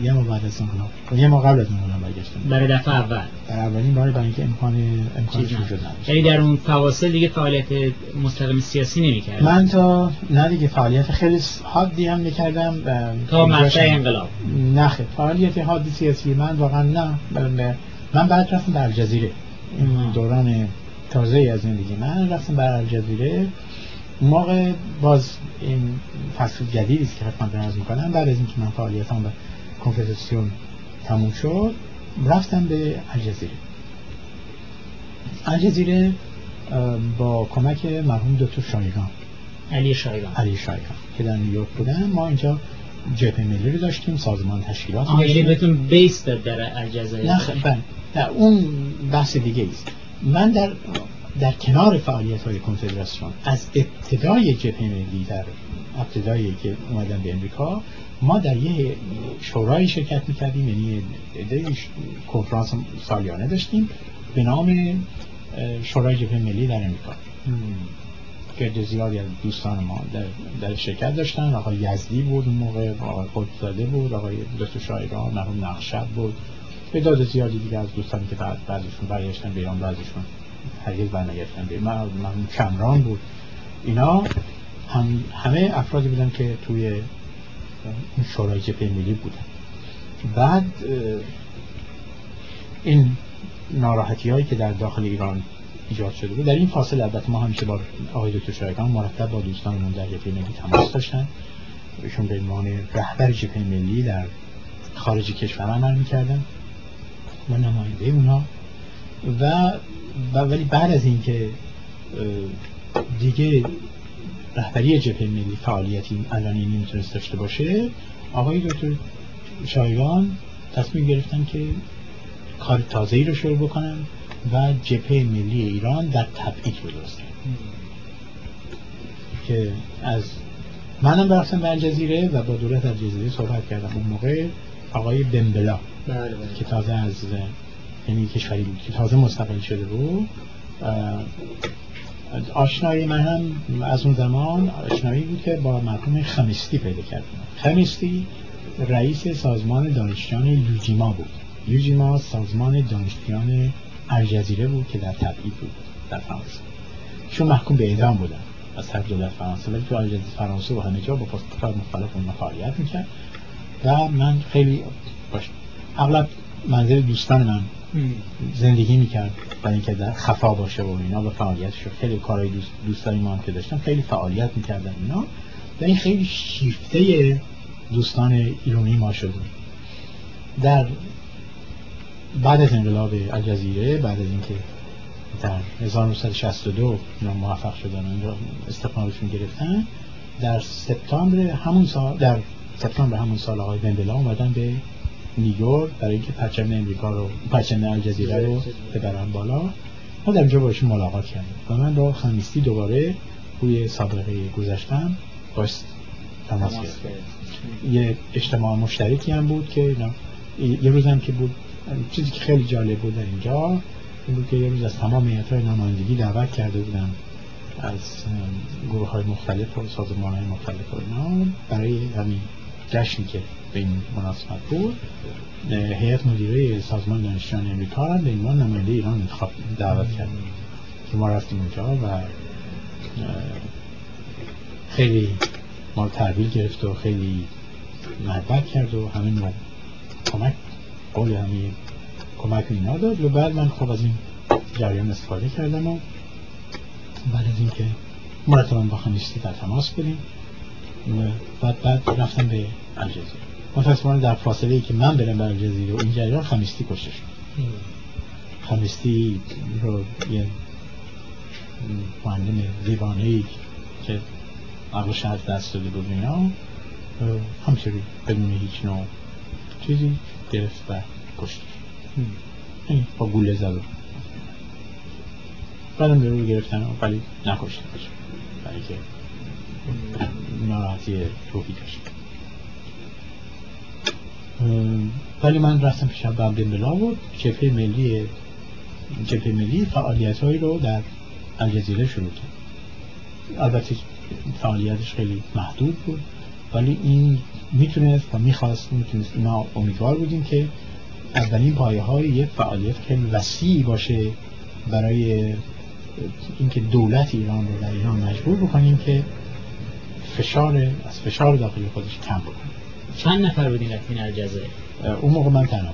یه ماه بعد از انقلاب یه ماه قبل از انقلاب برگشتم. برای دفعه اول. در اولین بار برای اینکه امکان امکان وجود یعنی در اون فواصل دیگه فعالیت مستقیم سیاسی نمی‌کردم من تا نه دیگه فعالیت خیلی حادی هم می‌کردم تا مقطع انقلاب. نه خیلی فعالیت حادی سیاسی من واقعا نه. من بعد رفتم در الجزیره. دوران تازه از زندگی. من رفتم بر الجزیره. موقع باز این فصل جدیدی است که حتما درز می‌کنم. بعد از اینکه من فعالیتام به کنفدراسیون تموم شد رفتم به الجزیره. الجزیره با کمک مرحوم دکتر شایگان. علی شایگان. علی شایگان که در نیویورک بودن. ما اینجا جبهه ملی رو داشتیم سازمان تشکیلات آه یعنی بهتون بیس داد در الجزایر نه بله. نه اون بحث دیگه است. من در در کنار فعالیت های کنفدراسیون از ابتدای جبهه ملی در ابتدایی که اومدن به امریکا ما در یه شورای شرکت می‌کردیم یعنی کنفرانس سالیانه داشتیم به نام شورای جبهه ملی در امریکا. گرد زیادی از دوستان ما در, در شرکت داشتن. آقای یزدی بود اون موقع آقای خودزاده بود آقای دکتر شایگان مرحوم نقشب بود. به داد زیادی دیگه از دوستانی که بعد بعضیشون برگشتن به ایران هرگز برنگشتن به من کمران بود. اینا هم همه افرادی بودن که توی این شورای جبهه ملی بودن. بعد این ناراحتی هایی که در داخل ایران ایجاد شده بود در این فاصله البته ما همیشه با آقای دکتر شایگان مرتب با دوستانمون در جبهه ملی تماس داشتن. ایشون به عنوان رهبر جبهه ملی در خارج کشور عمل می‌کردن و نماینده اونا. و ولی بعد از اینکه دیگه رهبری جبهه ملی فعالیتی علنی نمی‌تونست داشته باشه آقای دکتر شایگان تصمیم گرفتن که کار تازه‌ای رو شروع بکنن و جبهه ملی ایران در تبعید بدرستن که از منم برفتم به الجزیره و با دولت الجزیره صحبت کردم اون موقع آقای بمبلا بله بله. که تازه از یعنی کشوری بود که تازه مستقل شده بود. آشنایی من هم از اون زمان آشنایی بود که با مرحوم خمیستی پیدا کردم خمیستی رئیس سازمان دانشجویان یوجیما بود. یوجیما سازمان دانشجویان الجزیره بود که در تبعید بود در فرانسه. چون محکوم به اعدام بودن. از طرف دولت فرانسه ولی تو الجزیره فرانسه و همه جا با پاسپورت مختلف اون فعالیت می‌کرد. و من خیلی باش اغلب منزل دوستان من زندگی می‌کرد. برای اینکه در خفا باشه و اینا و فعالیتش خیلی کارهای دوست دوستانی ما هم که داشتم خیلی فعالیت می‌کردن اینا. و این خیلی شیفته دوستان ایرانی ما شد. در بعد از انقلاب الجزیره بعد از اینکه در 1962 اینا موفق شدن اونجا استقلالشون گرفتن در سپتامبر همون سال در سپتامبر همون سال آقای بندلا اومدن به نیویورک برای اینکه پرچم امریکا رو پرچم الجزیره رو ببرن بالا. ما در اونجا باشون ملاقات کردیم. و من با خمیستی دوباره روی سابقه گذشتم. باش تماس گرفتم یه اجتماع مشترکی هم بود که یه روزم که بود چیزی که خیلی جالب بود در اینجا این بود که یه روز از تمام های نمایندگی دعوت کرده بودم از گروه های مختلف و سازمان های مختلف و برای همین جشنی که به این مناسبت بود. هیئت مدیره سازمان دانشجویان امریکا را به عنوان نماینده ایران انتخاب دعوت کرد. که ما رفتیم اونجا و خیلی ما تحویل گرفت و خیلی محبت کرد و همین رو کمک قول همین کمک اینا داد. و بعد من خب از این جریان استفاده کردم و بعد از اینکه مرتبا با خمیستی در تماس بودیم بعد بعد رفتم به الجزیره. متاسفانه در فاصله ای که من برم به الجزیره و این جریان خمیستی کشته شد. خمیستی رو یه معلم زیبانه ای که عقل شهر دست داده بود اینا همچنین بدون هیچ نوع چیزی گرفت و کشته شد. با گوله زد بعدم به رو گرفتن ولی نکشته برای که ناراحتی روحی داشت ولی من رفتم پیش عبد بلا بود جبهه ملی جبهه ملی فعالیت هایی رو در الجزیره شروع کرد. البته فعالیتش خیلی محدود بود ولی این می‌تونست و می‌خواست می‌تونست. اینا امیدوار بودیم که اولین پایه های یک فعالیت خیلی وسیعی باشه برای اینکه دولت ایران رو در ایران مجبور بکنیم که فشار از فشار داخلی خودش کم بکنه. چند نفر بودین رفتین الجزایر اون موقع من تنها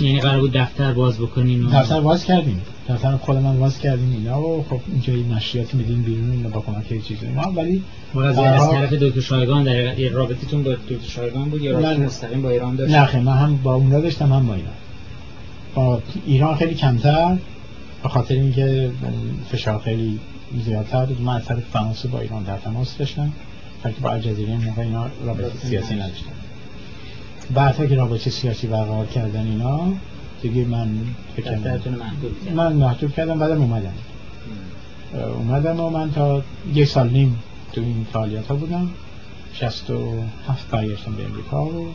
یعنی قرار بود دفتر باز بکنین و... دفتر باز کردیم. دفتر خود من باز کردیم اینا و خب اینجا نشریاتی میدیم بیرون با کمک چیزی. اینا ولی از از طرف دکتر شایگان در رابطتون با دکتر شایگان بود یا رابطه مستقیم با ایران داشت؟ نه من هم با اون داشتم هم با ایران با ایران خیلی کمتر به خاطر اینکه فشار خیلی زیادتر بود. من از طرف فرانسه با ایران در تماس داشتم. که با الجزیره موقع اینا رابطه سیاسی نداشتن. بعد که رابطه سیاسی برقرار کردن اینا دیگه من فکر من محدود کردم بعدم اومدم. اومدم و من تا یک سال نیم تو این فعالیت ها بودم. شست و هفت برگشتم به امریکا و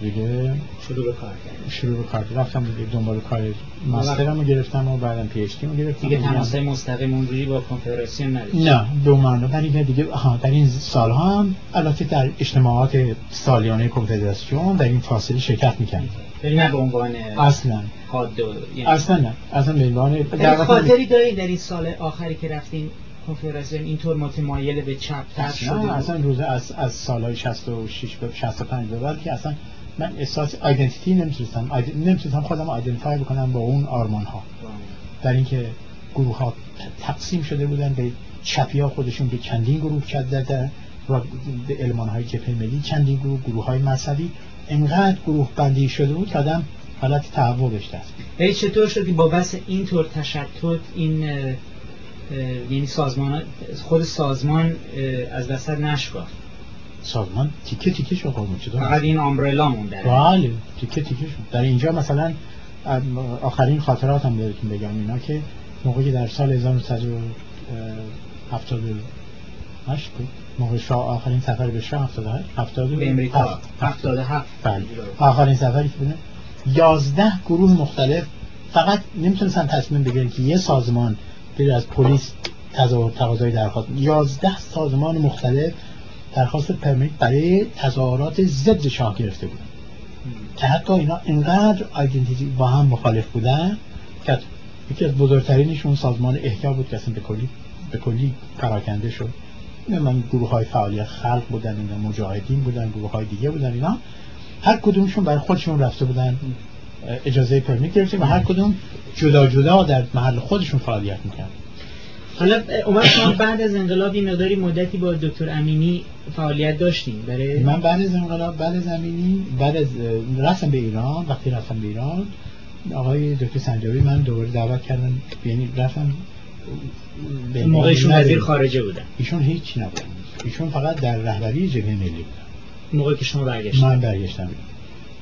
دیگه شروع به کار کردم شروع به کار رفتم دیگه دنبال کار ماسترم رو گرفتم و بعدم پی اچ رو گرفتم. دیگه تماس مستقیم اونجوری با کنفدراسیون نداشت. نه دو معنا ولی دیگه ها در این سالها هم البته در اجتماعات سالیانه کنفدراسیون در این فاصله شرکت می‌کردم ولی نه به عنوان اصلا. یعنی اصلا نه. اصلا به عنوان در خاطری دارید در این سال آخری که رفتین کنفدراسیون اینطور متمایل به چپ تر شده اصلا روز از از سالهای 66 به 65 به بعد که اصلا من احساس آیدنتیتی نمی‌تونستم. نمی‌تونستم خودم آیدنتیفای بکنم با اون آرمان ها در اینکه گروه ها تقسیم شده بودن به چپی ها خودشون به چندین گروه کرده و به علمان های جبهه ملی چندین گروه گروه های مذهبی انقدر گروه بندی شده بود که آدم حالت تهوع داشته است چطور شد که با بس اینطور تشتت این یعنی سازمان خود سازمان از وسط نشکافت سازمان تیکه تیکه شد قربون چطور فقط این آمبرلا مونده. بله تیکه تیکه شد. در اینجا مثلا آخرین خاطرات هم بهتون بگم اینا که موقعی در سال 1978 بود. موقع شاه آخرین سفر به شاه 78 70 به امریکا. 77 بله. آخرین سفری که بوده. 11 گروه مختلف فقط نمی‌تونستن تصمیم بگیرن که یه سازمان بره از پلیس تظاهر تقاضای درخواست 11 سازمان مختلف درخواست پرمیت برای تظاهرات ضد شاه گرفته بودن. که حتی اینا اینقدر آیدنتیتی با هم مخالف بودن که یکی از بزرگترینشون سازمان احیا بود که به کلی به کلی پراکنده شد. من گروه های فعالی خلق بودن اینا مجاهدین بودن گروه های دیگه بودن اینا هر کدومشون برای خودشون رفته بودن. اجازه پرمیت گرفتیم و هر کدوم جدا جدا در محل خودشون فعالیت می‌کرد حالا عمر شما بعد از انقلاب این مقداری مدتی با دکتر امینی فعالیت داشتیم برای من بعد از انقلاب بعد از امینی بعد از رفتم به ایران وقتی رفتم به ایران آقای دکتر سنجابی من دوباره دعوت کردن یعنی رفتم به موقع ایشون وزیر خارجه بودن. ایشون هیچ نبودن ایشون فقط در رهبری جبهه ملی بودن موقعی که شما برگشتید من برگشتم.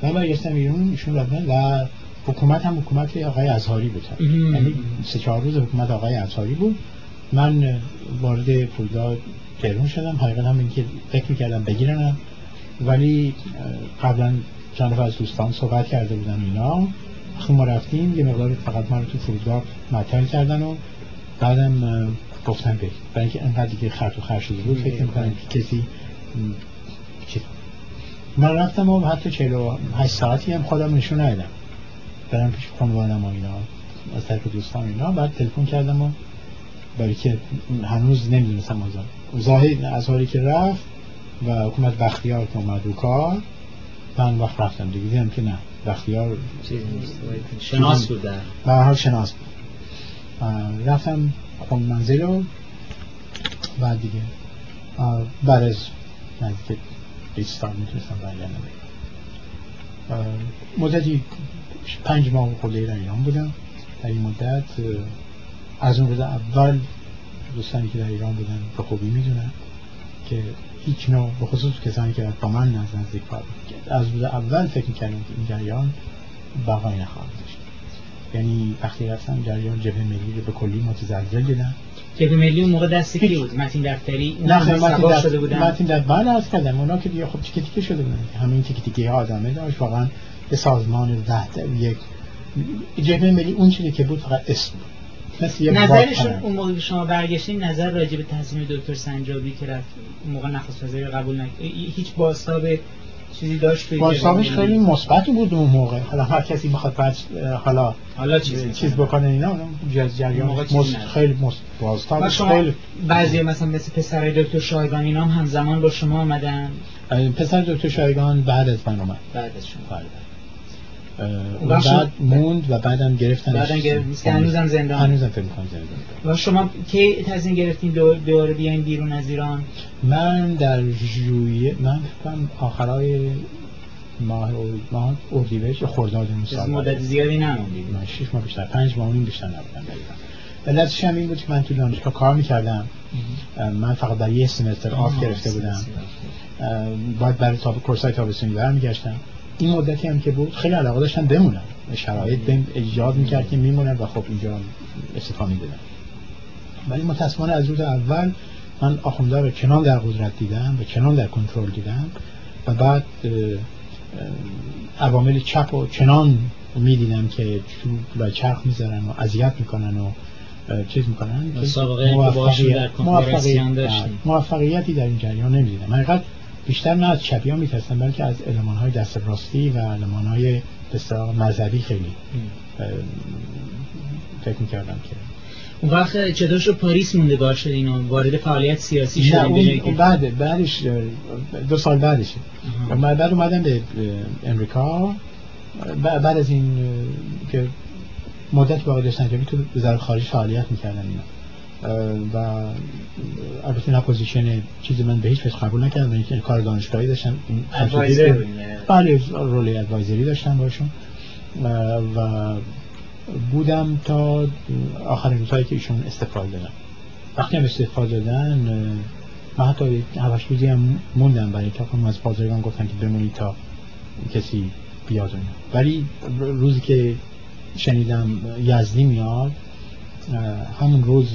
من برگشتم ایران ایشون رفتن و حکومت هم حکومت آقای ازهاری بود. یعنی سه چهار روز حکومت آقای ازهاری بود. من وارد فرودگاه تهران شدم. حقیقتا هم اینکه فکر می‌کردم بگیرنم. ولی قبلا چند از دوستان صحبت کرده بودن اینا. وقتی ما رفتیم یه مقدار فقط ما رو تو فرودگاه معطل کردن و بعدم گفتم بگیر برای اینکه انقدر دیگه خرط و خرد شده بود فکر می‌کنم که کسی من رفتم و حتی 48 ساعتی هم خودم نشون ندادم. برم پیش خانوادم و اینا از طرف دوستان اینا. بعد تلفن کردم و برای که هنوز نمی‌دونستم از زاهد از که رفت و حکومت بختیار که اومد رو کار من وقت رفتم دیگه. دیدم که نه بختیار شناس بود در حال شناس بود. رفتم خون منزل رو. بعد دیگه بعد از نزدیک 20 سال می‌تونستم برگردم. مدتی پنج ماه خورده ایران بودم. در این مدت از اون روز اول دوستانی که در ایران بودن به خوبی می‌دونن که هیچ نوع به خصوص کسانی که با من نزدیک کار از روز اول فکر می‌کردم که این جریان بقای نخواهد داشت. یعنی وقتی رفتم جریان جبهه ملی رو به کلی متزلزل دیدم. جبهه ملی اون موقع دست کی بود متین دفتری اون نه متین شده بودن. متین دفتری بله از کردم اونا که دیگه خب تیکه تیکه شده بودن. همین تیکه تیکه آدمه داشت واقعا به سازمان وحدت یک جبهه ملی اون چیزی که بود فقط اسم بود. نظرشون اون موقع که شما برگشتین نظر راجع به تصمیم دکتر سنجابی که رفت اون موقع نخست وزیر قبول نکرد. هیچ بازتاب چیزی داشت بازتابش خیلی مثبتی بود اون موقع. حالا هر کسی می‌خواد بعد حالا حالا چیز چیز بکنه اینا جریان مست... خیلی بازتابش خیلی بعضی مثلا مثل پسر دکتر شایگان اینا هم همزمان با شما آمدن. پسر دکتر شایگان بعد از من اومد. بعد از شما. بله و بعد موند و بعدم گرفتن بعدم گرفت هنوزم زندان. هنوزم فکر کنم زندان. و شما کی تصمیم گرفتین دوباره بیاین بیرون از ایران؟ من در ژوئیه من فکرم آخرای ماه ماه اردیبهشت خرداد اون سال مدت زیادی نموندید من 6 ماه بیشتر 5 ماه بیشتر نبودم در ایران. علتش هم این بود که من تو دانشگاه کار می‌کردم. من فقط برای یه سمستر آف گرفته بودم. باید برای تاب کورسای تابستونی برمیگشتم. این مدتی هم که بود خیلی علاقه داشتن بمونن. شرایط بهم ایجاد می‌کرد که میمونن و خب اینجا استفاده می‌دادن. ولی متاسفانه از روز اول من آخونده رو کنان در قدرت دیدم و کنان در کنترل دیدم و بعد عوامل چپ و چنان می‌دیدم که چوب و چرخ می‌ذارن و اذیت می‌کنن و چیز می‌کنن موفقیت موفقیتی در این جریان نمی‌دیدم. حقیقت بیشتر نه از چپی ها میترسن بلکه از علمان های دست راستی و علمان های مذهبی خیلی فکر می‌کردم که. اون وقت چطور شد پاریس موندگار شدین و وارد فعالیت سیاسی شدین اون بعد بعدش دو سال بعدش. بعد اومدم به امریکا. بعد از این که مدت باقی داشتن که تو وزارت خارج فعالیت می‌کردم اینا. و البته نه position چیزی من به هیچ وجه قبول نکردم اینکه کار دانشگاهی داشتم بله role ی advisory داشتم باشون. و بودم تا آخرین روزهایی که ایشون استعفا دادن. وقتی هم استعفا دادن من حتی هفتش روزی هم موندم برای که از بازرگان گفتن که بمونی تا کسی بیاد ولی روزی که شنیدم یزدی میاد همون روز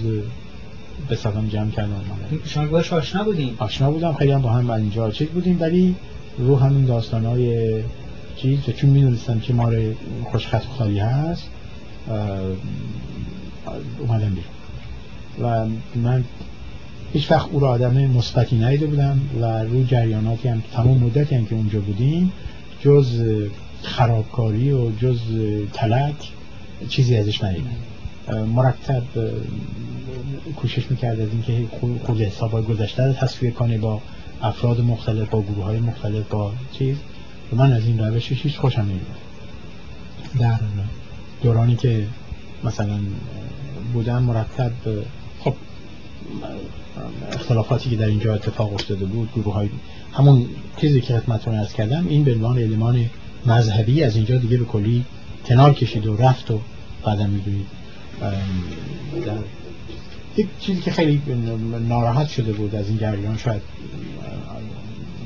به سلام جمع کردم شما باش آشنا بودیم آشنا بودم خیلی هم با هم اینجا چیز بودیم ولی رو همین داستان های چیز چون می‌دونستم که ما خوشخط خالی هست اومدم بیرون. و من هیچ وقت او را آدم مثبتی ندیده بودم و رو جریاناتی هم تمام مدتی هم که اونجا بودیم جز خرابکاری و جز تلک چیزی ازش ندیدم. مرتب کوشش می‌کرد از اینکه خود حساب گذشته رو تصویر کنه با افراد مختلف با گروه های مختلف با چیز. و من از این روشش هیچ خوشم نمیاد در دورانی که مثلا بودم مرتب خب اختلافاتی که در اینجا اتفاق افتاده بود گروه های همون چیزی که خدمت رو از کردم این به عنوان علمان مذهبی از اینجا دیگه به کلی کنار کشید و رفت و بعدم می‌دونید. یک چیزی که خیلی ناراحت شده بود از این جریان شاید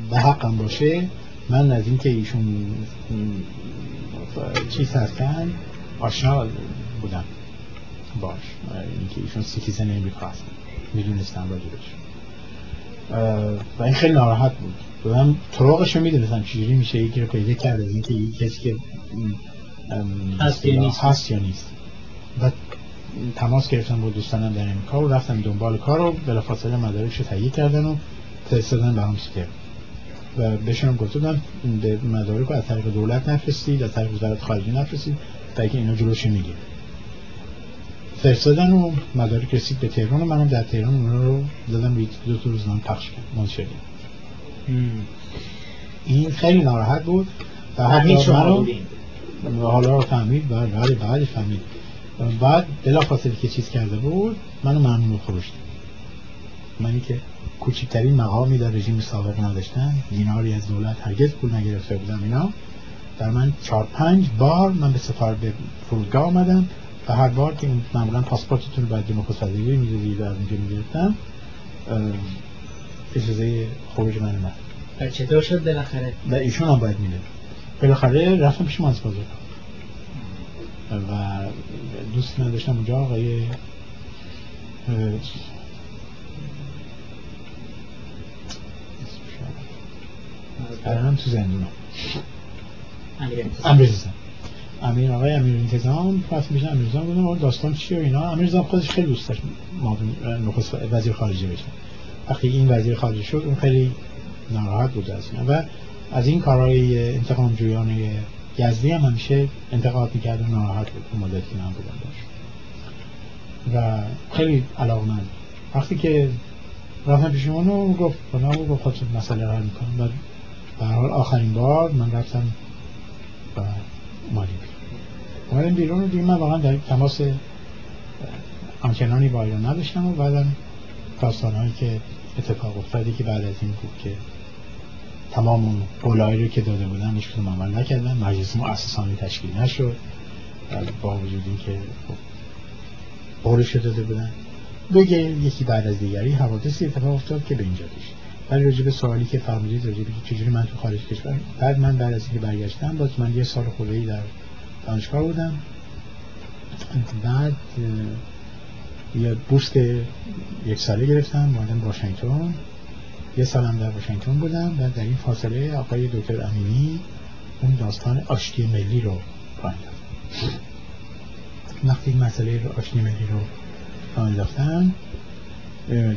به حقم باشه من از اینکه ایشون چیز هستن آشنا بودم. باش اینکه ایشون سیتیزن امریکا هستن. می‌دونستم راجبش. و این خیلی ناراحت بود. بودم طرقش رو می‌دونستم چجوری میشه یکی رو پیدا کرد از اینکه یک کسی که هست یا نیست. هست یا نیست. و تماس گرفتم با دوستانم در امریکا و رفتم دنبال کار رو بلافاصله مدارکش رو تهیه کردن و فرستادن به هم سیتر و بهشون گفتم به مدارک رو از طریق دولت نفرستید از طریق وزارت خارجه نفرستید تا که اینا جلوش می‌گیره فرستادن و مدارک رسید به تهران و منم در تهران اونا رو دادم روی دو تا روزنامه پخش کردم. این خیلی ناراحت بود. و حتی منو حالا فهمید. بعد بعد بعد فهمید. بعد بلافاصله که چیز کرده بود منو ممنون خروج منی که کوچکترین مقامی در رژیم سابق نداشتن دیناری از دولت هرگز پول نگرفته بودم اینا. در من چهار پنج بار من به سفارت به فرودگاه آمدم و هر بار که معمولا پاسپورتتون رو باید نخست وزیری می‌دادید و اونجا می‌گرفتم اجازه خروج من و چطور شد بالاخره؟ و ایشون هم باید میده بالاخره رفتم پیش از بازار. و دوست من داشتم اونجا آقای هم تو زندون. امیر امیر آقای امیر انتظام پس میشه امیر انتظام بودم داستان چی و اینا؟ امیر انتظام خودش خیلی دوست داشت نخست وزیر خارجه بشه. وقتی این وزیر خارجه شد اون خیلی ناراحت بود از این و از این کارهای انتقام جویانه یزدی هم همیشه انتقاد می‌کرد و ناراحت بود اون مدتی که من بودم داشت و خیلی علاقمند. وقتی که رفتم پیش اونو گفت بنا گفت خود مسئله حل می‌کنم. و به حال آخرین بار من رفتم و اومدیم. بیرون اومدیم بیرون و دیگه من واقعا در تماس آنچنانی با ایران نداشتم و بعدم داستانهایی که اتفاق افتادی که بعد از این بود که تمام اون قولایی رو که داده بودن هیچ کدوم عمل نکردن. مجلس مؤسسانی تشکیل نشد. با وجود اینکه قولش داده بودن. بگه یکی بعد از دیگری حوادثی اتفاق افتاد که به اینجا دیش ولی راجع به سوالی که فرمودید راجع به چجوری من تو خارج کشور بعد من بعد از اینکه برگشتم باز من یه سال خودی در دانشگاه بودم. بعد یه بورس یک ساله گرفتم مادم واشنگتن. یه سالم در واشنگتن بودم و در این فاصله آقای دکتر امینی اون داستان آشتی ملی رو پایین وقتی این مسئله رو آشتی ملی رو پایین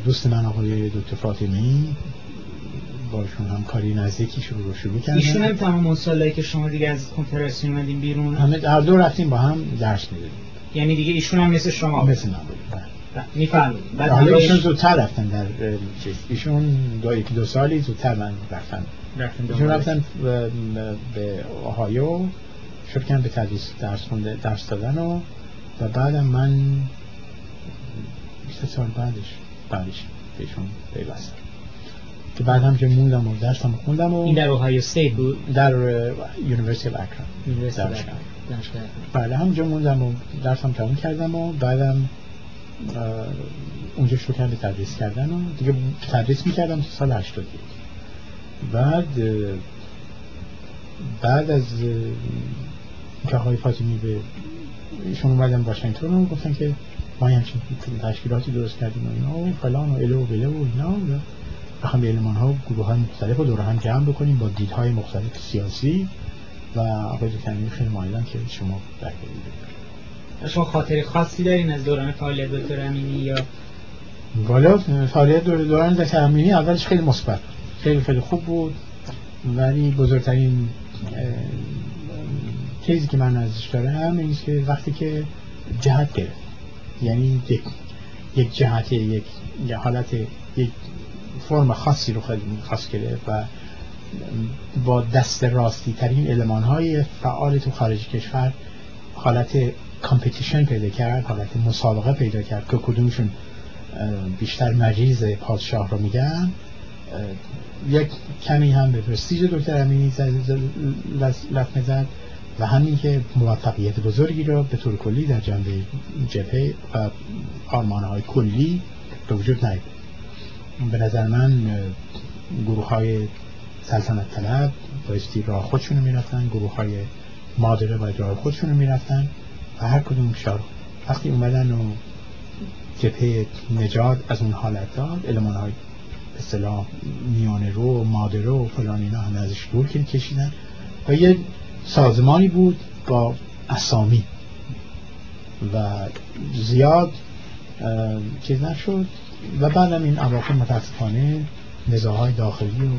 دوست من آقای دکتر فاطمی باشون هم کاری نزدیکی شروع رو شروع کردن. ایشون هم تمام اون سالایی که شما دیگه از کنفرانس اومدین بیرون. همه هر دو رفتیم با هم درس می‌دادیم. یعنی دیگه ایشون هم مثل شما مثل من بود. بله. می‌فهمید. حالا ایشون زودتر رفتن در چیز. ایشون دو یک دو سالی زودتر من رفتن ایشون رفتن به آهایو شروع کردن به تدریس درس خونده درس دادن و و بعدم من 20 سال بعدش بعدش بهشون پیوستم که بعد هم که موندم و درسم خوندم و این در Ohio State بود؟ در University of Akron بله همونجا موندم و درسم تموم کردم و بعدم اونجا شروع کردم تدریس کردن و دیگه تدریس می‌کردم سال 81 بعد بعد از که آقای فاطمی به ایشون اومدن واشنگتن و گفتن که ما همچین تشکیلاتی درست کردیم و اینا و فلان و الو و بله و اینا. و بخوام علمان ها گروه های مختلف رو دور هم جمع بکنیم با دیدهای مختلف سیاسی و آقای دکتر خیلی مایلن که شما برگردید شما خاطر خاصی دارین از دوران فعالیت دکتر امینی یا والا فعالیت دوران دکتر امینی اولش خیلی مثبت. خیلی خیلی خوب بود. ولی بزرگترین چیزی که من ازش دارم این که وقتی که جهت گرفت. یعنی یک یک جهت یک حالت یک فرم خاصی رو خیلی خاص گرفت و با دست راستی ترین علمان های فعال تو خارج کشور حالت کامپیتیشن پیدا کرد حالت مسابقه پیدا کرد که کدومشون بیشتر مریض پادشاه رو میگن. یک کمی هم به پرستیج دکتر امینی لطمه زد و همین که موفقیت بزرگی رو به طور کلی در جنبه جبهه و های کلی به وجود نیاد به نظر من گروه های سلطنت طلب بایستی راه خودشونو می‌رفتن گروه های مادره باید راه خودشونو می‌رفتن. و هر کدوم شار وقتی اومدن و جبهه نجات از اون حالت داد علمان های اصطلاح میانه رو مادره و فلان اینا همه ازش دور کشیدن و یه سازمانی بود با اسامی و زیاد چیز نشد و بعدم این اواخر متاسفانه نزاهای داخلی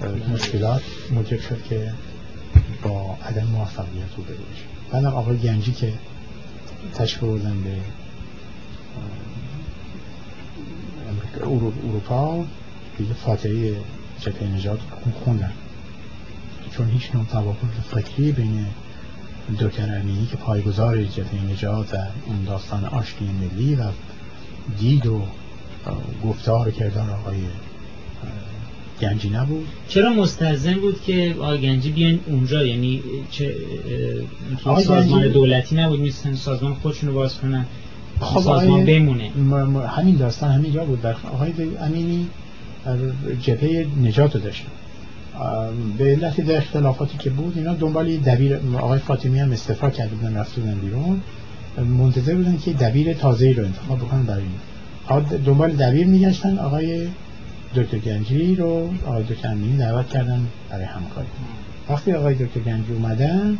و مشکلات موجب شد که با عدم موفقیت رو بده بعدم آقای گنجی که تشکر بردن به اروپا دیگه فاتحه جبهه نجات خوندن. چون هیچ نوع توافق فکری بین دکتر امینی که پایگزار جبهه نجات و اون داستان آشتی ملی و دید و گفتار کردار آقای گنجی نبود. چرا مستلزم بود که آقای گنجی بیان اونجا؟ یعنی چه سازمان دولتی نبود نیستن سازمان خودشون رو باز کنن خب سازمان بمونه. همین داستان همینجا بود. آقای امینی جبهه نجات رو داشتن به علت در اختلافاتی که بود اینا دنبال دبیر آقای فاطمی هم استفا کرده بودن رفته بودن بیرون. منتظر بودن که دبیر تازه رو انتخاب بکنن برای این. دنبال دبیر میگشتن آقای دکتر گنجی رو آقای دکتر امینی دعوت کردن برای همکاری. وقتی آقای دکتر گنجی اومدن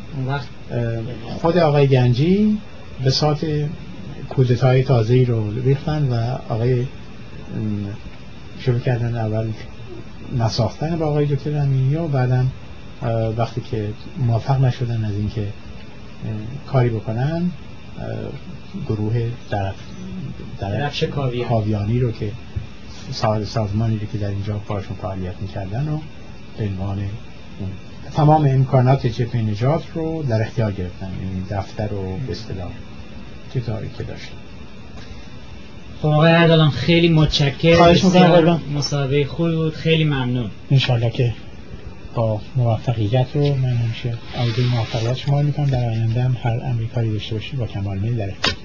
خود آقای گنجی به سات کودتای تازه رو ریختن و آقای شروع کردن اول نساختن با آقای دکتر امینی و بعدم وقتی که موفق نشدن از اینکه کاری بکنن گروه در درفش کاویانی رو که سازمانی رو که در اینجا باشون فعالیت می‌کردن و به عنوان تمام امکانات جبهه نجات رو در اختیار گرفتن. یعنی دفتر و به اصطلاح چیزهایی که داشتن. خب آقای اردلان خیلی متشکرم. مصاحبه خوبی بود. خیلی ممنون. انشالله که با موفقیت رو من همیشه آیده موفقیت شما می‌کنم. در آینده هم هر امریکایی داشته باشی با کمال میل در اختیار